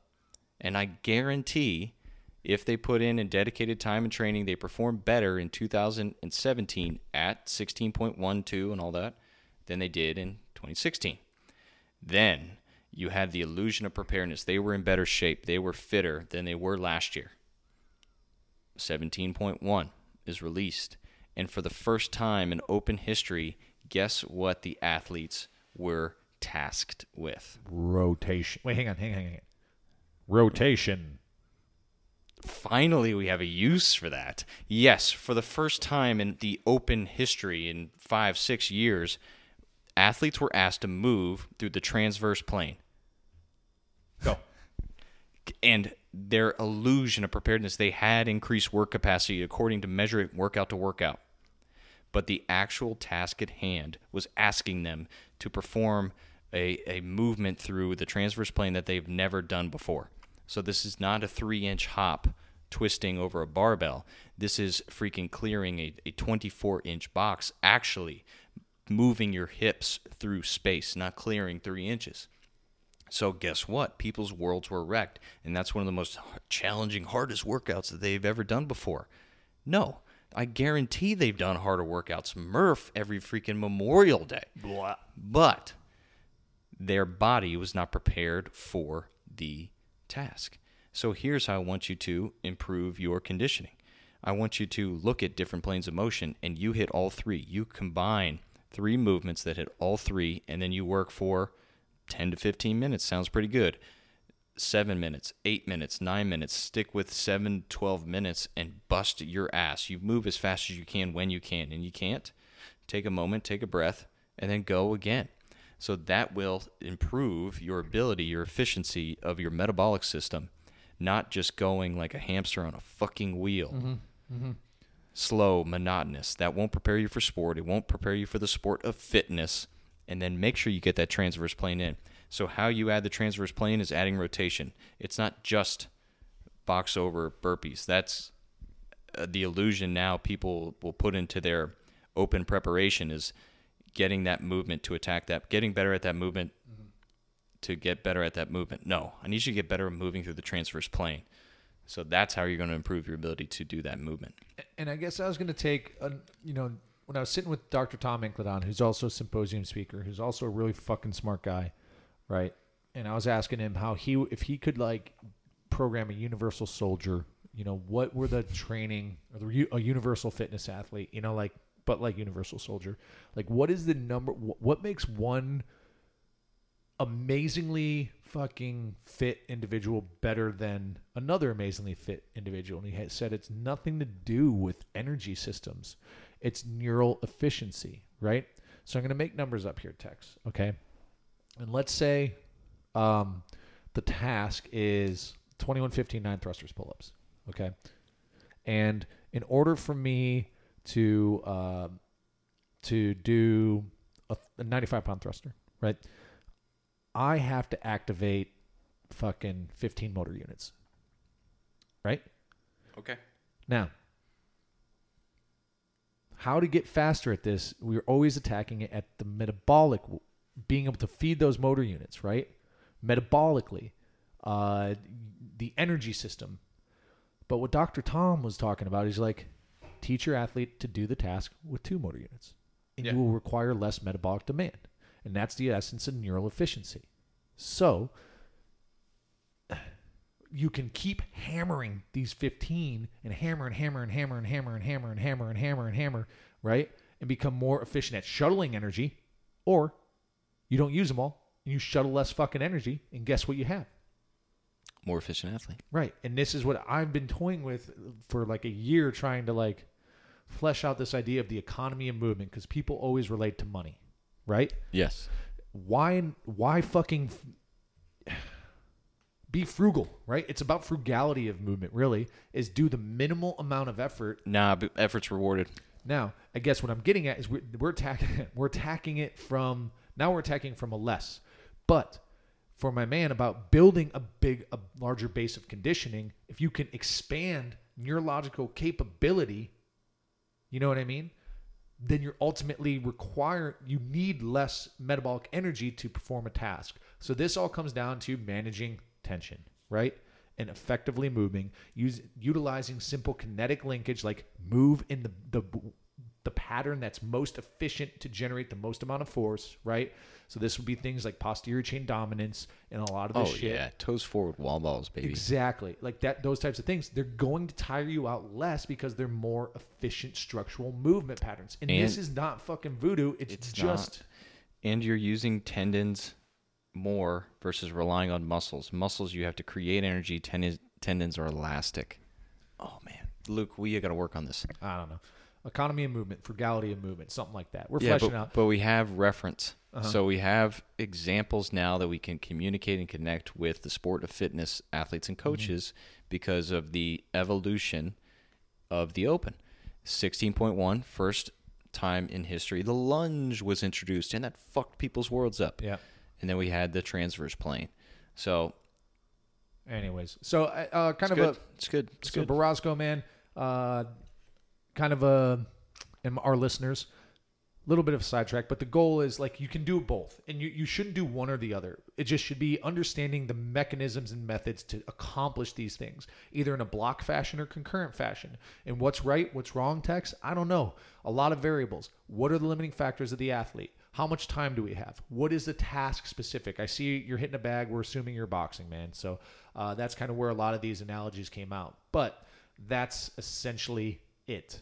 And I guarantee if they put in a dedicated time and training, they perform better in 2017 at 16.12 and all that than they did in 2016. Then you had the illusion of preparedness. They were in better shape. They were fitter than they were last year. 17.1 is released. And for the first time in open history, guess what the athletes were tasked with? rotation wait hang on hang on hang on rotation Finally, we have a use for that. Yes, for the first time in the open history in five, six years, athletes were asked to move through the transverse plane. go and their illusion of preparedness, they had increased work capacity according to measuring workout to workout. But the actual task at hand was asking them to perform a, a movement through the transverse plane that they've never done before. So this is not a three inch hop twisting over a barbell. This is freaking clearing a, a 24 inch box, actually moving your hips through space, not clearing three inches. So guess what? People's worlds were wrecked, and that's one of the most challenging, hardest workouts that they've ever done before. No, I guarantee they've done harder workouts, Murph, every freaking Memorial Day. But their body was not prepared for the task. So here's how I want you to improve your conditioning. I want you to look at different planes of motion and you hit all three. You combine three movements that hit all three, and then you work for 10 to 15 minutes. Sounds pretty good. Seven minutes, eight minutes, nine minutes. Stick with seven, 12 minutes and bust your ass. You move as fast as you can when you can, and you can't. Take a moment, take a breath, and then go again. So that will improve your ability, your efficiency of your metabolic system, not just going like a hamster on a fucking wheel. Slow, monotonous. That won't prepare you for sport. It won't prepare you for the sport of fitness. And then make sure you get that transverse plane in. So, how you add the transverse plane is adding rotation. It's not just box over burpees. That's uh, the illusion now people will put into their open preparation is getting that movement to attack that, getting better at that movement to get better at that movement. No, I need you to get better at moving through the transverse plane. So that's how you're going to improve your ability to do that movement. and I guess I was going to take, a, you know, when I was sitting with Dr. Tom Incledon, who's also a symposium speaker, who's also a really fucking smart guy, right? And I was asking him how he, if he could like program a universal soldier, you know, what were the training or the a universal fitness athlete, you know, like, but like universal soldier, like what is the number? What makes one amazingly fucking fit individual better than another amazingly fit individual. And he said it's nothing to do with energy systems, it's neural efficiency, right? So I'm going to make numbers up here, Tex, okay? And let's say um, the task is 21, 15, 9 thrusters, pull ups, okay? And in order for me to um to do a, a 95 pound thruster, right? I have to activate fucking 15 motor units. Right? Okay. Now, how to get faster at this? We're always attacking it at the metabolic, being able to feed those motor units, right? Metabolically, uh, the energy system. But what Dr. Tom was talking about is like, teach your athlete to do the task with two motor units, and Yeah. you will require less metabolic demand, and that's the essence of neural efficiency. So, you can keep hammering these 15 and hammer and hammer and hammer and hammer and hammer and hammer and hammer and hammer, right? And become more efficient at shuttling energy, or you don't use them all and you shuttle less fucking energy, and guess what you have? More efficient athlete. Right. And this is what I've been toying with for like a year, trying to like flesh out this idea of the economy of movement because people always relate to money, right? Yes. why why fucking f- be frugal right it's about frugality of movement really is do the minimal amount of effort Nah, but effort's rewarded. now i guess what i'm getting at is we're, we're attacking we're attacking it from now we're attacking from a less but for my man about building a big a larger base of conditioning if you can expand neurological capability you know what i mean then you're ultimately require you need less metabolic energy to perform a task. So this all comes down to managing tension, right? And effectively moving, use, utilizing simple kinetic linkage like move in the, the the pattern that's most efficient to generate the most amount of force, right? So this would be things like posterior chain dominance and a lot of Oh this shit. yeah, toes forward, wall balls, baby. Exactly. Like that those types of things. They're going to tire you out less because they're more efficient structural movement patterns. And, this is not fucking voodoo. It's, it's just and you're using tendons more versus relying on muscles. Muscles you have to create energy. Tendons tendons are elastic. Oh man, Luke, we got to work on this. I don't know. Economy of movement, frugality of movement, something like that. We're Yeah, fleshing but, out. but we have reference. Uh-huh. So we have examples now that we can communicate and connect with the sport of fitness athletes and coaches because of the evolution of the open. 16.1 first time in history the lunge was introduced and that fucked people's worlds up. Yeah. And then we had the transverse plane. So Anyways, so uh, uh, kind it's of good. a it's good. It's so good. Borosco man, uh, kind of a, and our listeners, a little bit of a sidetrack, but the goal is like you can do both, and you you shouldn't do one or the other. It just should be understanding the mechanisms and methods to accomplish these things, either in a block fashion or concurrent fashion. And what's right, what's wrong, Tex? I don't know. A lot of variables. What are the limiting factors of the athlete? How much time do we have? What is the task specific? I see you're hitting a bag. We're assuming you're boxing, man. So uh, that's kind of where a lot of these analogies came out. But that's essentially it.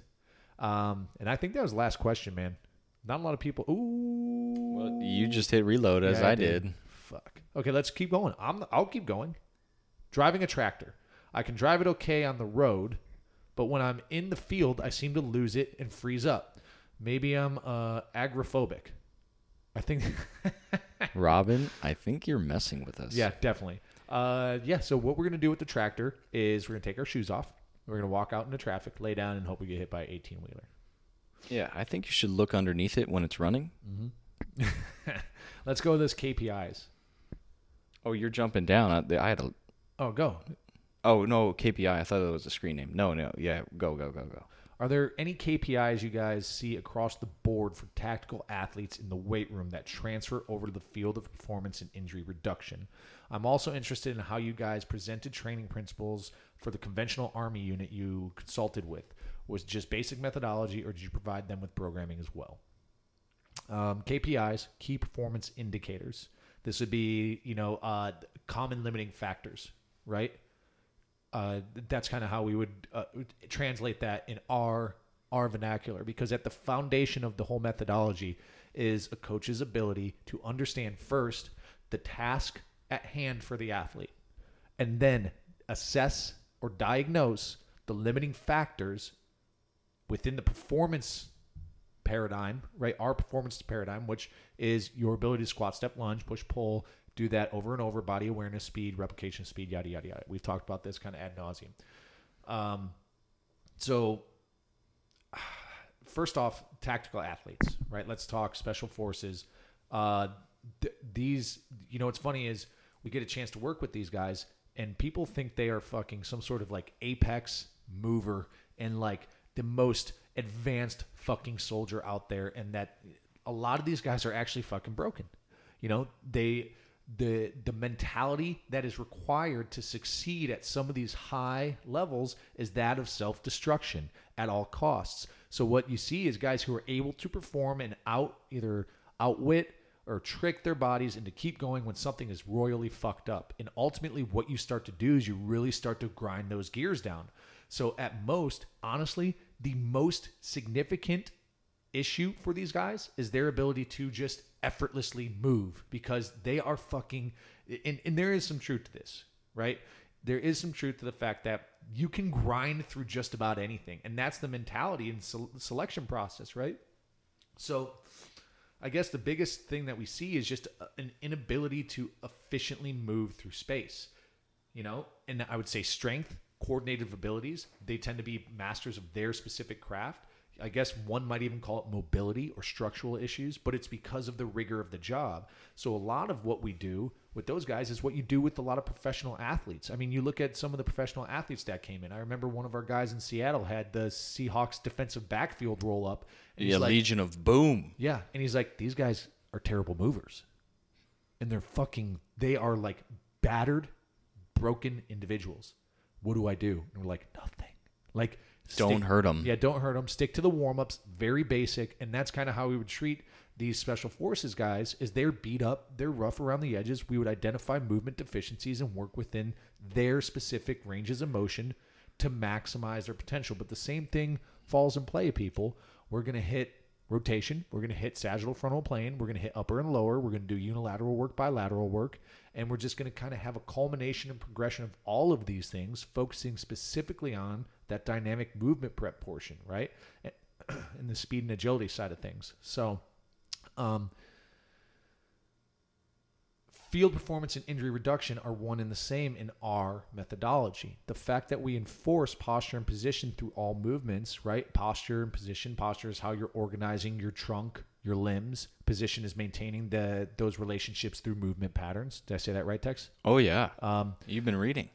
Um, and I think that was the last question, man. Not a lot of people. Ooh. Well, you just hit reload as Yeah, I did. Fuck. Okay, let's keep going. I'm. I'll keep going. Driving a tractor. I can drive it okay on the road, but when I'm in the field, I seem to lose it and freeze up. Maybe I'm uh, agrophobic. I think. Robin, I think you're messing with us. yeah, definitely. Uh, yeah. So what we're gonna do with the tractor is we're gonna take our shoes off. We're gonna walk out into traffic, lay down, and hope we get hit by an 18 wheeler. Yeah, I think you should look underneath it when it's running. Mm-hmm. Let's go with this KPIs. Oh, you're jumping down. I, I had a. Oh, go. Oh no, KPI. I thought that was a screen name. No, no. Yeah, go, go, go, go. Are there any KPIs you guys see across the board for tactical athletes in the weight room that transfer over to the field of performance and injury reduction? I'm also interested in how you guys presented training principles for the conventional Army unit you consulted with. Was just basic methodology, or did you provide them with programming as well? Um, KPIs, key performance indicators. This would be, you know, uh, common limiting factors, right? uh, that's kind of how we would uh, translate that in our our vernacular because at the foundation of the whole methodology is a coach's ability to understand first the task at hand for the athlete and then assess or diagnose the limiting factors within the performance paradigm, right? Our performance paradigm, which is your ability to squat, step, lunge, push, pull, do that over and over, body awareness, speed, replication, speed, yada yada yada. We've talked about this kind of ad nauseum. Um, so first off, tactical athletes, right? Let's talk special forces. Uh, th- these, you know, what's funny is we get a chance to work with these guys, and people think they are fucking some sort of like apex mover and like the most advanced fucking soldier out there and that a lot of these guys are actually fucking broken. You know, they the the mentality that is required to succeed at some of these high levels is that of self-destruction at all costs. So what you see is guys who are able to perform and out either outwit or trick their bodies into keep going when something is royally fucked up. And ultimately what you start to do is you really start to grind those gears down. So at most, honestly, the most significant issue for these guys is their ability to just effortlessly move because they are fucking and, and there is some truth to this right there is some truth to the fact that you can grind through just about anything and that's the mentality and se- selection process right so i guess the biggest thing that we see is just uh, an inability to efficiently move through space. You know and i would say strength coordinative abilities they tend to be masters of their specific craft I guess one might even call it mobility or structural issues, but it's because of the rigor of the job. So a lot of what we do with those guys is what you do with a lot of professional athletes. I mean, you look at some of the professional athletes that came in. I remember one of our guys in Seattle had the Seahawks defensive backfield roll up. and Yeah, he's like- Legion of Boom. yeah, and he's like, these guys are terrible movers, and they're fucking. They are like battered, broken individuals. What do I do? And we're like, nothing. Like, Don't hurt them. Yeah, don't hurt them. Stick to the warm ups. Very basic, and that's kind of how we would treat these special forces guys. Is they're beat up, they're rough around the edges. We would identify movement deficiencies and work within their specific ranges of motion to maximize their potential. But the same thing falls in play, people. We're going to hit rotation. We're going to hit sagittal frontal plane. We're going to hit upper and lower. We're going to do unilateral work, bilateral work. And we're just going to kind of have a culmination and progression of all of these things, focusing specifically on that dynamic movement prep portion, right? And the speed and agility side of things. So, um, field performance and injury reduction are one and the same in our methodology. The fact that we enforce posture and position through all movements, right? Posture and position. Posture is how you're organizing your trunk, your limbs. Position is maintaining the those relationships through movement patterns. Did I say that right, Tex? Oh yeah. Um, You've been reading.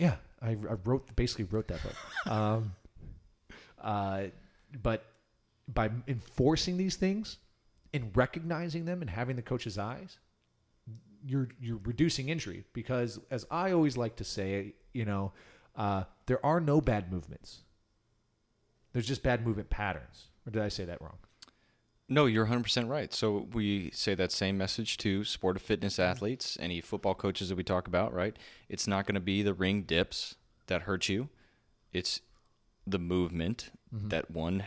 yeah, I, I wrote basically wrote that book. um, uh, but by enforcing these things and recognizing them and having the coach's eyes, you're you're reducing injury because, as I always like to say, you know, uh, there are no bad movements. There's just bad movement patterns. Or did I say that wrong? No, you're 100% right. So we say that same message to sport of fitness athletes, any football coaches that we talk about, right? It's not going to be the ring dips that hurt you. It's the movement that one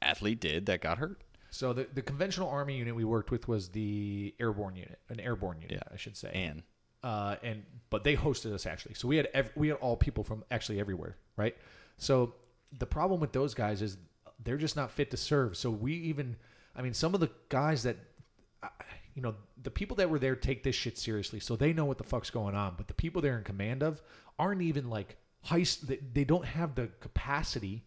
athlete did that got hurt. So the, the conventional army unit we worked with was the airborne unit, an airborne unit, I should say. And uh, and but they hosted us actually. So we had ev- we had all people from actually everywhere, right? So the problem with those guys is they're just not fit to serve. So we even, I mean, some of the guys that, you know, the people that were there take this shit seriously, so they know what the fuck's going on. But the people they're in command of aren't even like heist. They, they don't have the capacity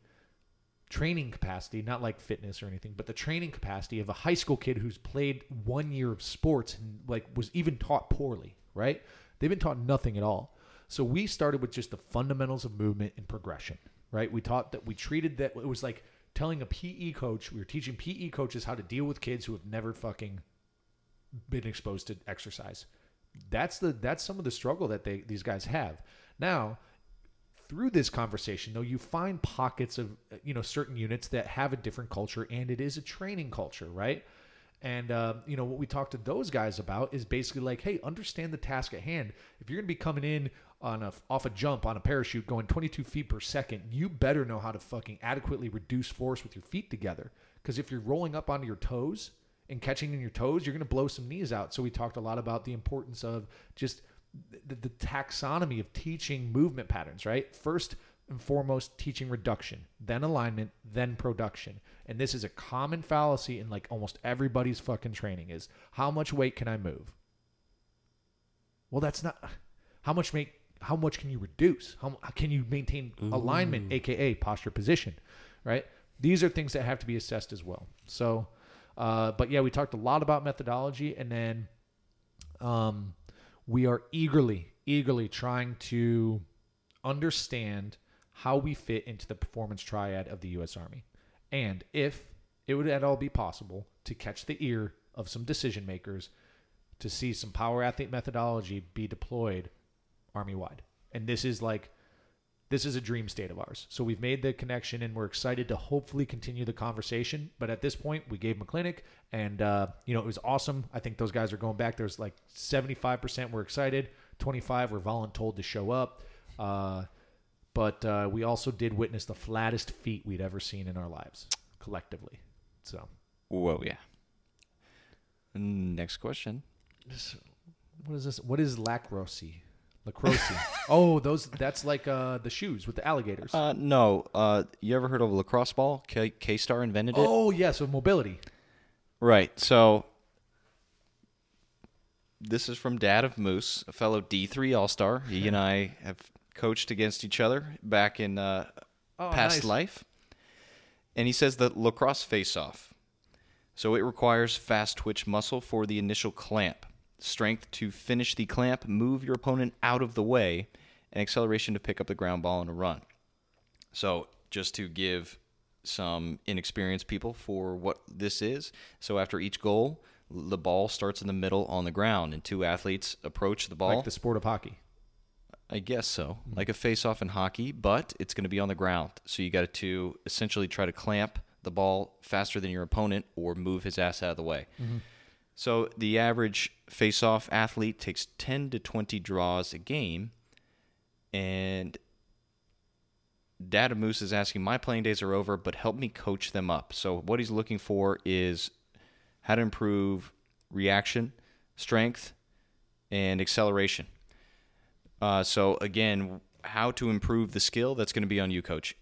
training capacity, not like fitness or anything, but the training capacity of a high school kid who's played one year of sports and like was even taught poorly, right? They've been taught nothing at all. So we started with just the fundamentals of movement and progression, right? We taught that we treated that it was like telling a PE coach, we were teaching PE coaches how to deal with kids who have never fucking been exposed to exercise. That's the that's some of the struggle that they these guys have. Now, through this conversation though you find pockets of you know certain units that have a different culture and it is a training culture right? And uh, you know what we talk to those guys about is basically like hey understand the task at hand. If you're going to be coming in on a off a jump on a parachute going 22 feet per second you better know how to fucking adequately reduce force with your feet together. Because if you're rolling up onto your toes and catching in your toes you're going to blow some knees out. So we talked a lot about the importance of just the, the taxonomy of teaching movement patterns, right? First and foremost, teaching reduction, then alignment, then production. And this is a common fallacy in like almost everybody's fucking training is how much weight can I move? Well, that's not how much make how much can you reduce? How, how can you maintain alignment, aka posture position, right? These are things that have to be assessed as well. So, uh, but yeah, we talked a lot about methodology, and then um, we are eagerly, eagerly trying to understand how we fit into the performance triad of the U.S. Army, and if it would at all be possible to catch the ear of some decision makers to see some power athlete methodology be deployed army wide. And this is like this is a dream state of ours. So we've made the connection and we're excited to hopefully continue the conversation. But at this point, we gave them a clinic and, uh, you know, it was awesome. I think those guys are going back. There's like 75% were excited, 25 were voluntold to show up. Uh, but uh, we also did witness the flattest feet we'd ever seen in our lives collectively. So, Whoa, yeah. Next question. what is this? What is lacrosse? Lacrosse. oh, those. That's like uh, the shoes with the alligators. Uh, no. Uh, you ever heard of a lacrosse ball? K K Star invented it. oh, yeah. So mobility. Right. So this is from Dad of Moose, a fellow D3 All Star. He and I have coached against each other back in uh, Oh, past nice. life. And he says the lacrosse face off. So it requires fast twitch muscle for the initial clamp, strength to finish the clamp, move your opponent out of the way, and acceleration to pick up the ground ball in a run. So, just to give some inexperienced people for what this is. So, after each goal, the ball starts in the middle on the ground, and two athletes approach the ball. Like the sport of hockey. I guess so, mm-hmm. like a face off in hockey, but it's going to be on the ground. So, you got to essentially try to clamp the ball faster than your opponent or move his ass out of the way. Mm-hmm. So, the average face off athlete takes 10 to 20 draws a game, and Dad of Moose is asking, My playing days are over, but help me coach them up. So, what he's looking for is how to improve reaction, strength, and acceleration. Uh, so, again, how to improve the skill, that's going to be on you, coach.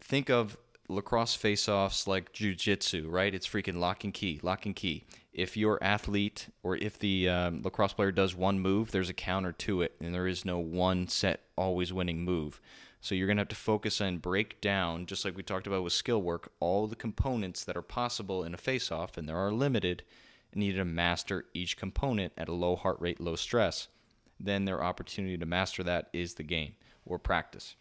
Think of lacrosse face offs like jujitsu, right? It's freaking lock and key, lock and key. If your athlete or if the um, lacrosse player does one move, there's a counter to it, and there is no one set, always winning move. So you're going to have to focus and break down, just like we talked about with skill work, all the components that are possible in a face off, and there are limited, you need to master each component at a low heart rate, low stress. Then their opportunity to master that is the game or practice.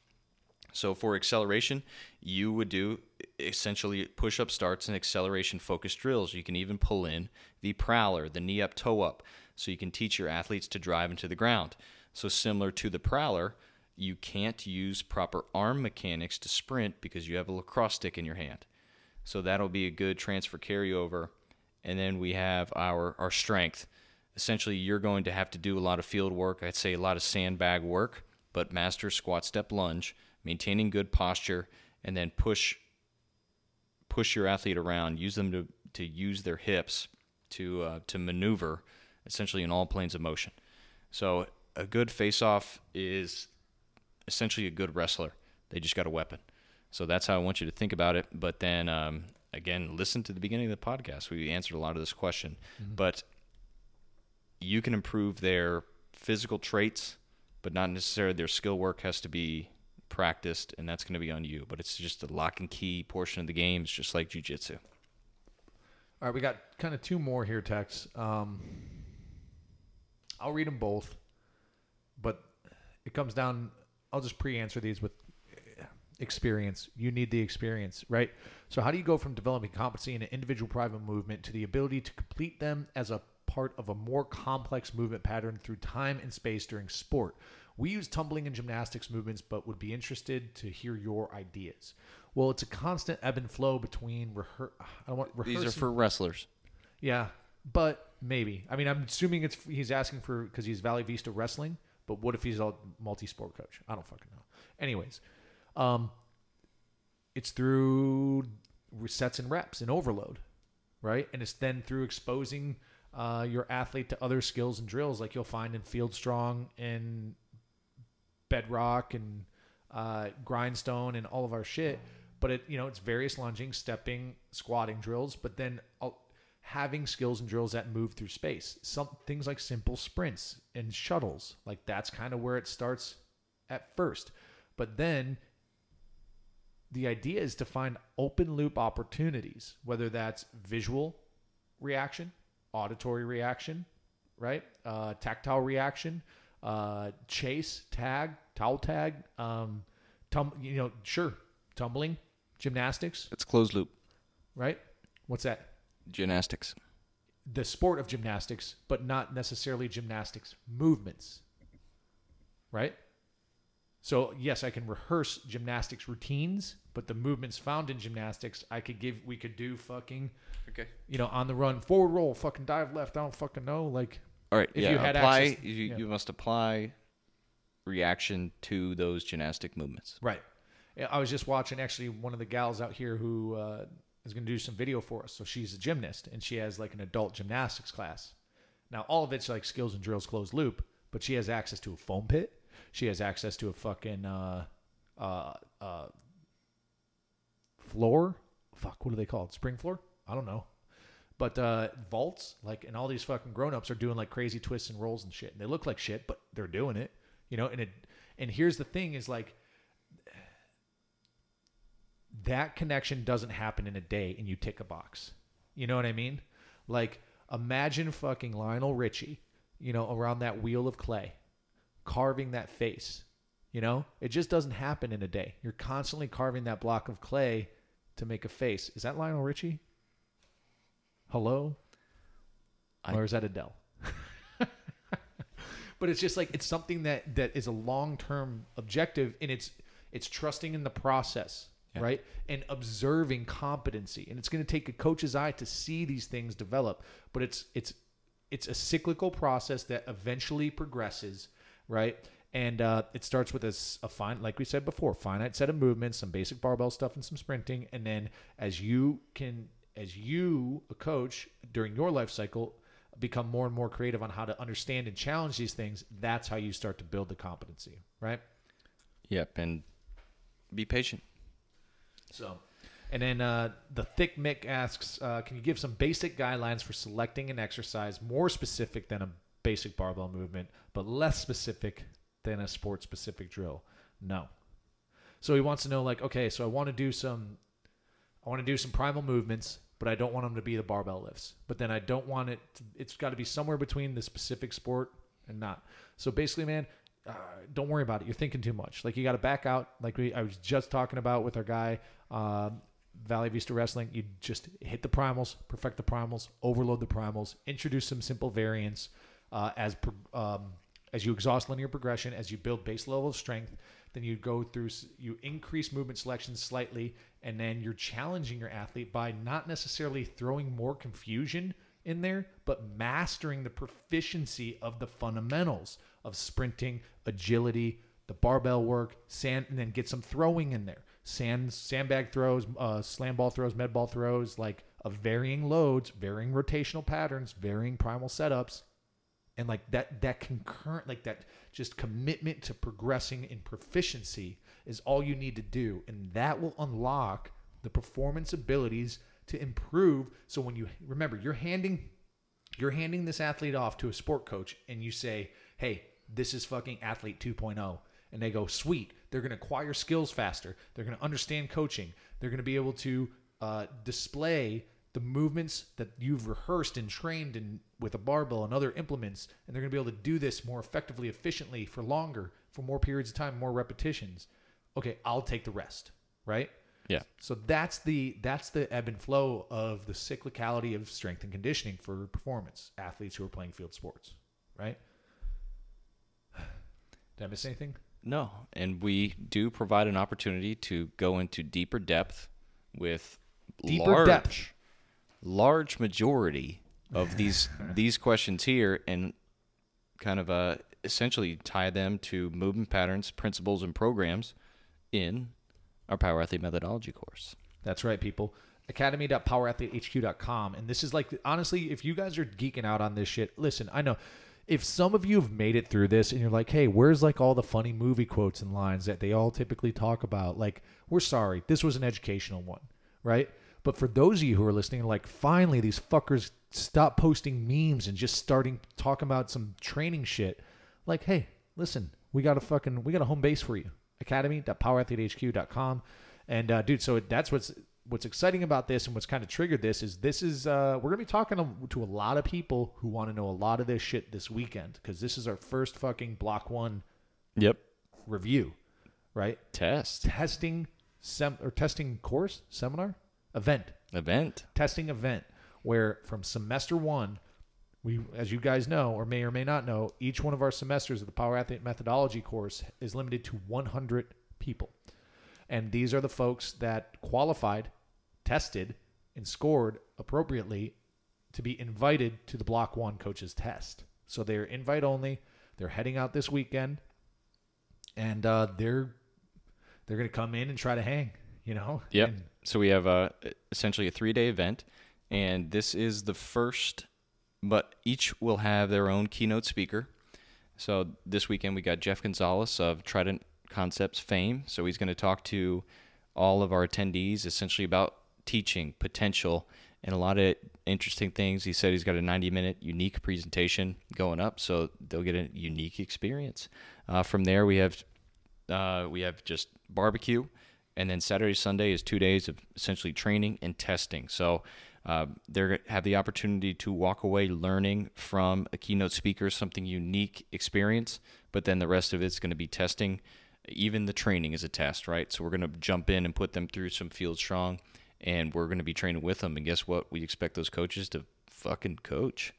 So for acceleration, you would do essentially push up starts and acceleration focused drills. You can even pull in the prowler, the knee up, toe up, so you can teach your athletes to drive into the ground. So similar to the prowler, you can't use proper arm mechanics to sprint because you have a lacrosse stick in your hand. So that'll be a good transfer carryover. And then we have our, our strength. Essentially, you're going to have to do a lot of field work. I'd say a lot of sandbag work, but master squat, step, lunge, maintaining good posture, and then push push your athlete around. Use them to, to use their hips to uh, to maneuver, essentially in all planes of motion. So a good face-off is essentially a good wrestler. They just got a weapon. So that's how I want you to think about it. But then um, again, listen to the beginning of the podcast. We answered a lot of this question, but you can improve their physical traits, but not necessarily their skill work has to be practiced, and that's going to be on you. But it's just the lock and key portion of the game. It's just like jujitsu. All right, we got kind of two more here, Tex. Um, I'll read them both, but it comes down. I'll just pre-answer these with uh, experience. You need the experience, right? So, how do you go from developing competency in an individual primal movement to the ability to complete them as a part of a more complex movement pattern through time and space during sport? We use tumbling and gymnastics movements, but would be interested to hear your ideas. Well, it's a constant ebb and flow between rehear. I don't want rehearsing. These are for wrestlers. Yeah, but maybe. I mean, I'm assuming it's he's asking for because he's Valley Vista Wrestling. But what if he's a multi-sport coach? I don't fucking know. Anyways, um, it's through sets and reps and overload, right? And it's then through exposing uh, your athlete to other skills and drills like you'll find in Field Strong and Bedrock and uh, Grindstone and all of our shit. But it, you know, it's various lunging, stepping, squatting drills. But then having skills and drills that move through space. Some things like simple sprints and shuttles, like that's kind of where it starts at first. But then the idea is to find open loop opportunities, whether that's visual reaction, auditory reaction, right? Uh, tactile reaction, uh, chase, tag, towel tag, um, tum, you know, sure, tumbling, gymnastics, It's closed loop right? What's that? gymnastics. The sport of gymnastics, but not necessarily gymnastics movements, right? So yes, I can rehearse gymnastics routines, but the movements found in gymnastics, I could give. We could do fucking, Okay. you know, on the run, forward roll, fucking dive left. I don't fucking know, like All right. If yeah. you had apply. access- you, yeah. you must apply reaction to those gymnastic movements. Right. I was just watching actually one of the gals out here who uh, is going to do some video for us. So she's a gymnast and she has like an adult gymnastics class. Now, all of it's like skills and drills closed loop, but she has access to a foam pit. She has access to a fucking uh, uh, uh, floor. Fuck, what are they called? Spring floor? I don't know. But uh, vaults, like, and all these fucking grown ups are doing like crazy twists and rolls and shit. And they look like shit, but they're doing it, you know. And it, and here's the thing: is like that connection doesn't happen in a day and you tick a box. You know what I mean? Like imagine fucking Lionel Richie, you know, around that wheel of clay, carving that face. You know, it just doesn't happen in a day. You're constantly carving that block of clay to make a face. Is that Lionel Richie? Hello? I- or is that Adele? but it's just like it's something that that is a long-term objective and it's it's trusting in the process Yeah. right and observing competency and it's going to take a coach's eye to see these things develop but it's it's it's a cyclical process that eventually progresses right and uh, it starts with a, a fine like we said before finite set of movements some basic barbell stuff and some sprinting and then as you can as you a coach during your life cycle become more and more creative on how to understand and challenge these things that's how you start to build the competency right Yep. And be patient. so, and then uh, the Thick Mick asks, uh, can you give some basic guidelines for selecting an exercise more specific than a basic barbell movement, but less specific than a sport specific drill? No. So he wants to know, like, okay, so I want to do some, I want to do some primal movements, but I don't want them to be the barbell lifts. But then I don't want it. To, it's got to be somewhere between the specific sport and not. So basically, man, uh, don't worry about it. You're thinking too much. Like you got to back out. Like we, I was just talking about with our guy, um, Valley Vista Wrestling. You just hit the primals, perfect the primals, overload the primals, introduce some simple variants uh, as um, as you exhaust linear progression, as you build base level of strength. Then you go through, you increase movement selection slightly, and then you're challenging your athlete by not necessarily throwing more confusion in there, but mastering the proficiency of the fundamentals of sprinting, agility, the barbell work, sand, and then get some throwing in there. Sand, sandbag throws, uh, slam ball throws, med ball throws, like of varying loads, varying rotational patterns, varying primal setups, and like that that concurrent like that just commitment to progressing in proficiency is all you need to do and that will unlock the performance abilities to improve. So when you remember you're handing you're handing this athlete off to a sport coach and you say hey this is fucking athlete 2.0 and they go sweet. They're going to acquire skills faster. They're going to understand coaching. They're going to be able to uh, display the movements that you've rehearsed and trained in with a barbell and other implements and they're going to be able to do this more effectively efficiently for longer for more periods of time more repetitions okay i'll take the rest right Yeah. so that's the that's the ebb and flow of the cyclicality of strength and conditioning for performance athletes who are playing field sports, right? Did I miss anything? No, and we do provide an opportunity to go into deeper depth with Deeper large, depth. Large majority of these these questions here, and kind of uh, essentially tie them to movement patterns, principles, and programs in our Power Athlete Methodology course. That's right, people. Academy.powerathletehq.com. And this is like, honestly, if you guys are geeking out on this shit, listen, I know if some of you have made it through this and you're like, hey, where's like all the funny movie quotes and lines that they all typically talk about? Like, we're sorry. This was an educational one, right? But for those of you who are listening, like, finally, these fuckers stop posting memes and just starting talking about some training shit. Like, hey, listen, we got a fucking, we got a home base for you. Academy.powerathletehq.com. And uh, dude, so that's what's what's exciting about this and what's kind of triggered this is this is uh, we're gonna be talking to, to a lot of people who want to know a lot of this shit this weekend because this is our first fucking block one Yep. review, right? Test Testing sem or testing course seminar event event. testing event where from semester one, we, as you guys know, or may or may not know, each one of our semesters of the Power Athlete Methodology course is limited to 100 people. And these are the folks that qualified, tested, and scored appropriately to be invited to the Block One coaches test. So they're invite only. They're heading out this weekend, and uh, they're they're gonna come in and try to hang. You know. Yep. And So we have uh, essentially a three day event, and this is the first, but each will have their own keynote speaker. So this weekend we got Jeff Gonzalez of Trident Concepts fame. So he's going to talk to all of our attendees essentially about teaching, potential, and a lot of interesting things. He said he's got a 90 minute unique presentation going up, so they'll get a unique experience. Uh, from there, we have uh, we have just barbecue, and then Saturday Sunday is two days of essentially training and testing. So uh, they're gonna have the opportunity to walk away learning from a keynote speaker something unique experience, but then the rest of it's going to be testing. Even the training is a test, right? So we're going to jump in and put them through some field strong, and we're going to be training with them. And guess what? We expect those coaches to fucking coach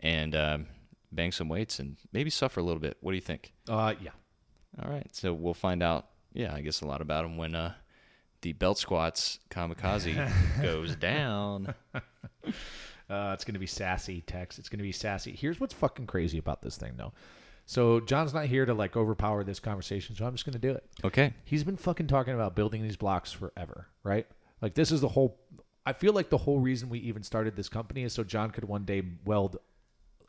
and um, bang some weights and maybe suffer a little bit. What do you think? uh, yeah. All right, so we'll find out. Yeah, I guess a lot about him when uh, the belt squats kamikaze goes down. Uh, it's going to be sassy, Tex. It's going to be sassy. Here's what's fucking crazy about this thing, though. So John's not here to like overpower this conversation, so I'm just going to do it. Okay. He's been fucking talking about building these blocks forever, right? Like this is the whole. I feel like the whole reason we even started this company is so John could one day weld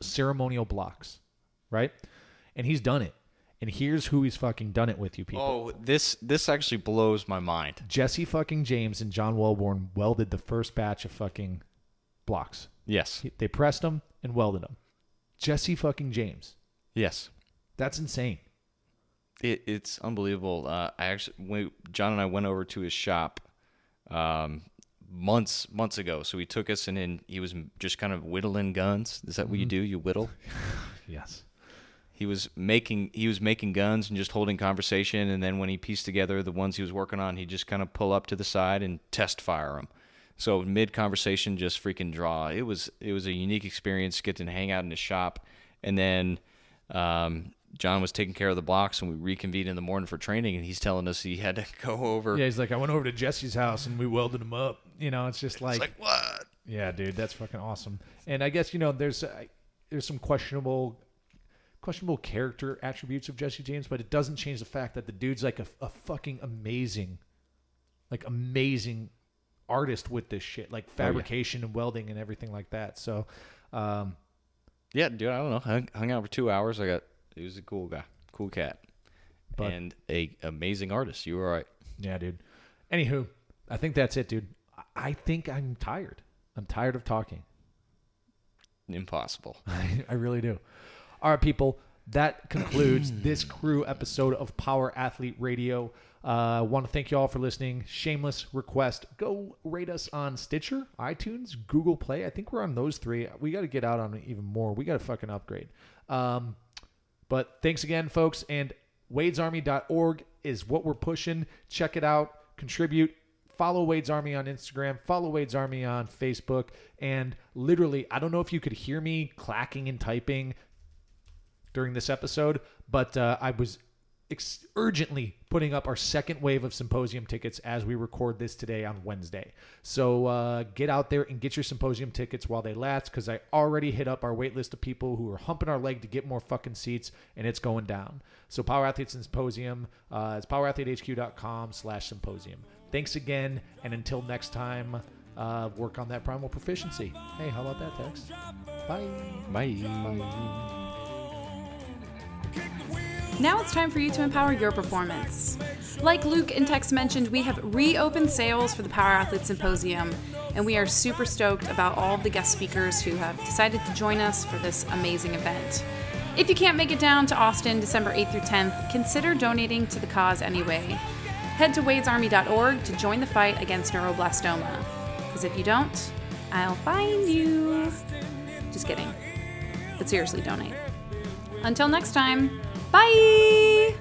ceremonial blocks, right? And he's done it. And here's who he's fucking done it with, you people. Oh, this this actually blows my mind. Jesse fucking James and John Welbourn welded the first batch of fucking blocks. Yes. They pressed them and welded them. Jesse fucking James. Yes. That's insane. It, it's unbelievable. Uh, I actually, when John and I went over to his shop um, months months ago. So he took us and then he was just kind of whittling guns. Is that what you do? You whittle? Yes. He was making he was making guns and just holding conversation and then when he pieced together the ones he was working on he just kind of pull up to the side and test fire them so mid conversation just freaking draw it was it was a unique experience getting to hang out in the shop and then um, john was taking care of the blocks and we reconvened in the morning for training and he's telling us he had to go over Yeah, he's like, I went over to Jesse's house and we welded them up. You know, it's just like, it's like what yeah, dude, that's fucking awesome. And I guess you know, there's uh, there's some questionable questionable character attributes of Jesse James, but it doesn't change the fact that the dude's like a, a fucking amazing, like amazing artist with this shit, like fabrication and welding and everything like that. So, um, yeah dude i don't know hung, hung out for two hours i got he was a cool guy cool cat But- and a amazing artist you were right Yeah, dude. Anywho, I think that's it, dude. I- I think I'm tired. I'm tired of talking. impossible I, I really do. All right, people. That concludes this crew episode of Power Athlete Radio. I uh, want to thank you all for listening. Shameless request: go rate us on Stitcher, iTunes, Google Play. I think we're on those three. We got to get out on even more. We got to fucking upgrade. Um, but thanks again, folks. And wadesarmy.org is what we're pushing. Check it out. Contribute. Follow Wade's Army on Instagram. Follow Wade's Army on Facebook. And literally, I don't know if you could hear me clacking and typing during this episode, but uh, I was ex- urgently putting up our second wave of symposium tickets as we record this today on Wednesday. So uh, get out there and get your symposium tickets while they last because I already hit up our wait list of people who are humping our leg to get more fucking seats and it's going down. So Power Athletes and Symposium uh, is powerathletehq.com slash symposium. Thanks again, and until next time, uh, work on that primal proficiency. Hey, how about that, Tex? Bye. bye Now it's time for you to empower your performance. Like Luke and Tex mentioned, we have reopened sales for the Power Athlete Symposium, and we are super stoked about all the guest speakers who have decided to join us for this amazing event. If you can't make it down to Austin December 8th through 10th, consider donating to the cause anyway. Head to wadesarmy.org to join the fight against neuroblastoma. Because if you don't, I'll find you. Just kidding. But seriously, donate. Until next time, Bye!